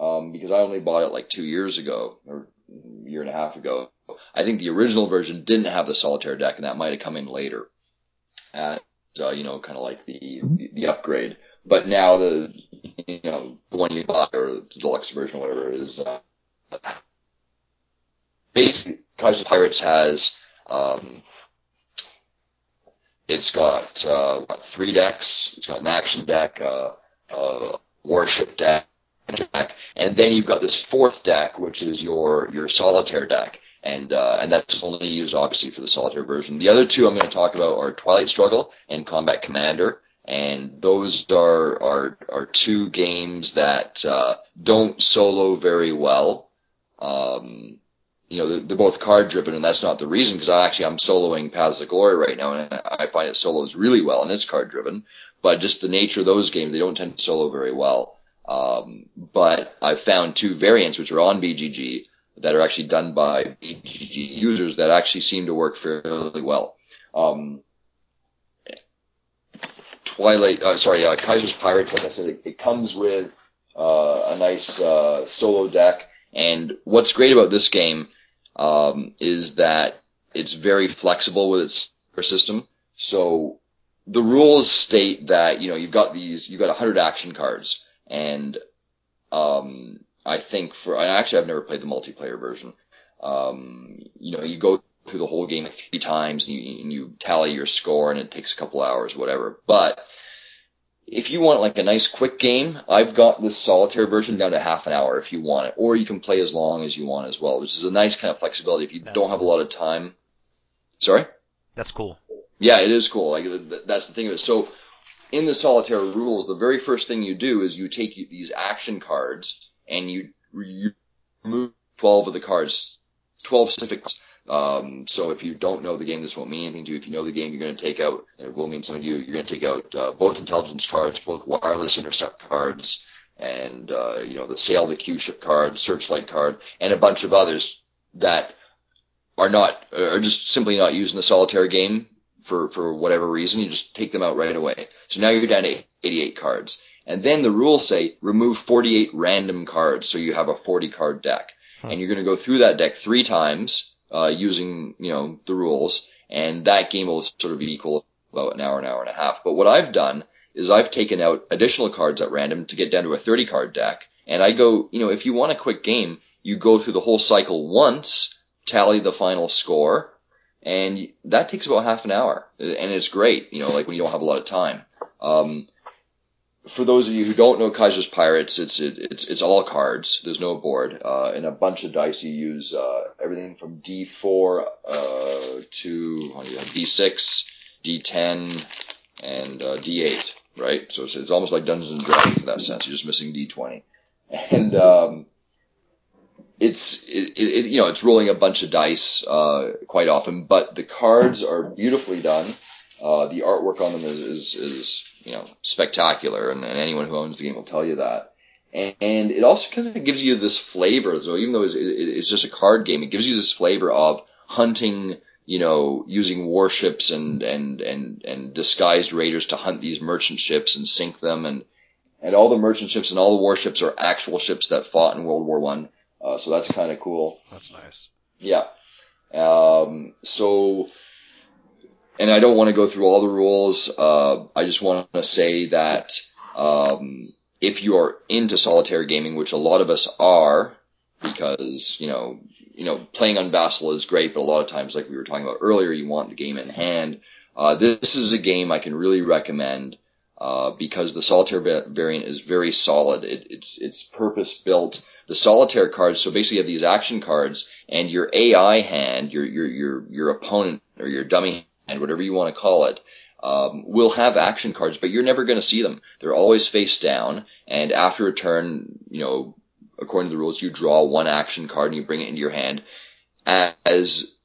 um, because I only bought it like two years ago or a year and a half ago, I think the original version didn't have the solitaire deck, and that might have come in later. At uh, you know, kind of like the, the the upgrade. But now the you know the one you buy or the deluxe version or whatever is uh, basically Kaiser Pirates has um, it's got uh, what, three decks. It's got an action deck, uh, a warship deck, deck, and then you've got this fourth deck, which is your your solitaire deck. And uh, and that's only used obviously for the solitaire version. The other two I'm going to talk about are Twilight Struggle and Combat Commander. and those are are are two games that uh, don't solo very well. Um, you know, they're, both card driven, and that's not the reason because I actually I'm soloing Paths of Glory right now, and I find it solos really well, and it's card driven. But just the nature of those games, they don't tend to solo very well. Um, but I've found two variants which are on BGG that are actually done by BGG users that actually seem to work fairly well. Um, Twilight, uh, sorry, uh, Kaiser's Pirates, like I said, it, it comes with uh, a nice uh, solo deck. And what's great about this game um, is that it's very flexible with its system. So the rules state that you know you've got these, you've got 100 action cards, and um, I think for actually I've never played the multiplayer version. Um, you know, you go through the whole game three times and you, and you tally your score and it takes a couple hours, whatever. But if you want like a nice quick game, I've got this solitaire version down to half an hour if you want it, or you can play as long as you want as well, which is a nice kind of flexibility if you That's don't have a lot of time. Sorry? That's cool. Yeah, it is cool. Like th- th- that's the thing of it. So in the solitaire rules, the very first thing you do is you take these action cards and you, you remove 12 of the cards, 12 specific cards. Um, so if you don't know the game, this won't mean anything to you. If you know the game, you're going to take out, it will mean something to you. You're going to take out uh, both intelligence cards, both wireless intercept cards, and uh, you know the sail the Q ship card, searchlight card, and a bunch of others that are not are just simply not used in the solitaire game for for whatever reason. You just take them out right away. So now you're down to 88 cards, and then the rules say remove 48 random cards, so you have a 40 card deck, and you're going to go through that deck three times uh, using you know the rules, and that game will sort of equal about an hour, an hour and a half. But what I've done is I've taken out additional cards at random to get down to a 30 card deck, and I go, you know, if you want a quick game, you go through the whole cycle once, tally the final score, and that takes about half an hour, and it's great, you know, like when you don't have a lot of time. Um, for those of you who don't know Kaiser's Pirates, it's it, it's it's all cards. There's no board, uh, and a bunch of dice. You use uh, everything from D4 uh, to oh, D6, D10, and uh, D8. Right, so it's, it's almost like Dungeons and Dragons in that sense. You're just missing D20, and um, it's it, it, you know it's rolling a bunch of dice uh, quite often, but the cards are beautifully done. Uh, the artwork on them is, is, is you know spectacular, and, and anyone who owns the game will tell you that. And, and it also kind of gives you this flavor. So even though it's, it, it's just a card game, it gives you this flavor of hunting. You know, using warships and and and and disguised raiders to hunt these merchant ships and sink them, and and all the merchant ships and all the warships are actual ships that fought in World War One. Uh, so that's kind of cool. That's nice. Yeah. Um, so, and I don't want to go through all the rules. Uh, I just want to say that um, if you are into solitaire gaming, which a lot of us are, because you know, you know, playing on Vassal is great, but a lot of times, like we were talking about earlier, you want the game in hand. Uh, this is a game I can really recommend uh, because the solitaire va- variant is very solid. It, it's it's purpose built. The solitaire cards, so basically you have these action cards, and your AI hand, your your your your opponent or your dummy hand, whatever you want to call it, um, will have action cards, but you're never going to see them. They're always face down, and after a turn, you know, according to the rules, you draw one action card and you bring it into your hand. As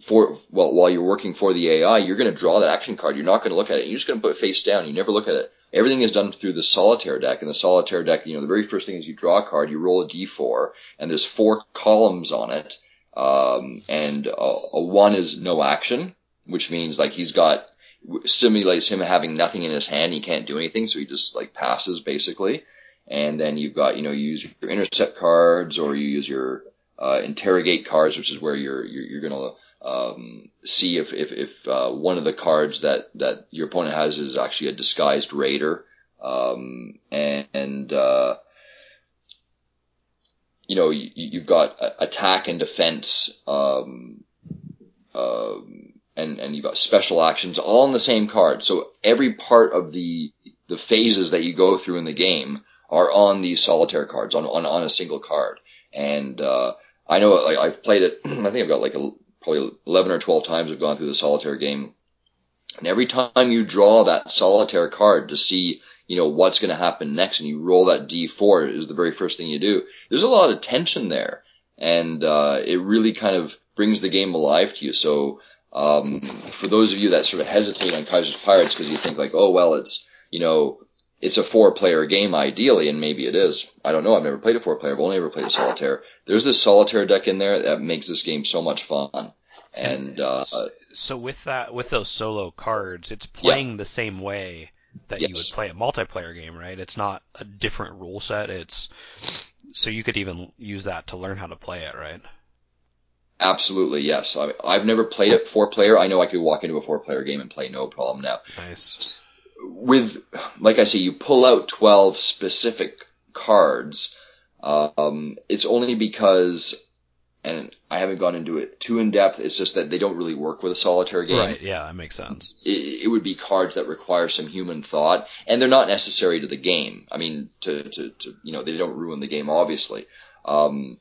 for well, while you're working for the AI, you're going to draw that action card. You're not going to look at it. You're just going to put it face down. You never look at it. Everything is done through the solitaire deck. And the solitaire deck, you know, the very first thing is you draw a card, you roll a d4, and there's four columns on it. Um, and a, a one is no action, which means like he's got simulates him having nothing in his hand. He can't do anything, so he just like passes basically. And then you've got, you know, you use your intercept cards or you use your uh, interrogate cards, which is where you're you're, you're to um, see if if, if uh, one of the cards that that your opponent has is actually a disguised raider. Um, and, and uh, you know, you, you've got attack and defense. Um, um, and, and you've got special actions all on the same card. So every part of the the phases that you go through in the game are on these solitaire cards on on, on a single card. And uh, I know like I've played it. [clears throat] I think I've got like a, probably eleven or twelve times. I've gone through the solitaire game, And every time you draw that solitaire card to see, you know, what's going to happen next and you roll that D4 is the very first thing you do. There's a lot of tension there and, uh, it really kind of brings the game alive to you. So, um, for those of you that sort of hesitate on Kaiser's Pirates because you think like, oh, well, it's, you know, it's a four player game ideally, and maybe it is. I don't know. I've never played a four player. I've only ever played a solitaire. There's this solitaire deck in there that makes this game so much fun. And, uh, So with that, with those solo cards, it's playing the same way that you would play a multiplayer game, right? It's not a different rule set. It's so you could even use that to learn how to play it, right? Absolutely, yes. I, I've never played it four player. I know I could walk into a four player game and play no problem now. Nice. with, like I say, you pull out 12 specific cards, um, it's only because, and I haven't gone into it too in depth, it's just that they don't really work with a solitaire game. Right. Yeah, that makes sense. It, it would be cards that require some human thought, and they're not necessary to the game. I mean, to, to, to you know, they don't ruin the game, obviously. Um,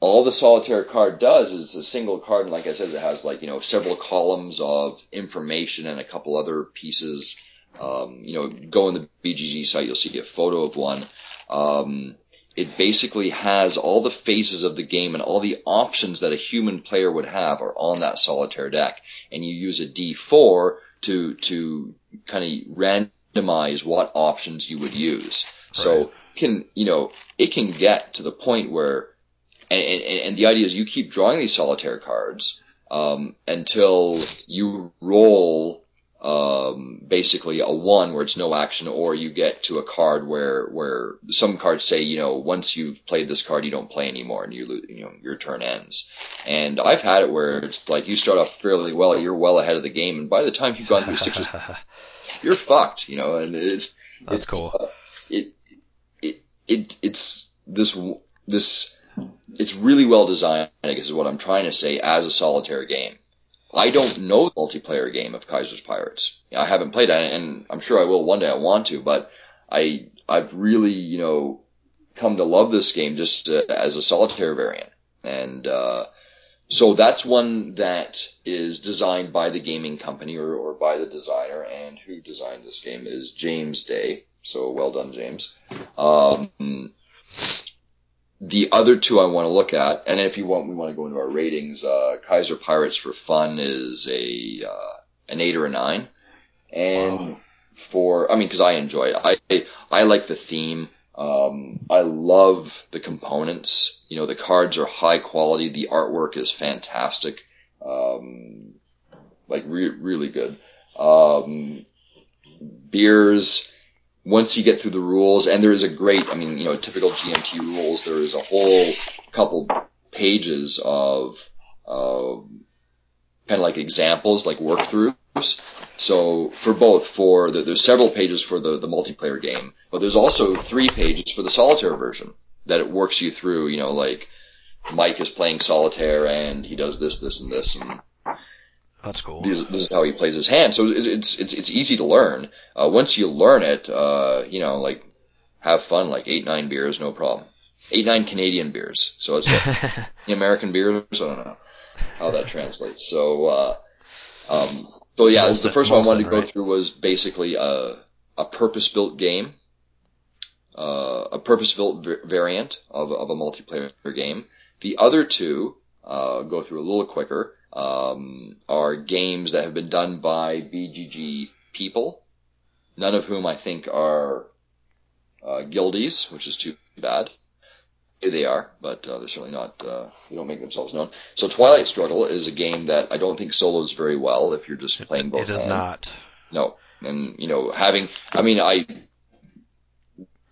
all the solitaire card does is it's a single card, and like I said, it has like, you know, several columns of information and a couple other pieces um, you know, go on the BGG site, you'll see a photo of one. Um, it basically has all the phases of the game and all the options that a human player would have are on that solitaire deck. And you use a D4 to, to kind of randomize what options you would use. So Right. can, you know, it can get to the point where, and, and, and the idea is you keep drawing these solitaire cards, um, until you roll, um, basically a one where it's no action, or you get to a card where where some cards say, you know, once you've played this card, you don't play anymore, and you lo- you know your turn ends. And I've had it where it's like you start off fairly well, you're well ahead of the game, and by the time you've gone through six, [laughs] you're fucked, you know. And it's That's it's, cool. uh, it it it it's this this it's really well designed. I guess is what I'm trying to say as a solitaire game. I don't know the multiplayer game of Kaiser's Pirates. I haven't played it, and I'm sure I will one day. I want to, but I I've really you know come to love this game just uh, as a solitaire variant, and uh, so that's one that is designed by the gaming company or, or by the designer, and who designed this game is James Day. So well done, James. Um, the other two I want to look at, and if you want, we want to go into our ratings. Uh, Kaiser Pirates for Fun is a uh, an eight or a nine, and Wow. for I mean, because I enjoy it. I I like the theme. Um, I love the components. You know, the cards are high quality. The artwork is fantastic. Um, like re- really good. Um, beers once you get through the rules, and there is a great, I mean, you know, typical GMT rules, there is a whole couple pages of, of kind of like examples, like work throughs. So for both, for the, there's several pages for the, the multiplayer game, but there's also three pages for the solitaire version that it works you through, you know, like Mike is playing solitaire and he does this, this, and this, and That's cool. this, this is how he plays his hand. So it, it's it's it's easy to learn. Uh, once you learn it, uh, you know, like have fun, like eight nine beers, no problem. Eight nine Canadian beers. So it's like [laughs] the American beers. I don't know how that translates. So uh, um, so yeah, the first one I wanted to go right? through was basically a a purpose built game. Uh, a purpose-built v- variant of, of a multiplayer game. The other two uh, go through a little quicker. Um, are games that have been done by BGG people, none of whom I think are uh, guildies, which is too bad. They are, but uh, they're certainly not. Uh, they don't make themselves known. So Twilight Struggle is a game that I don't think solos very well if you're just playing both. it does not. No, and you know, having, I mean, I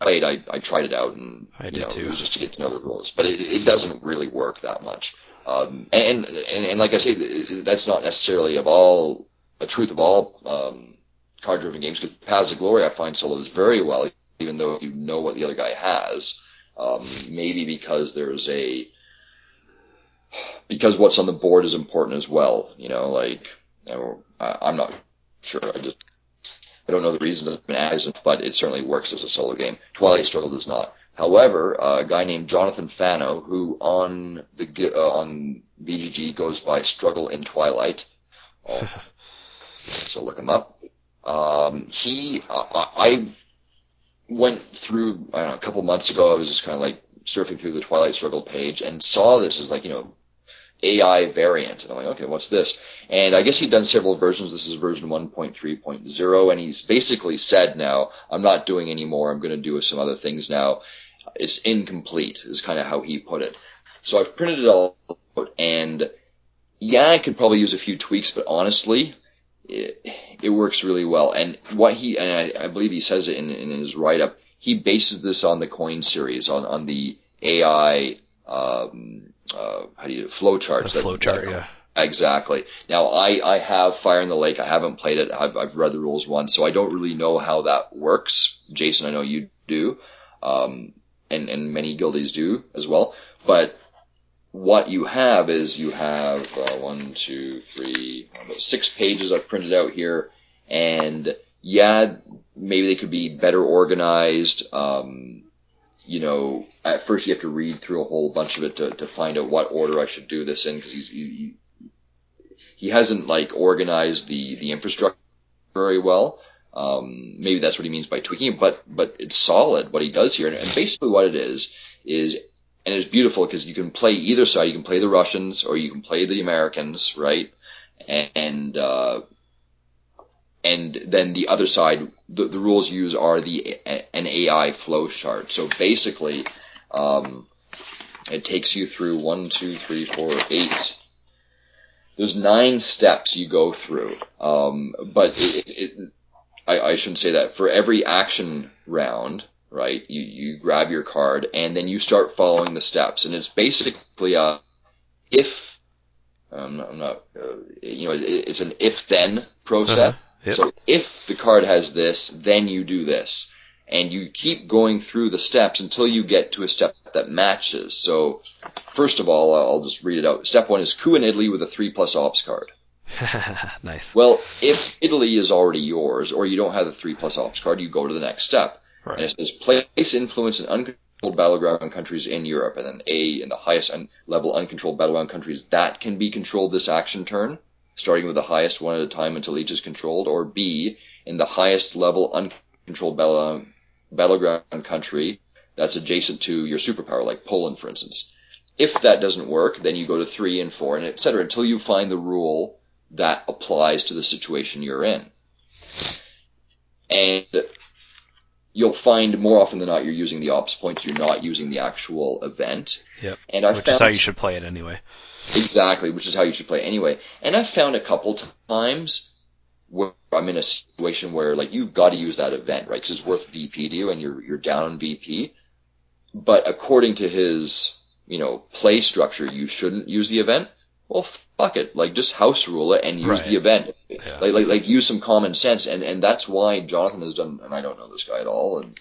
played, I, I tried it out, and I you did know, too. it was just to get to know the rules, but it, it doesn't really work that much. Um, and, and and like I say, that's not necessarily of all a truth of all um, card-driven games. Because Paths of Glory, I find solos very well, even though you know what the other guy has. Um, maybe because there's a because what's on the board is important as well. You know, like I, I'm not sure. I just I don't know the reason it's been added, but it certainly works as a solo game. Twilight Struggle does not. However, uh, a guy named Jonathan Fano, who on the uh, on BGG goes by Struggle in Twilight, uh, [laughs] so look him up. Um, he, uh, I went through I don't know, a couple months ago. I was just kind of like surfing through the Twilight Struggle page and saw this as like you know AI variant, and I'm like, okay, what's this? And I guess he'd done several versions. This is version 1.3.0, and he's basically said now, I'm not doing anymore. I'm going to do some other things now. It's incomplete, is kind of how he put it. So I've printed it all out, and yeah, I could probably use a few tweaks, but honestly, it, it works really well. And what he, and I, I believe he says it in, in his write up, he bases this on the COIN series, on, on the AI, um, uh, how do you, flowcharts. The flowchart, yeah. Exactly. Now, I, I have Fire in the Lake. I haven't played it. I've, I've read the rules once, so I don't really know how that works. Jason, I know you do. Um, and, and many guildies do as well. But what you have is you have uh, one, two, three, six pages I've printed out here, and yeah, maybe they could be better organized. Um, you know, at first you have to read through a whole bunch of it to, to find out what order I should do this in because he's he, he hasn't like organized the the infrastructure very well. Um, maybe that's what he means by tweaking, but but it's solid what he does here, and, basically what it is is and it's beautiful because you can play either side. You can play the Russians or you can play the Americans, right? And uh, and then the other side, the, the rules used are the an AI flow chart. So basically, um, it takes you through one, two, three, four, eight. There's nine steps you go through, um, but it, it, I, I shouldn't say that. For every action round, right? You, you grab your card and then you start following the steps. And it's basically a if, um, I'm not, uh, you know, it, it's an if then process. Uh-huh. Yep. So if the card has this, then you do this. And you keep going through the steps until you get to a step that matches. So, first of all, I'll just read it out. Step one is coup in Italy with a three plus ops card. [laughs] nice. Well, if Italy is already yours, or you don't have the three plus ops card, you go to the next step. Right. And it says place influence in uncontrolled battleground countries in Europe, and then A in the highest un- level uncontrolled battleground countries that can be controlled this action turn, starting with the highest one at a time until each is controlled, or B in the highest level uncontrolled battle- battleground country that's adjacent to your superpower, like Poland, for instance. If that doesn't work, then you go to three and four, and et cetera until you find the rule that applies to the situation you're in. And you'll find more often than not you're using the ops points, you're not using the actual event. Yep. And I which found, is how you should play it anyway. Exactly, which is how you should play it anyway. And I've found a couple times where I'm in a situation where like you've got to use that event, right? Because it's worth VP to you, and you're you're down VP. But according to his you know play structure, you shouldn't use the event. Well, fuck it. Like just house rule it and use right. the event. Yeah. Like, like like use some common sense and and that's why Jonathan has done. And I don't know this guy at all. And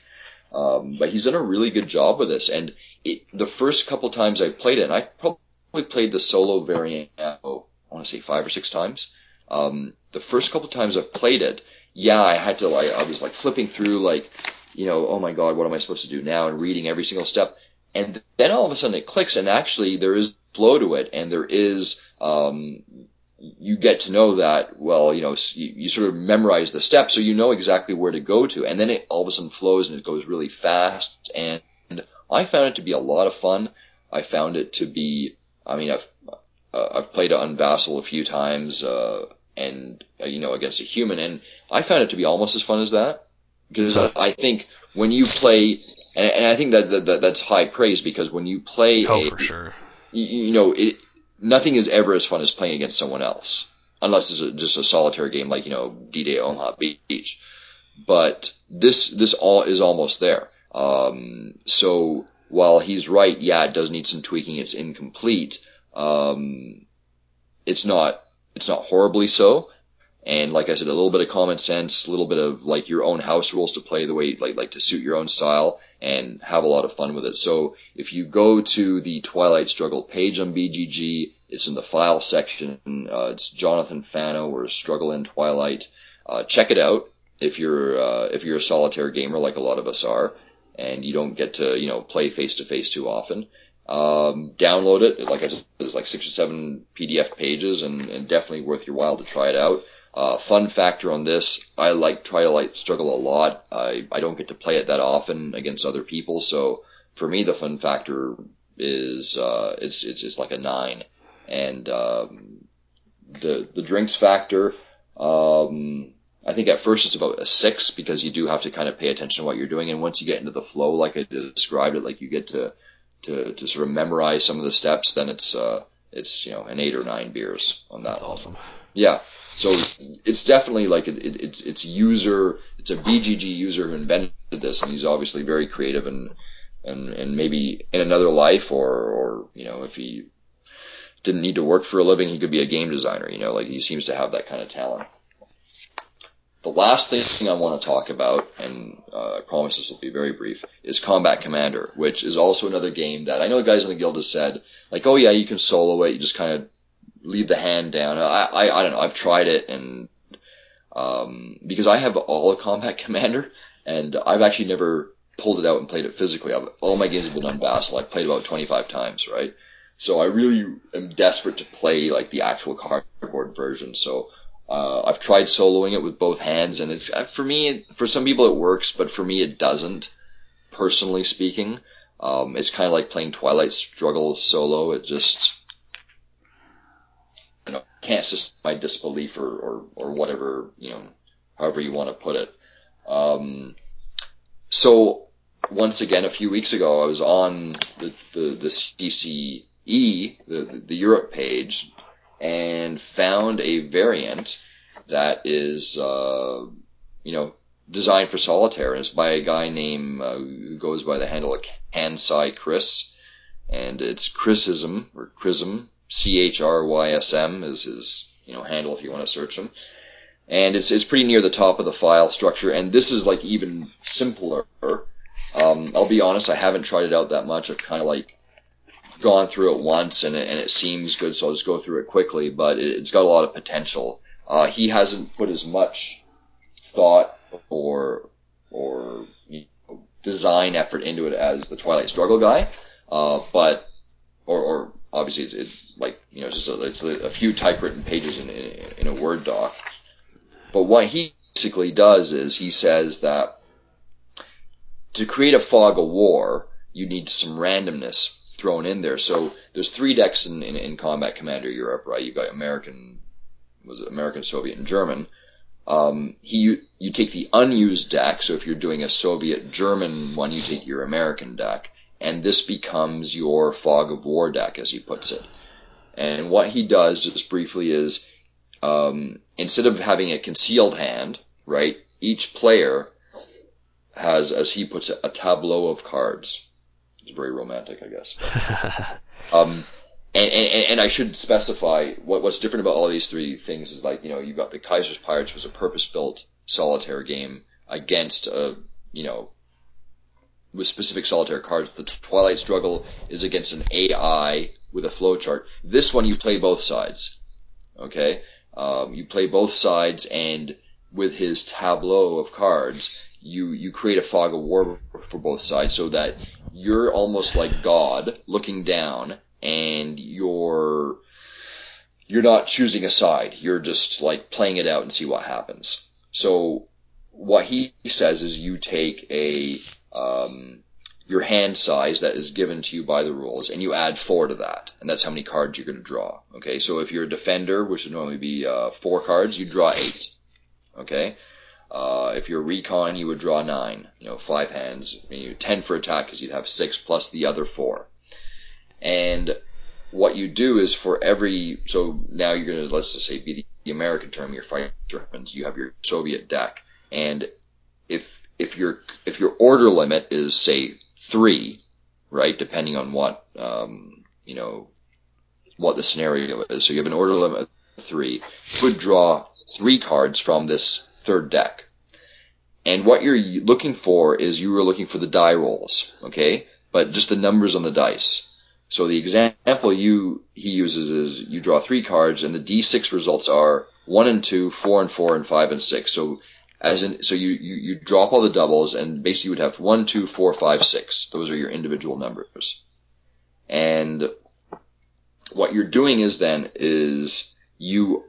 um, but he's done a really good job with this. And it, the first couple times I played it, and I probably played the solo variant. Oh, I want to say five or six times. Um, the first couple times I've played it, yeah, I had to like I was like flipping through like you know oh my god what am I supposed to do now and reading every single step. And then all of a sudden it clicks, and actually there is flow to it, and there is um, you get to know that well, you know, you, you, sort of memorize the steps, so you know exactly where to go to, and then it all of a sudden flows and it goes really fast. And, and I found it to be a lot of fun. I found it to be, I mean, I've uh, I've played on Vassal a few times, uh, and uh, you know, against a human, and I found it to be almost as fun as that. Because I, I think when you play, and, and I think that, that, that's high praise because when you play oh, a, for sure you, you know, it, nothing is ever as fun as playing against someone else, unless it's a, just a solitary game like you know D-Day Omaha Beach. But this this all is almost there. Um, so while he's right, yeah, it does need some tweaking. It's incomplete. Um, it's not it's not horribly so. And like I said, a little bit of common sense, a little bit of like your own house rules to play the way like like to suit your own style and have a lot of fun with it. So if you go to the Twilight Struggle page on BGG, it's in the file section. Uh, it's Jonathan Fano or Struggle in Twilight. Uh, check it out if you're uh, if you're a solitaire gamer like a lot of us are, and you don't get to you know play face to face too often. um, download it. Like I said, there's like six or seven PDF pages, and, and definitely worth your while to try it out. Uh, fun factor on this, I like Twilight Struggle a lot. I, I don't get to play it that often against other people, so for me the fun factor is uh, it's it's it's like a nine, and um, the the drinks factor. Um, I think at first it's about a six because you do have to kind of pay attention to what you're doing, and once you get into the flow, like I described it, like you get to to to sort of memorize some of the steps, then it's uh it's you know an eight or nine beers on that. That's one. awesome. Yeah. So it's definitely like it, it, it's it's user it's a BGG user who invented this, and he's obviously very creative and and and maybe in another life or or you know if he didn't need to work for a living, he could be a game designer. You know, like he seems to have that kind of talent. The last thing I want to talk about, and uh, I promise this will be very brief, is Combat Commander, which is also another game that I know the guys in the guild have said, like, oh yeah, you can solo it, you just kind of leave the hand down. I, I, I don't know, I've tried it, and um, because I have all Combat [laughs] Commander, and I've actually never pulled it out and played it physically. I've, all my games have been on Vassal. I've played about 25 times, right? So I really am desperate to play like the actual cardboard version. So uh, I've tried soloing it with both hands, and it's for me. For some people, it works, but for me, it doesn't. Personally speaking, um, it's kind of like playing Twilight Struggle solo. It just, can't my disbelief or, or, or whatever, you know, however you want to put it. Um, so once again, a few weeks ago, I was on the the, the CCE, the the Europe page, and found a variant that is, uh, you know, designed for solitaire. And it's by a guy named, uh, who goes by the handle of Kansai Chris. And it's Chrisism, or Chrism, C-H-R-Y-S-M is his, you know, handle if you want to search him. And it's, it's pretty near the top of the file structure. And this is like even simpler. Um, I'll be honest, I haven't tried it out that much. I've kind of like gone through it once and it, and it seems good, so I'll just go through it quickly. But it, has got a lot of potential. Uh, he hasn't put as much thought or or you know, design effort into it as the Twilight Struggle guy, uh, but or, or obviously it's, like you know just a, it's a, few typewritten pages in, in, in a Word doc. But what he basically does is he says that to create a fog of war, you need some randomness thrown in there. So there's three decks in, in, in Combat Commander Europe, right? You've got American, was it American, Soviet, and German. Um, he, you take the unused deck. So if you're doing a Soviet German one, you take your American deck, and this becomes your fog of war deck, as he puts it. And what he does, just briefly, is um, instead of having a concealed hand, right? Each player has, as he puts it, a tableau of cards. It's very romantic, I guess. [laughs] um, and, and, and I should specify what, what's different about all these three things is like, you know, you've got the Kaiser's Pirates was a purpose built solitaire game against a, you know, with specific solitaire cards. The Twilight Struggle is against an AI with a flowchart. This one you play both sides. Okay? Um, you play both sides and with his tableau of cards, you, you create a fog of war for both sides so that you're almost like God looking down and you're you're not choosing a side. You're just like playing it out and see what happens. So what he says is you take a um, your hand size that is given to you by the rules, and you add four to that, and that's how many cards you're going to draw. Okay, so if you're a defender, which would normally be uh, four cards, you draw eight. Okay, uh, if you're recon, you would draw nine. You know, five hands. I mean, ten for attack because you'd have six plus the other four. And what you do is for every so now you're going to let's just say be the American term, you're fighting Germans. You have your Soviet deck, and if if your if your order limit is say three, right, depending on what um, you know what the scenario is. So you have an order limit of three. You would draw three cards from this third deck. And what you're looking for is you were looking for the die rolls, okay? But just the numbers on the dice. So the example you he uses is you draw three cards and the d6 results are one and two, four and four, and five and six. So as in, so you, you, you drop all the doubles and basically you would have one, two, four, five, six. Those are your individual numbers. And what you're doing is then is you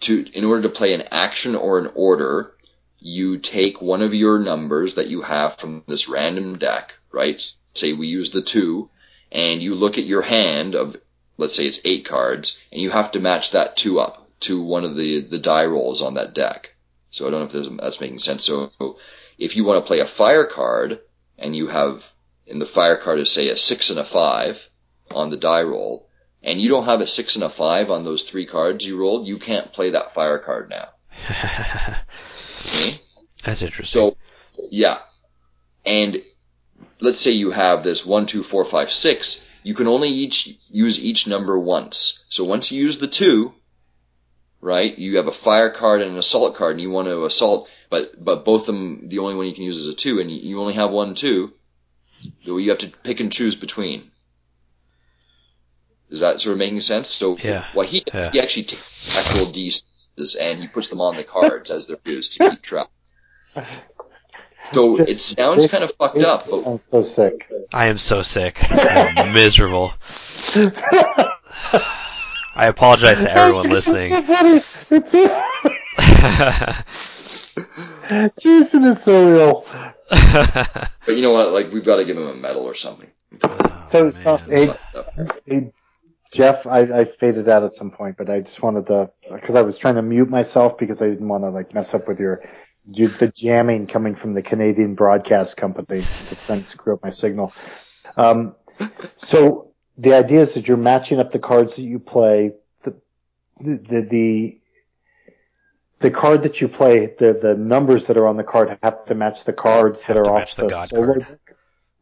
to in order to play an action or an order, you take one of your numbers that you have from this random deck, right? Say we use the two, and you look at your hand of let's say it's eight cards, and you have to match that two up to one of the the die rolls on that deck. So I don't know if that's making sense. So if you want to play a fire card and you have in the fire card is say a six and a five on the die roll, and you don't have a six and a five on those three cards you rolled, you can't play that fire card now. [laughs] Okay? That's interesting. So, yeah. And let's say you have this one, two, four, five, six. You can only each use each number once. So once you use the two, right, you have a fire card and an assault card, and you want to assault, but but both of them, the only one you can use is a two, and you, you only have one two. So you have to pick and choose between. Is that sort of making sense? So Yeah. what he Yeah. he actually takes actual D and he puts them on the cards as they're used to keep track. So it sounds This- kind of fucked up, but sounds so sick. I am so sick. I'm miserable. [laughs] I apologize to everyone listening. [laughs] Jason is so ill. but you know what? Like we've got to give him a medal or something. So, Oh, so man. hey, hey, Jeff, I, I faded out at some point, but I just wanted to because I was trying to mute myself because I didn't want to like mess up with your, you, the jamming coming from the Canadian Broadcast Company to then screw up my signal. Um, so the idea is that you're matching up the cards that you play. The the the the card that you play, the the numbers that are on the card have to match the cards Have that are off the the, God solo card. deck.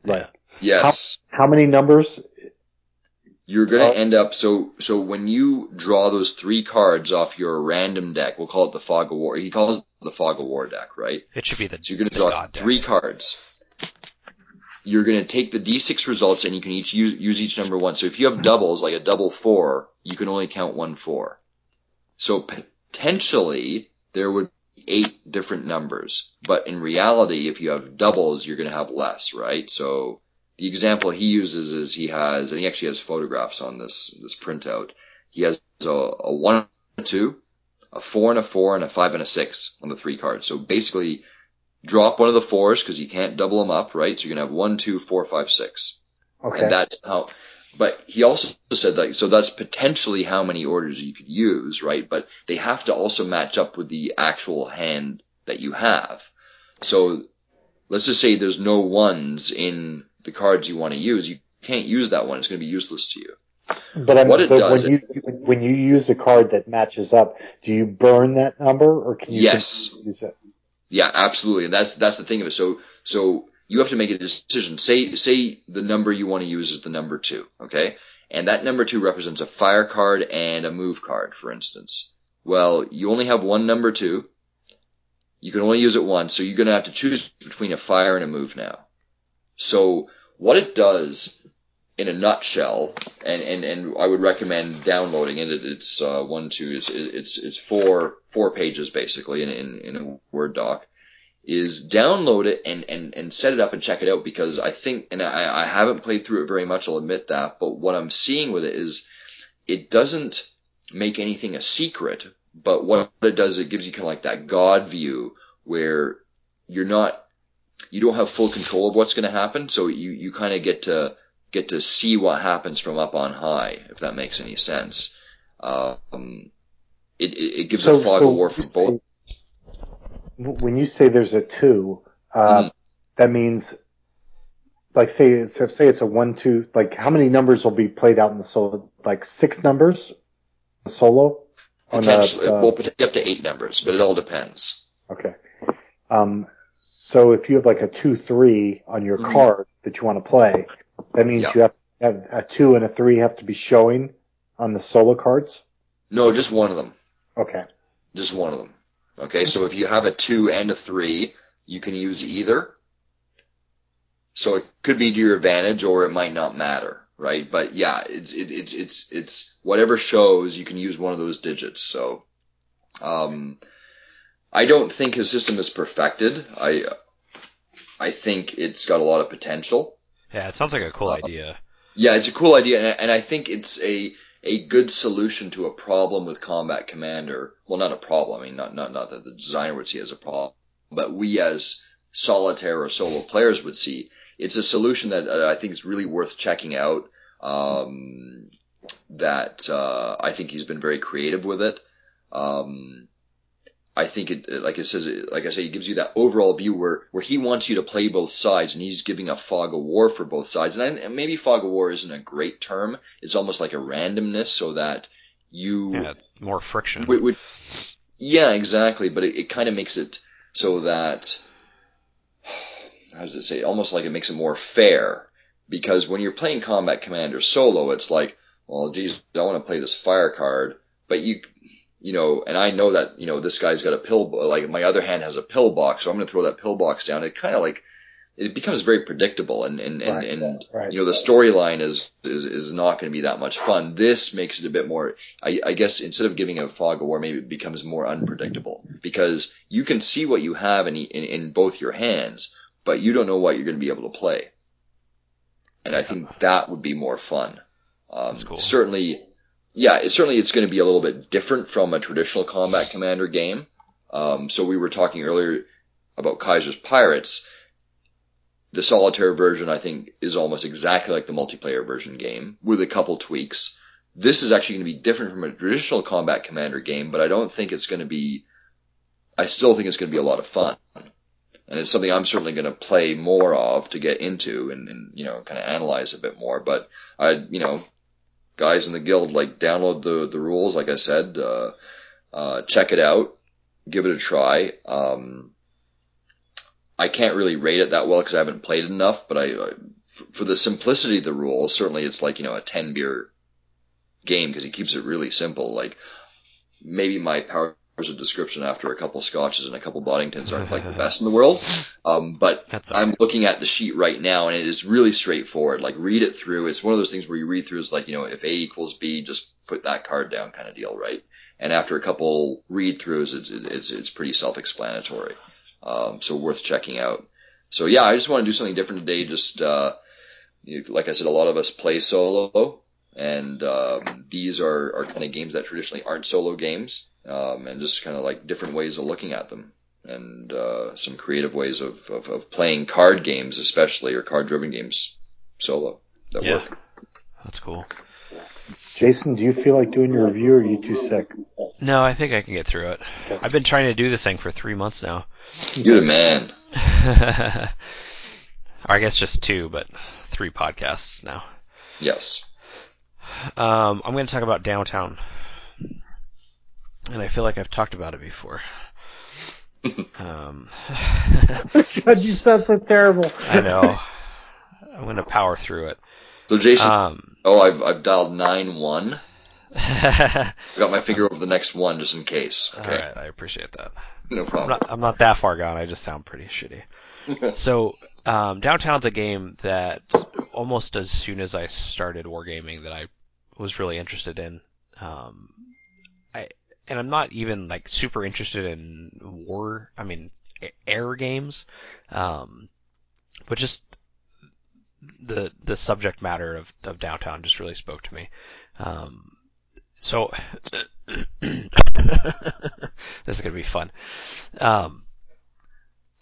Right. Yes, How many numbers? you're gonna Oh. end up so so when you draw those three cards off your random deck, we'll call it the Fog of War. He calls it the Fog of War deck, right? It should be the, So you're gonna draw God deck. three cards. You're gonna take the d6 results and you can each use, use each number one. So if you have doubles, like a double four, you can only count one four. So potentially there would be eight different numbers, but in reality, if you have doubles, you're gonna have less, right? So the example he uses is he has, and he actually has photographs on this this printout. He has a, a one, and a two, a four and a four, and a five and a six on the three cards. So basically, drop one of the fours because you can't double them up, right? So you're gonna have one, two, four, five, six, Okay. and that's how. But he also said that so that's potentially how many orders you could use, right? But they have to also match up with the actual hand that you have. So let's just say there's no ones in the cards you want to use. You can't use that one. It's going to be useless to you. But, I'm, What it does- when you when you use a card that matches up, do you burn that number or can you Yes. use it? Yeah, absolutely. And that's that's the thing of it. So so you have to make a decision. Say say the number you want to use is the number two, okay? And that number two represents a fire card and a move card, for instance. Well, you only have one number two. You can only use it once, so you're gonna have to choose between a fire and a move now. So what it does in a nutshell, and, and, and I would recommend downloading it. It- It's uh, one, two, it's, it's it's four four pages basically in, in, in a Word doc. Is download it and, and, and set it up and check it out because I think, and I, I haven't played through it very much, I'll admit that, but what I'm seeing with it is it doesn't make anything a secret, but what it does, it gives you kind of like that God view where you're not, you don't have full control of what's going to happen, so you, you kind of get to, get to see what happens from up on high, if that makes any sense. Um, it, it, it gives a fog of war for both. When you say there's a two, uh, Mhm. that means, like, say it's, say it's a one, two. Like, how many numbers will be played out in the solo? Like six numbers, solo. On the, Potentially, uh, well, potentially up to eight numbers, but it all depends. Okay. Um, so if you have like a two three on your Mhm. card that you want to play, that means Yeah. you have, have a two and a three have to be showing on the solo cards. No, just one of them. Okay. Just one of them. Okay, so if you have a two and a three, you can use either. So it could be to your advantage, or it might not matter, right? But yeah, it's it, it's it's it's whatever shows you can use one of those digits. So, um, I don't think his system is perfected. I I think it's got a lot of potential. Yeah, it sounds like a cool Uh, idea. Yeah, it's a cool idea, and, and I think it's a a good solution to a problem with Combat Commander. Well, not a problem. I mean, not not not that the designer would see as a problem, but we as solitaire or solo players would see. It's a solution that uh, I think is really worth checking out. Um, that uh, I think he's been very creative with it. Um, I think it, like it says, like I say, it gives you that overall view where, where he wants you to play both sides and he's giving a fog of war for both sides. And, I, and maybe fog of war isn't a great term. It's almost like a randomness so that you. Yeah, more friction. Yeah, exactly. But it, it kind of makes it so that, how does it say, almost like it makes it more fair. Because when you're playing Combat Commander solo, it's like, well, geez, I want to play this fire card, but you, you know, and I know that, you know, this guy's got a pill, like my other hand has a pill box, so I'm going to throw that pill box down. It kind of like, it becomes very predictable and, and, and, Right, and right. you know, the storyline is, is, is not going to be that much fun. This makes it a bit more, I, I guess instead of giving a fog of war, maybe it becomes more unpredictable because you can see what you have in, in, in both your hands, but you don't know what you're going to be able to play. And I think that would be more fun. Um, That's cool. Certainly, yeah, it, certainly it's going to be a little bit different from a traditional Combat Commander game. Um, so we were talking earlier about Kaiser's Pirates. The solitaire version, I think, is almost exactly like the multiplayer version game with a couple tweaks. This is actually going to be different from a traditional Combat Commander game, but I don't think it's going to be, I still think it's going to be a lot of fun. And it's something I'm certainly going to play more of to get into and, and you know, kind of analyze a bit more. But I, you know, guys in the guild, like download the, the rules, like I said, uh, uh, check it out, give it a try. Um, I can't really rate it that well because I haven't played it enough, but I, for the simplicity of the rules, certainly it's like, you know, a 10 beer game because he keeps it really simple. Like maybe my powers of description after a couple scotches and a couple Boddingtons aren't like the [laughs] best in the world. Um, but That's I'm looking at the sheet right now and it is really straightforward. Like read it through. It's one of those things where you read through is like, you know, if A equals B, just put that card down kind of deal, right? And after a couple read throughs, it's, it's, it's pretty self-explanatory. Um, so worth checking out. So yeah, I just want to do something different today. Just, uh, you- like I said, a lot of us play solo and, um, these are, are kind of games that traditionally aren't solo games. Um, and just kind of like different ways of looking at them and uh, some creative ways of, of, of playing card games, especially or card driven games solo that Yeah. work. That's cool. Jason, do you feel like doing your review or are you too sick? No, I think I can get through it. I've been trying to do this thing for three months now. You're the man. or [laughs] I guess just two, but three podcasts now. Yes. Um, I'm going to talk about downtown, and I feel like I've talked about it before. [laughs] um, [laughs] God, you sound so terrible. [laughs] I know. I'm going to power through it. So Jason, Um, oh, I've I've dialed nine one. I got my finger over the next one just in case. Okay, right, I appreciate that. no I'm problem. not, I'm not that far gone. I just sound pretty shitty. So, um, Downtown's a game that almost as soon as I started wargaming that I was really interested in. Um, I and I'm not even like super interested in war. I mean, air games, um, but just the the subject matter of, of Downtown just really spoke to me. Um, so [coughs] this is gonna be fun. Um,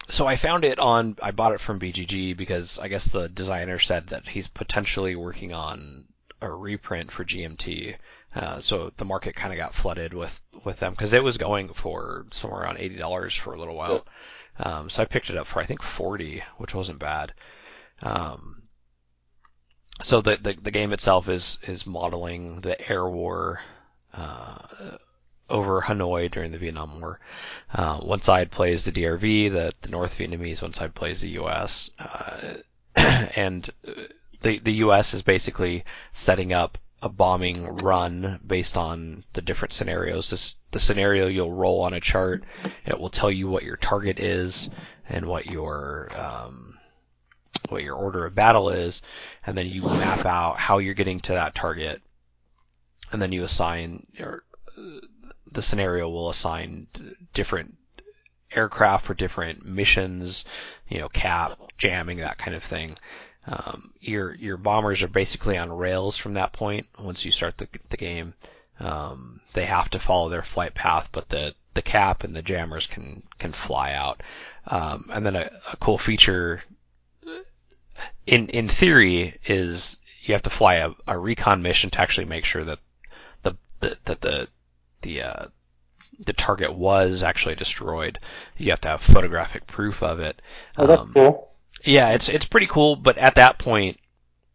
so I found it on. I bought it from BGG because I guess the designer said that he's potentially working on a reprint for GMT. Uh, so the market kind of got flooded with with them because it was going for somewhere around eighty dollars for a little while. Um, so I picked it up for I think forty, which wasn't bad. Um, so the, the the game itself is is modeling the air war uh, over Hanoi during the Vietnam War. Uh, one side plays the DRV, the, the North Vietnamese. One side plays the U.S. Uh, [clears throat] and the the U.S. is basically setting up a bombing run based on the different scenarios. This the scenario you'll roll on a chart. It will tell you what your target is and what your um, what your order of battle is, and then you map out how you're getting to that target, and then you assign your the scenario will assign different aircraft for different missions, you know, cap, jamming, that kind of thing. Um, your your bombers are basically on rails from that point. Once you start the the game, um, they have to follow their flight path, but the the cap and the jammers can can fly out. Um, and then a, a cool feature in in theory is you have to fly a, a recon mission to actually make sure that the, the that the the uh, the target was actually destroyed. You have to have photographic proof of it. Oh, that's Um, cool. Yeah, it's it's pretty cool, but at that point,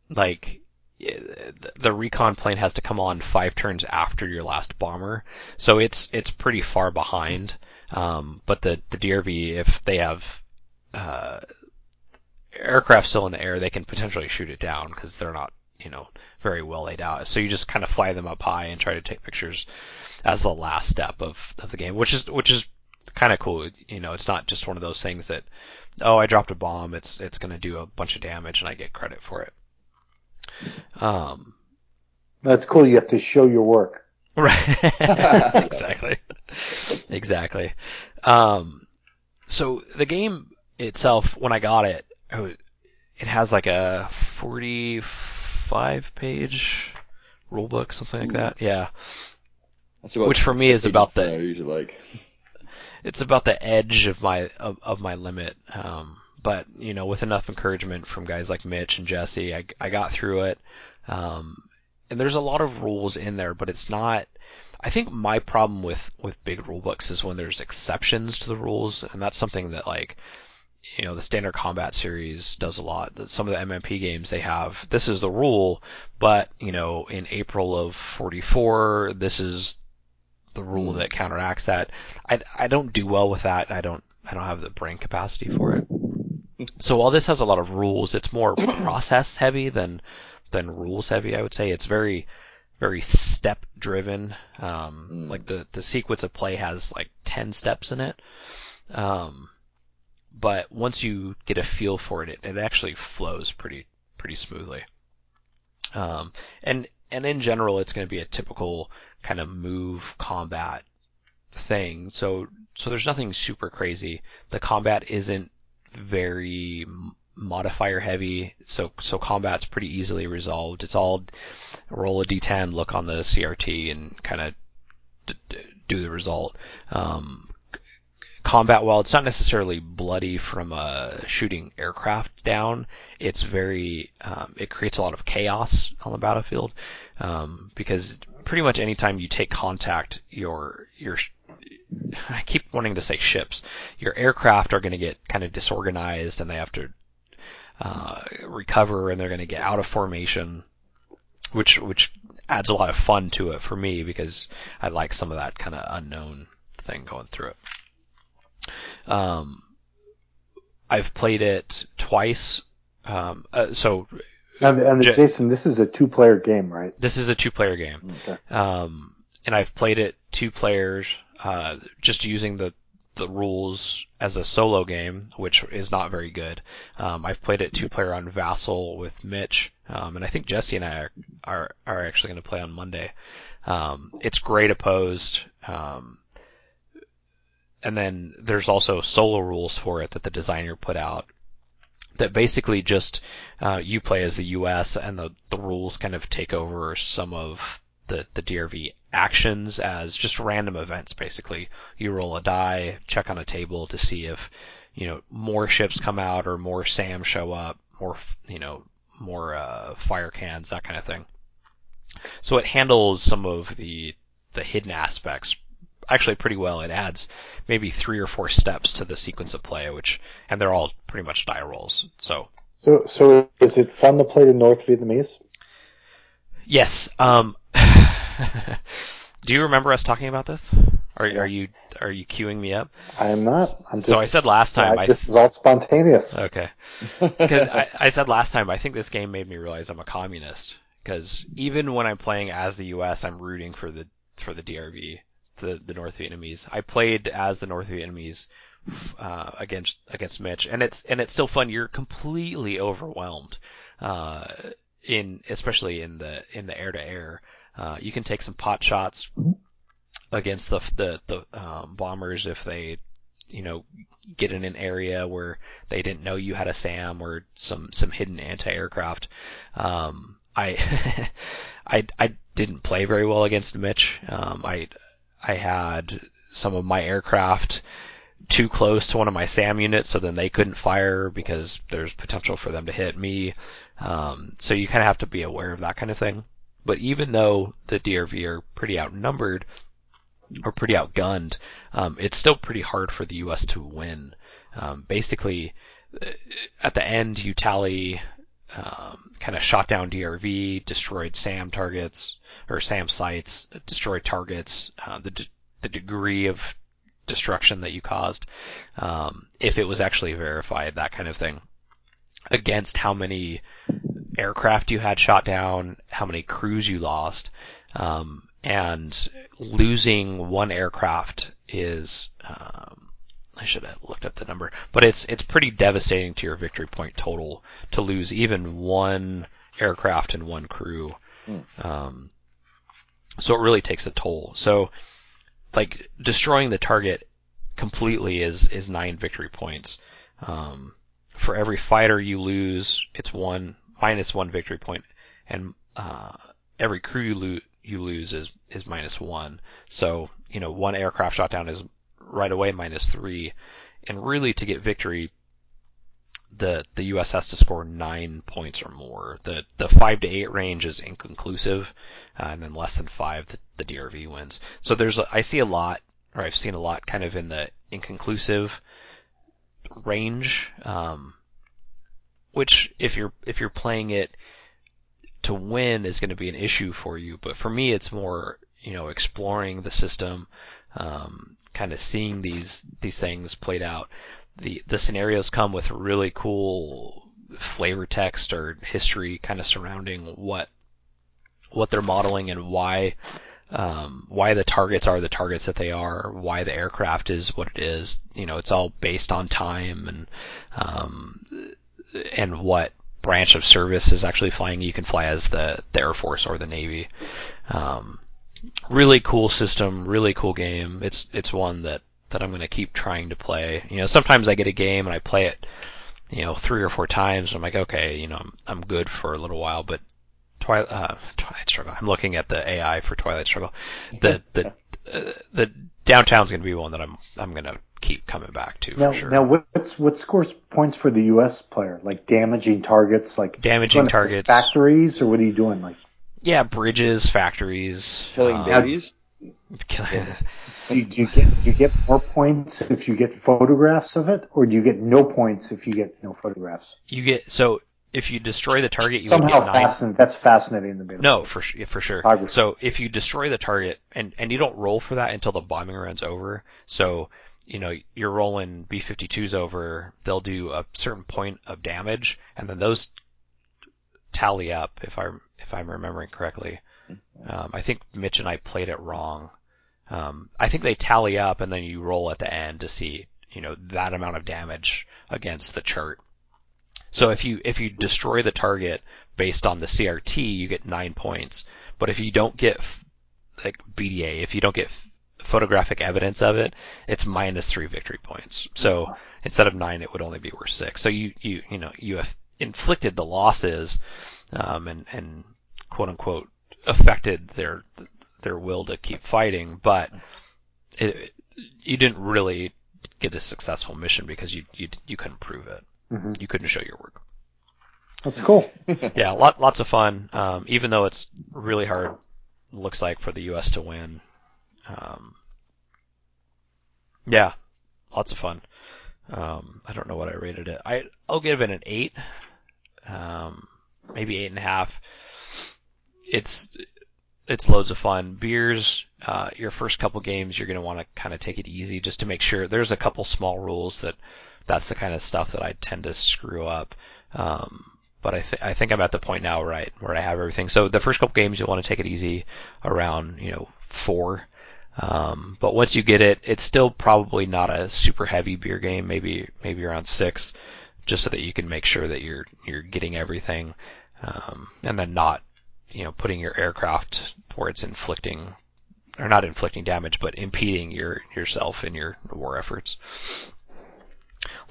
like the the recon plane has to come on five turns after your last bomber, so it's it's pretty far behind. Um, but the the DRV, if they have uh, aircraft still in the air, they can potentially shoot it down because they're not you know very well laid out. So you just kind of fly them up high and try to take pictures as the last step of of the game, which is which is kind of cool. You know, it's not just one of those things that oh, I dropped a bomb, it's it's going to do a bunch of damage and I get credit for it. Um, That's cool. You have to show your work. [laughs] right. [laughs] exactly. Exactly. Um, so the game itself, when I got it, it has like a 45 page rulebook, something like that. Yeah. That's about Which for me is about the usually like. It's about the edge of my of, of my limit. Um, but you know, with enough encouragement from guys like Mitch and Jesse, I I got through it. Um, and there's a lot of rules in there, but it's not. I think my problem with with big rule books is when there's exceptions to the rules, and that's something that like you know the standard combat series does a lot. Some of the MMP games they have this is the rule, but you know in April of 44 this is the rule that counteracts that. I I don't do well with that. I don't I don't have the brain capacity for it. So while this has a lot of rules, it's more [coughs] process heavy than than rules heavy. I would say it's very very step driven. Um, Mm. Like the the sequence of play has like ten steps in it. Um, but once you get a feel for it, it, it actually flows pretty pretty smoothly. Um, and and in general, it's going to be a typical kind of move combat thing. So so there's nothing super crazy. The combat isn't very modifier heavy, so so combat's pretty easily resolved. It's all roll a d10, look on the CRT, and kind of d- d- do the result. Um, combat, while it's not necessarily bloody from uh, shooting aircraft down, it's very um, it creates a lot of chaos on the battlefield um, because pretty much anytime you take contact, your your [laughs] I keep wanting to say ships. Your aircraft are going to get kind of disorganized, and they have to uh, recover, and they're going to get out of formation, which which adds a lot of fun to it for me because I like some of that kind of unknown thing going through it. Um, I've played it twice. Um, uh, so And, and Ja- Jason, this is a two-player game, right? this is a two-player game. Okay. Um, and I've played it two players, uh, just using the the rules as a solo game, which is not very good. Um, I've played it two player on Vassal with Mitch, um, and I think Jesse and I are are, are actually going to play on Monday. Um, it's great opposed. Um, and then there's also solo rules for it that the designer put out that basically just uh, you play as the U.S. and the, the rules kind of take over some of the, the DRV actions as just random events. Basically, you roll a die, check on a table to see if you know more ships come out or more SAM show up, more you know more uh, fire cans, that kind of thing. So it handles some of the the hidden aspects actually pretty well. It adds maybe three or four steps to the sequence of play, which and they're all pretty much die rolls. So So, so is it fun to play the North Vietnamese? yes. Um, [laughs] do you remember us talking about this? Are, are you are you queuing me up? I am not. I'm just, So I said last time. I- I, this is all spontaneous. Okay. [laughs] Because I, I said last time, I think this game made me realize I'm a communist. Because even when I'm playing as the U.S., I'm rooting for the for the DRV, the the North Vietnamese. I played as the North Vietnamese uh, against against Mitch, and it's and it's still fun. You're completely overwhelmed, uh, in especially in the in the air to air. You can take some pot shots against the the the um, bombers if they you know, get in an area where they didn't know you had a SAM or some some hidden anti-aircraft. Um, I [laughs] I I didn't play very well against Mitch. Um, I I had some of my aircraft too close to one of my SAM units, so then they couldn't fire because there's potential for them to hit me. Um, so you kind of have to be aware of that kind of thing. But even though the DRV are pretty outnumbered or pretty outgunned, um, it's still pretty hard for the U.S. to win. Um, basically, uh, at the end, you tally um, kind of shot down DRV, destroyed SAM targets or SAM sites, destroy targets, uh, the de- the degree of destruction that you caused, um, if it was actually verified, that kind of thing, against how many aircraft you had shot down, how many crews you lost, um, and losing one aircraft is. Um, I should have looked up the number, but it's it's pretty devastating to your victory point total to lose even one aircraft and one crew. Hmm. Um, so it really takes a toll. So like destroying the target completely is is nine victory points. Um, for every fighter you lose, it's one minus one victory point, and uh, every crew you, lo- you lose is is minus one. So you know one aircraft shot down is right away minus three, and really to get victory, the the U.S. has to score nine points or more. The the five to eight range is inconclusive, uh, and then less than five the, the DRV wins. So there's I see a lot, or I've seen a lot, kind of in the inconclusive range, um, which if you're if you're playing it to win is going to be an issue for you. But for me, it's more you know exploring the system, um, kind of seeing these these things played out. The the scenarios come with really cool flavor text or history kind of surrounding what what they're modeling and why um, why the targets are the targets that they are, why the aircraft is what it is. You know, it's all based on time and um, and what branch of service is actually flying. You can fly as the, the Air Force or the Navy. Um, really cool system, really cool game. It's it's one that that I'm going to keep trying to play. You know, sometimes I get a game and I play it, you know, three or four times. And I'm like, okay, you know, I'm I'm good for a little while, but Twilight, uh, Twilight Struggle. I'm looking at the AI for Twilight Struggle. The [laughs] the uh, the downtown's going to be one that I'm I'm going to keep coming back to Now, for sure. now what's what scores points for the U.S. player? Like damaging targets, like Damaging targets. factories, or what are you doing? Like, yeah, bridges, factories, Killing um, babies. Do you, do you get do you get more points if you get photographs of it, or do you get no points if you get no photographs? you get so if you destroy the target, you Somehow get fascinating. That's fascinating to me. No, for for sure. So if you destroy the target, and and you don't roll for that until the bombing run's over. So you know you're rolling B-52s over, they'll do a certain point of damage, and then those tally up. If I'm if I'm remembering correctly, um, I think Mitch and I played it wrong. Um, I think they tally up, and then you roll at the end to see you know that amount of damage against the chart. So if you if you destroy the target based on the CRT, you get nine points. But if you don't get like BDA, if you don't get photographic evidence of it, it's minus three victory points. So instead of nine, it would only be worth six. So you you you know you have inflicted the losses, um, and and quote unquote affected their their will to keep fighting, but it, you didn't really get a successful mission because you you you couldn't prove it. Mhm. You couldn't show your work. That's cool. [laughs] Yeah, lot, lots of fun. Um, even though it's really hard, looks like for the U.S. to win. Um, yeah, lots of fun. Um, I don't know what I rated it. I I'll give it an eight, um, maybe eight and a half. It's it's loads of fun. Beers, uh, your first couple games, you're gonna want to kind of take it easy just to make sure. There's a couple small rules that that's the kind of stuff that I tend to screw up. Um, but I, th- I think I'm at the point now, right, where I have everything. So the first couple games, you'll want to take it easy around, you know, four. Um, but once you get it, it's still probably not a super heavy beer game. Maybe maybe around six, just so that you can make sure that you're you're getting everything, um, and then not, you know, putting your aircraft where it's inflicting or not inflicting damage, but impeding your yourself in your war efforts.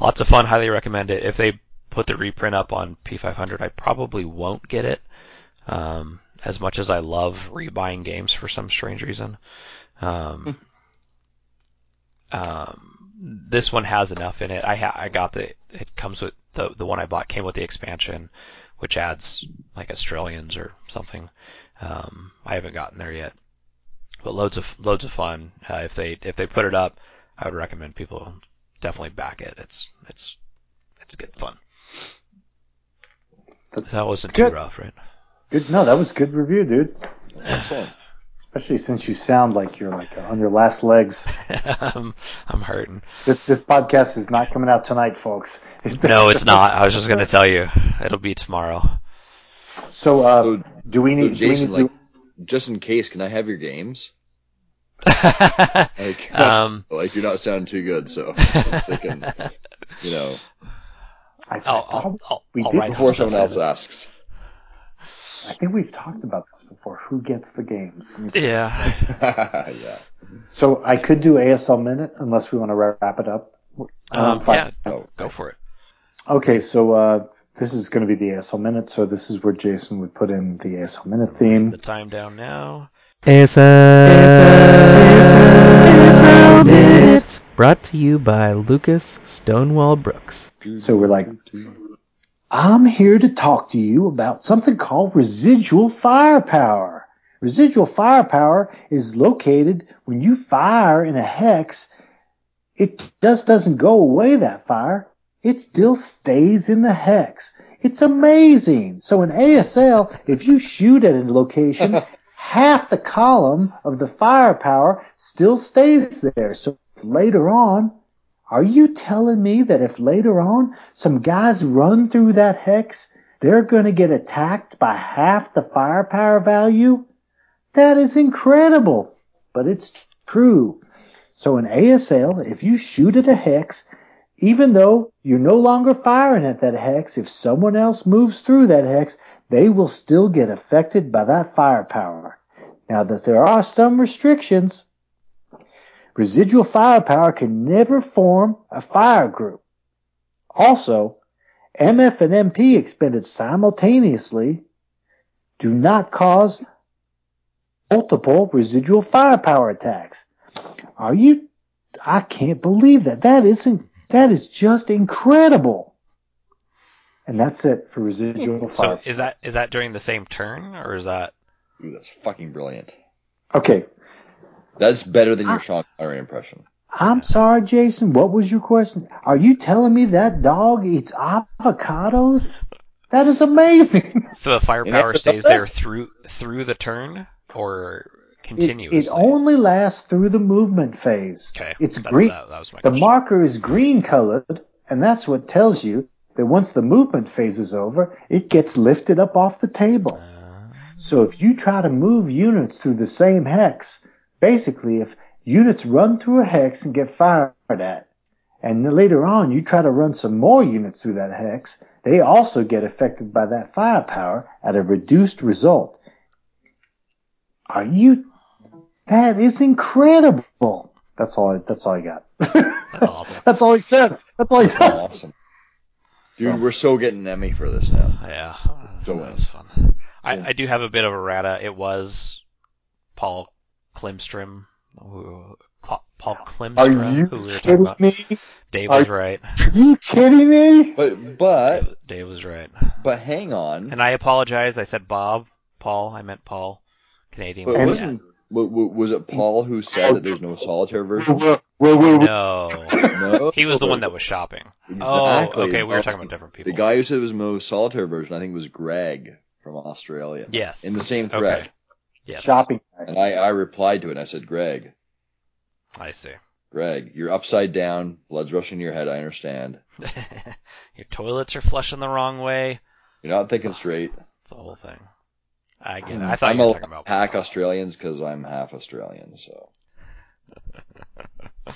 Lots of fun. Highly recommend it. If they put the reprint up on P500, I probably won't get it. Um, as much as I love rebuying games for some strange reason. Um, um, this one has enough in it. I ha- I got the it comes with the the one I bought came with the expansion, which adds like Australians or something. Um, I haven't gotten there yet, but loads of loads of fun. Uh, if they if they put it up, I would recommend people definitely back it. It's it's it's good fun. That wasn't Good. too rough, right? Good. No, that was good review, dude. [sighs] Excellent. Especially since you sound like you're like on your last legs. [laughs] I'm, I'm hurting. This this podcast is not coming out tonight, folks. No, it's [laughs] not. I was just gonna tell you. It'll be tomorrow. So, uh, So, do we so need? do we Jason, need to- like, just in case, can I have your games? [laughs] Like, um, like you're not sounding too good, so I'm thinking, you know, I, I I'll, I'll, I'll, we I'll did before someone else asks. I think we've talked about this before. Who gets the games? Yeah. [laughs] yeah. So I could do ASL minute unless we want to wrap it up. Um, fine. yeah. Go for it. Okay, so uh, this is going to be the ASL minute. So this is where Jason would put in the ASL minute theme. The time down now. ASL. ASL Minute, brought to you by Lucas Stonewall Brooks. So we're like, I'm here to talk to you about something called residual firepower. Residual firepower is located when you fire in a hex. It just doesn't go away, that fire. It still stays in the hex. It's amazing. So in ASL, if you shoot at a location, [laughs] half the column of the firepower still stays there. So later on, are you telling me that if later on some guys run through that hex, they're going to get attacked by half the firepower value? That is incredible, but it's true. So in ASL, if you shoot at a hex, even though you're no longer firing at that hex, if someone else moves through that hex, they will still get affected by that firepower. Now that there are some restrictions, residual firepower can never form a fire group. Also, MF and MP expended simultaneously do not cause multiple residual firepower attacks. Are you? I can't believe that. That isn't. That is just incredible. And that's it for residual So fire. is that is that during the same turn or is that? Ooh, that's fucking brilliant. Okay, That's better than your Ah. Sean Connery impression. I'm sorry, Jason. What was your question? Are you telling me that dog eats avocados? That is amazing. [laughs] So the firepower stays there through through the turn or It, continuously? it only lasts through the movement phase. okay. It's that's- green. That, that was my The question. marker is green colored, and that's what tells you that once the movement phase is over, it gets lifted up off the table. Uh, So if you try to move units through the same hex, basically if units run through a hex and get fired at, and then later on you try to run some more units through that hex, they also get affected by that firepower at a reduced result. Are you? That is incredible. That's all. I, that's all I got. That's [laughs] awesome. that's all he says. That's all he That's does. awesome. Dude, we're so getting Emmy for this now. Yeah, So that was fun. I, I do have a bit of a rata. It was Paul Klimstrom, who Cl- Paul Are you who we were talking kidding about. me? Dave Are- was right. Are you kidding me? But but Dave, Dave was right. but hang on. And I apologize. I said Bob, Paul. I meant Paul, Canadian. But but wasn't wa- wa- was it Paul who said that there's no solitaire version? Whoa, whoa, whoa, whoa. No, No, he was the one that was shopping. Exactly. Oh, okay. We were talking about different people. The guy who said it was no solitaire version, I think, was Greg from Australia. Yes. In the same thread. Okay. Yes. Shopping. And I, I replied to it and I said, Greg, I see. Greg, you're upside down, blood's rushing to your head, I understand. [laughs] Your toilets are flushing the wrong way. You're not thinking straight. It's the whole thing. I get it. I thought I'm you were a talking about hack Australians because I'm half Australian, so. [laughs]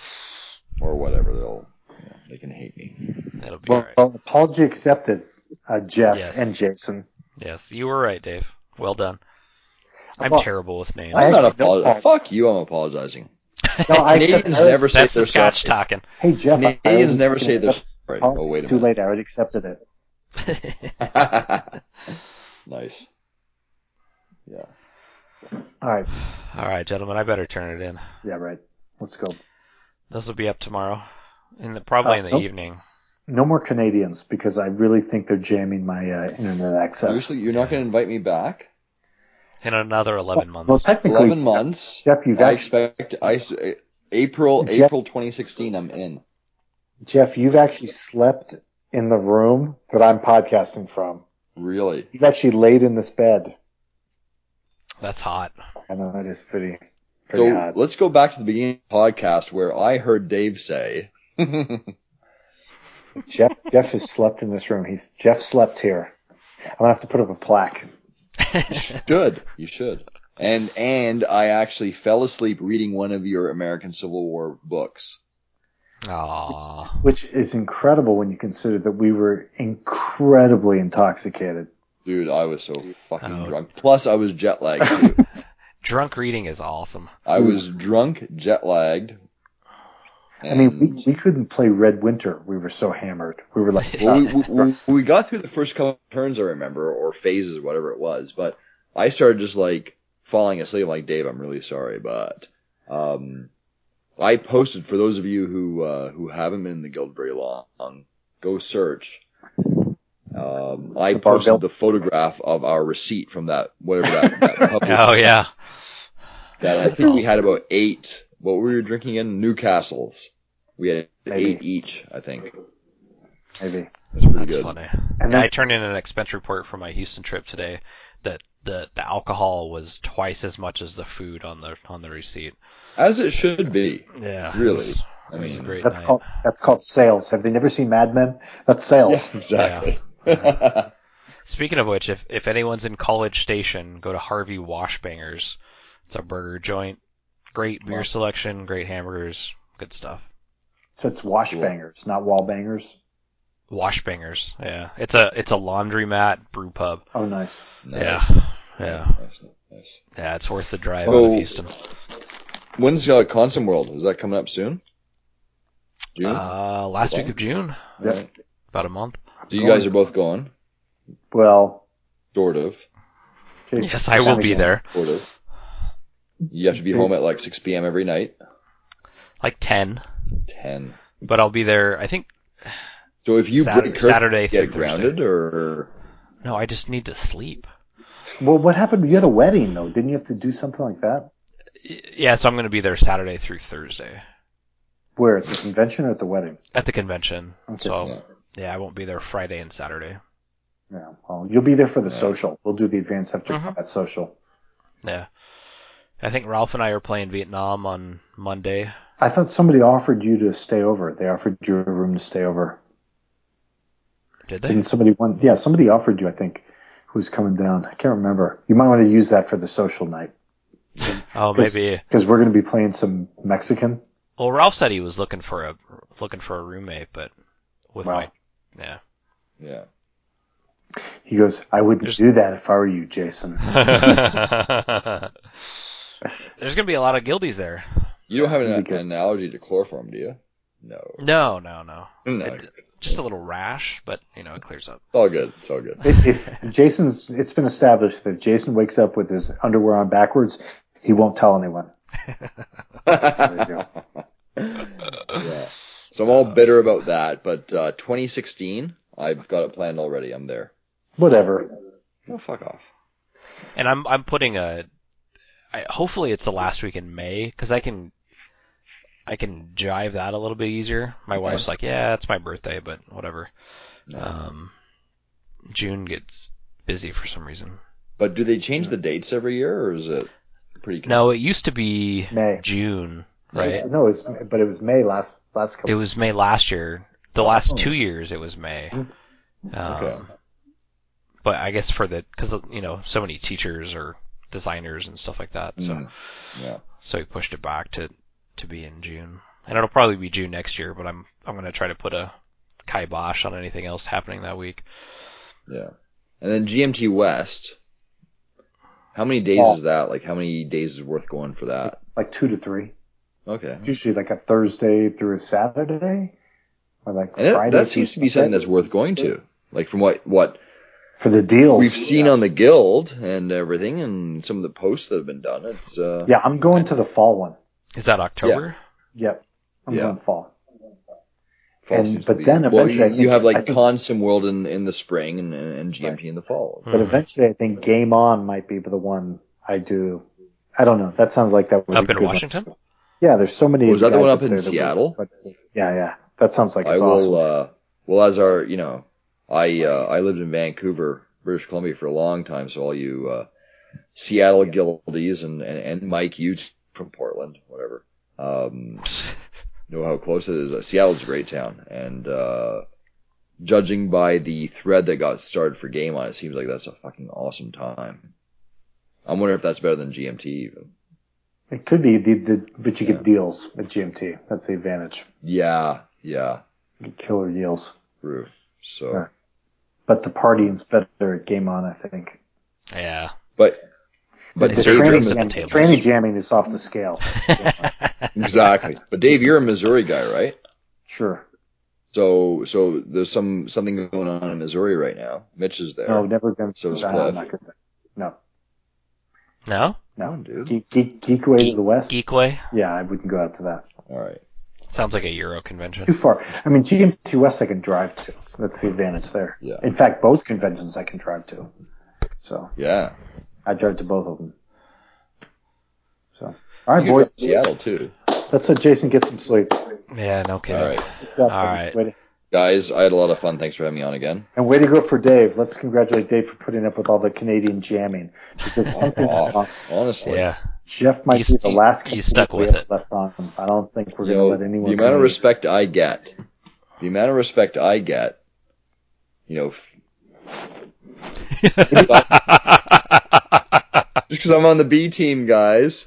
or whatever, they'll, you know, they can hate me. That'll be Well, alright. well, apology accepted, uh, Jeff Yes. and Jason. Yes, you were right, Dave. Well done. I'm terrible with names. I I'm not apologizing. Fuck you, I'm apologizing. No, I Canadians I- never say That's the they're Scotch sorry. talking. Hey Jeff, I Canadians already never say they're accept- sorry. Oh, wait it's a too minute. late. I already accepted it. [laughs] nice. Yeah. All right. All right, gentlemen, I better turn it in. Yeah, right. Let's go. This will be up tomorrow, in the probably Uh, in the nope. evening. No more Canadians because I really think they're jamming my uh, internet access. Seriously, you're not going to invite me back? In another 11 months. Well, technically, 11 months? Jeff, you've I actually, expect, I, s- April, Jeff- April 2016, I'm in. Jeff, you've actually slept in the room that I'm podcasting from. Really? You've actually laid in this bed. That's hot. I know it is pretty, pretty So hot. let's go back to the beginning of the podcast where I heard Dave say, [laughs] Jeff, Jeff has slept in this room. He's Jeff slept here. I'm gonna have to put up a plaque. [laughs] should, you should. And, and I actually fell asleep reading one of your American Civil War books. Aw. Which is incredible when you consider that we were incredibly intoxicated. Dude, I was so fucking Oh. drunk. Plus, I was jet lagged. [laughs] Drunk reading is awesome. I was drunk, jet lagged. I mean, we, we couldn't play Red Winter. We were so hammered. We were like, well, we, we, we, we got through the first couple of turns, I remember, or phases, whatever it was. But I started just like falling asleep. I'm like, Dave, I'm really sorry, but um, I posted for those of you who uh, who haven't been in the guild very long, go search. Um, I The posted bill? the photograph of our receipt from that whatever that, that [laughs] Oh yeah. that I think we had about eight. What were we drinking in Newcastle's? We had Maybe. eight each, I think. maybe. That's pretty That's good. funny. And Yeah, I turned in an expense report for my Houston trip today that the the alcohol was twice as much as the food on the on the receipt. As it should be. Yeah. Really? It was, I it was a mean, great that's night. called that's called sales. Have they never seen Mad Men? That's sales. exactly. [laughs] Speaking of which, if if anyone's in College Station, go to Harvey Washbangers. It's a burger joint. Great beer selection, great hamburgers, good stuff. So it's wash bangers, not wall bangers. Washbangers, yeah. It's a it's a laundromat brew pub. Oh, nice. Yeah, yeah, Nice, nice. yeah. It's worth the drive Oh. out of Houston. When's uh, Consim World? Is that coming up soon? June? Uh, last week of June, Yep. Alright. about a month. So you guys are both going? Well, Sort of. Yes, I will be again. there. Sort of. You have to be home at like 6 p.m. every night? Like ten, 10. but I'll be there. I think. So if you Sat- break curfew, Saturday you through get grounded or No, I just need to sleep. Well, what happened? You had a wedding though, didn't you have to do something like that? Yeah, so I'm going to be there Saturday through Thursday Where at the convention or at the wedding? at the convention. Okay. So Yeah. yeah, I won't be there Friday and Saturday. Yeah. Well, you'll be there for the Yeah. social. We'll do the advanced after Mhm. combat social. Yeah. I think Ralph and I are playing Vietnam on Monday. I thought somebody offered you to stay over. They offered you a room to stay over. Did they? Didn't somebody want? Yeah, somebody offered you. I think who's coming down. I can't remember. You might want to use that for the social night Oh, [laughs] 'Cause- maybe. because we're going to be playing some Mexican. Well, Ralph said he was looking for a looking for a roommate, but with Wow. my yeah. yeah. He goes, I wouldn't There's- do that if I were you, Jason. [laughs] [laughs] There's gonna be a lot of guildies there. You don't have an, Really an allergy to chloroform, do you? No. No, no, no. No. It- just a little rash, but you know it clears up. It's all good. It's all good. if, if Jason's, it's been established that if Jason wakes up with his underwear on backwards, he won't tell anyone. There you go. yeah. So I'm all bitter about that, but uh, 2016, I've got it planned already. I'm there. Whatever. Oh, fuck off. And I'm I'm putting a. I, hopefully it's the last week in May because I can. I can jive that a little bit easier. My Okay. wife's like, yeah, it's my birthday, but whatever. Um, June gets busy for some reason. But do they change the dates every year, or is it pretty? No, it used to be May. June, right? No, it was, but it was May last last couple. It was May last year. The last two years it was May. Um, Okay. But I guess for the because you know so many teachers or designers and stuff like that, so Mm. Yeah. so we pushed it back to to be in June, and it'll probably be June next year. But I'm I'm gonna try to put a kibosh on anything else happening that week. Yeah. And then GMT West. How many days Fall. is that? Like, how many days is worth going for that? Like two to three. Okay. It's usually like a Thursday through a Saturday, or like And that, Friday. that seems to be something that's worth going to. Like from what what for the deals. we've seen on the guild and everything, and some of the posts that have been done. It's uh, Yeah, I'm going to the fall one. Is that October? Yep, I'm Yeah. going fall. fall and- but be- then well, eventually you, I you think- have I like think- Consim World in in the spring and, and, and GMT in the fall. But Mhm. eventually, I think Game On might be the one I do. I don't know. That sounds like that was Up a in good one. Washington? Yeah, there's so many. Was that the one up in there that we- Seattle? but- yeah, yeah. That sounds like I it's will. awesome. Uh, well, as our, you know, I uh, I lived in Vancouver, British Columbia for a long time, so all you uh, Seattle guildies and, and and Mike, you from Portland, whatever, um, [laughs] know how close it is. Uh, Seattle's a great town, and uh, judging by the thread that got started for Game On, it seems like that's a fucking awesome time. I'm wondering if that's better than GMT even. It could be the, the but you Yeah. get deals at GMT. That's the advantage. Yeah, yeah, You get killer deals. true. So, Yeah. But the partying's better at Game On, I think. Yeah. but but the Dave, training, drinks in the training jamming is off the scale. [laughs] Exactly. But Dave, you're a Missouri guy, right? Sure. So so there's some something going on in Missouri right now. Mitch is there. No, never been. So is no, Cliff. I'm not gonna. No, no? no. Dude. Geek, geek, Geekway Geek- to the west. Geekway? Yeah, I wouldn't go out to that. All right. Sounds like a Euro convention. Too far. I mean, GMT West I can drive to. That's the advantage there. Yeah. In fact, both conventions I can drive to. So Yeah. I drive to both of them. So, all right, You boys. drive to Seattle too. Let's let Jason get some sleep. Yeah, no kidding. All right. Good job, All buddy. right. Way to- Guys, I had a lot of fun. Thanks for having me on again. and way to go for Dave. Let's congratulate Dave for putting up with all the Canadian jamming because [laughs] something honestly. Yeah. Jeff might You be the last you Canadian stuck with it. left on. I don't think we're You going know, to let anyone. the amount of Canadian- respect I get, the amount of respect I get, you know, [laughs] just because I'm on the B team, guys.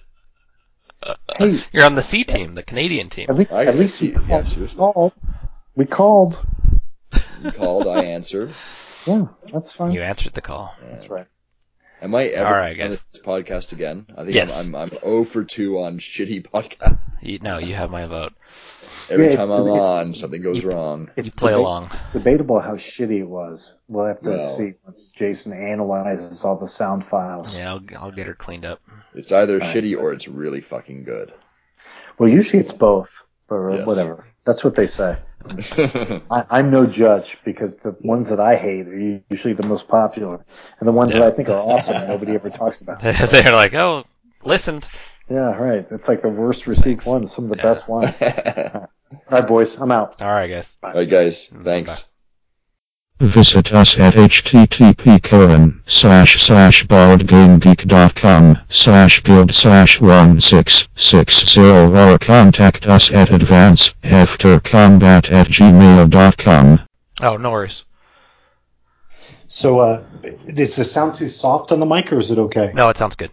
Hey, You're on the C team, the Canadian team. at least I at least see- we yeah, called. seriously. called. We called. You called, I answered. Yeah, that's fine. You answered the call. That's right. Am I ever All right, on guys. this podcast again? I think Yes. I'm, I'm I'm 0 for 2 on shitty podcasts. You, no, you have my vote. Every Yeah, time I'm it's- on, something goes you- wrong. You play deba- along. It's debatable how shitty it was. We'll have to Well. see once Jason analyzes all the sound files. Yeah, I'll, I'll get her cleaned up. It's either Right. shitty or it's really fucking good. Well, usually it's both, but uh, Yes. whatever. That's what they say. [laughs] I, I'm no judge because the ones that I hate are usually the most popular, and the ones that I think are awesome nobody ever talks about. [laughs] They're like, oh, listened. Yeah, right. It's like the worst received Thanks. ones, some of the Yeah. best ones. [laughs] All right, boys, I'm out. All right, guys. All right, guys. Thanks. Visit us at http colon slash slash boardgamegeek.com slash guild slash 1660 or contact us at advanceaftercombat at gmail.com. Oh, no worries. So, uh, is the sound too soft on the mic, or is it okay? No, it sounds good.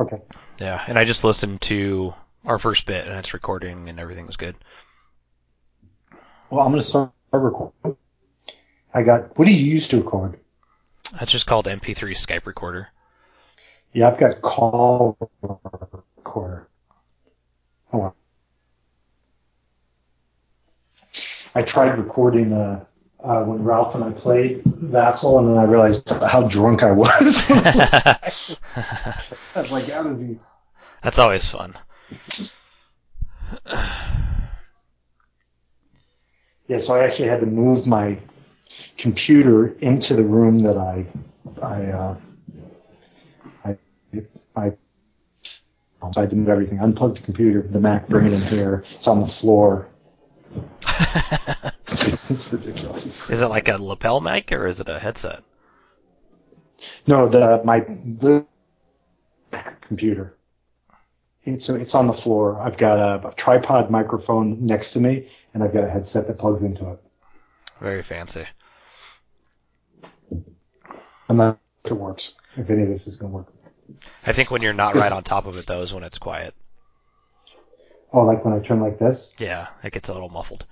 Okay. Yeah, and I just listened to our first bit, and it's recording, and everything was good. Well, I'm going to start recording. I got. What do you use to record? That's just called MP3 Skype Recorder. Yeah, I've got call recorder. Hold on. I tried recording uh, uh, when Ralph and I played Vassal, and then I realized how drunk I was. [laughs] I was like, how does he? [laughs] That's always fun. Yeah, so I actually had to move my computer into the room that I, I, uh, I, I, I had to move everything. Unplug the computer, the Mac, bring it in here. It's on the floor. [laughs] it's ridiculous. is it like a lapel mic, or is it a headset? No, the my the computer. It's it's on the floor. I've got a, a tripod microphone next to me, and I've got a headset that plugs into it. Very fancy. I'm not sure if it works. If any of this is going to work. I think when you're not right on top of it, though, is when it's quiet. Oh, like when I turn like this. Yeah, it gets a little muffled.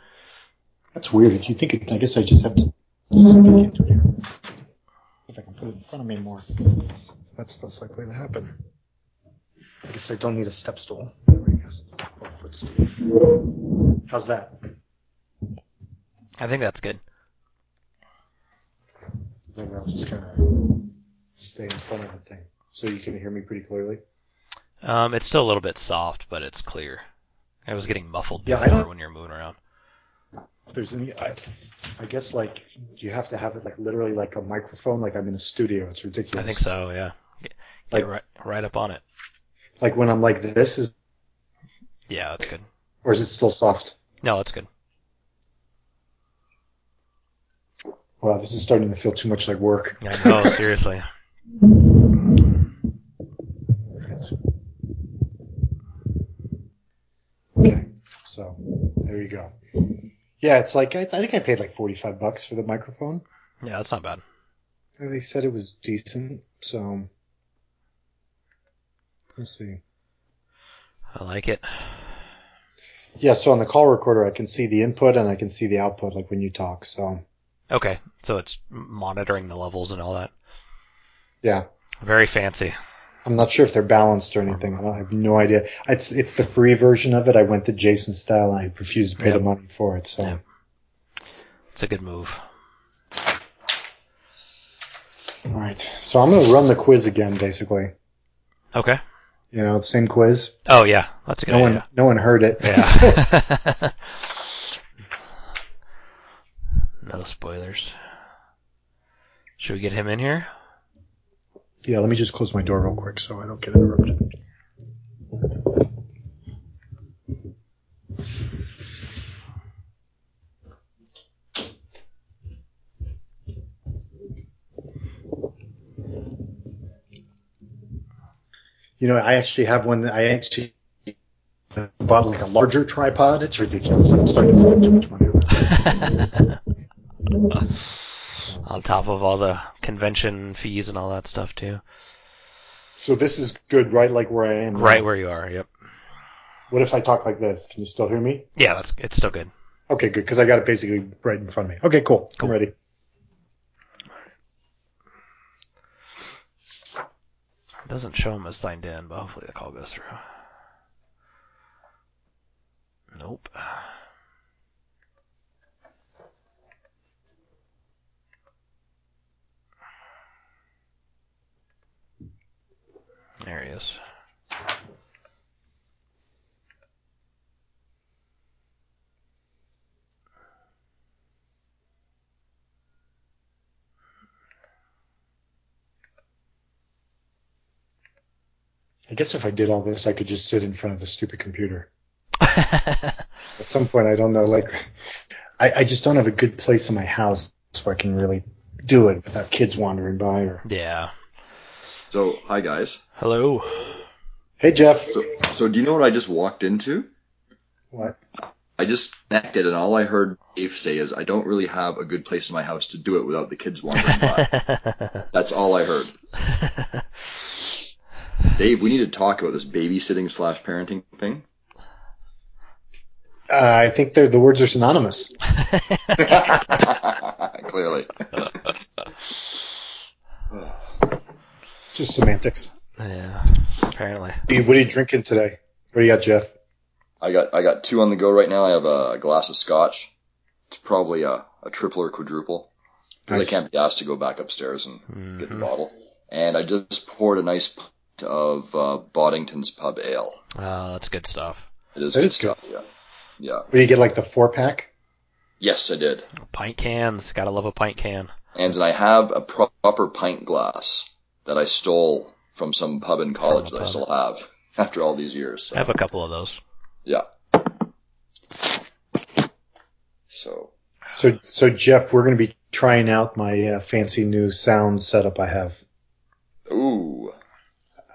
That's weird. You think? It, I guess I just have to. speak into it here. If I can put it in front of me more. that's less likely to happen. I guess I don't need a step stool. There we go. Or footstool. How's that? I think that's good. Then I'll just kind of stay in front of the thing, so you can hear me pretty clearly. Um, it's still a little bit soft, but it's clear. I was getting muffled before don't- when you're moving around. There's any, I, I guess like you have to have it like literally like a microphone, like I'm in a studio. It's ridiculous. I think so. Yeah. Get, get Like- right, right up on it. Like when I'm like this, is Yeah, that's good. or is it still soft? No, that's good. Wow, this is starting to feel too much like work. I know, [laughs] seriously. Okay, so there you go. Yeah, it's like I, I think I paid like 45 bucks for the microphone. Yeah, that's not bad. And they said it was decent, so we'll see. I like it. Yeah, so on the call recorder, I can see the input and I can see the output, like when you talk. So Okay, so it's monitoring the levels and all that. yeah, Very fancy. I'm not sure if they're balanced or anything. I, don't, I have no idea. It's it's the free version of it. I went to Jason style and I refused to pay Yep. the money for it. So Yep. It's a good move. all right, so I'm gonna run the quiz again, basically. Okay. You know, the same quiz. Oh yeah, that's a good No one no one heard it. Yeah. [laughs] [laughs] no spoilers. Should we get him in here? Yeah, let me just close my door real quick so I don't get interrupted. You know, I actually have one that I actually bought like a larger tripod. It's ridiculous. I'm starting to spend too much money [laughs] [laughs] on top of all the convention fees and all that stuff too. So this is good, right? Like where I am. now. Right where you are. Yep. What if I talk like this? Can you still hear me? Yeah, that's it's still good. Okay, good, because I got it basically right in front of me. Okay, cool. Cool. I'm ready. It doesn't show him as signed in, but hopefully the call goes through. Nope. There he is. I guess if I did all this, I could just sit in front of the stupid computer. [laughs] At some point, I don't know, like, I, I just don't have a good place in my house where I can really do it without kids wandering by or. yeah. So, hi guys. Hello. Hey, Jeff. So, so do you know what I just walked into? What? I just connected, and all I heard Dave say is, "I don't really have a good place in my house to do it without the kids wandering by." [laughs] That's all I heard. Dave, we need to talk about this babysitting slash parenting thing. Uh, I think they're, the words are synonymous. [laughs] [laughs] Clearly. Just semantics. yeah. Apparently. Hey, What are you drinking today? What do you got, Jeff? I got I got two on the go right now. I have a glass of scotch. It's probably a, a triple or quadruple. 'Cause Nice. I can't be asked to go back upstairs and get the bottle. And I just poured a nice pint of uh, Boddington's Pub Ale. Oh, that's good stuff. It is That good is good. stuff. Yeah. Yeah. What do you get, like the four pack? Yes, I did. Pint cans. Gotta love a pint can. And I have a proper pint glass that I stole from some pub in college From a that I still have [laughs] after all these years. So, I have a couple of those. yeah. So So, so Jeff, we're going to be trying out my uh, fancy new sound setup I have. Ooh.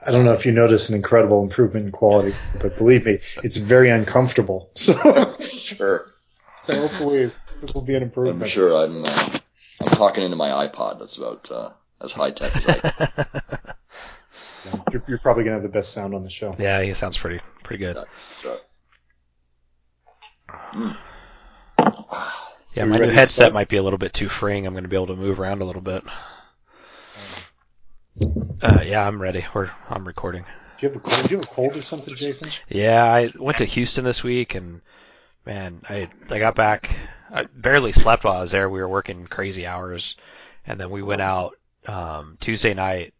I don't know if you notice an incredible improvement in quality, but believe me, it's very uncomfortable. [laughs] So, Sure. so hopefully it will be an improvement. I'm sure I'm uh, I'm talking into my iPod. That's about uh, as high tech as I can. [laughs] You're, you're probably going to have the best sound on the show. yeah, he sounds pretty pretty good. So, hmm. Yeah, my new headset might be a little bit too freeing. I'm going to be able to move around a little bit. Um, uh, yeah, I'm ready. We're I'm recording. Do you have a cold? Do you have a cold or something, Jason? Yeah, I went to Houston this week, and man, I I got back. I barely slept while I was there. We were working crazy hours, and then we went out um, Tuesday night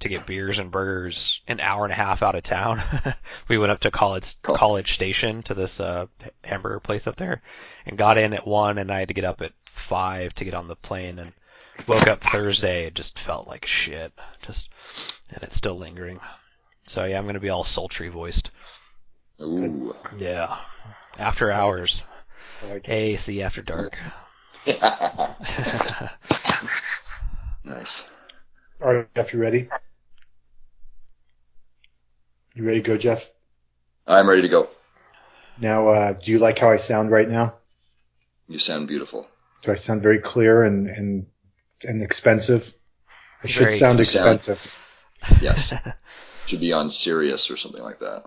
to get beers and burgers. An hour and a half out of town, [laughs] we went up to College Cool. College Station to this uh, hamburger place up there, and got in at one, and I had to get up at five to get on the plane, and woke up Thursday. It just felt like shit, just, and it's still lingering. So yeah, I'm gonna be all sultry voiced. Ooh. Yeah. After hours. I like. AC after dark. [laughs] [laughs] nice. All right, Jeff, you ready? You ready to go, Jeff? I'm ready to go. Now, uh, do you like how I sound right now? You sound beautiful. Do I sound very clear and and and expensive? I should Very sound expensive. expensive. Yes. [laughs] Should be on Sirius or something like that.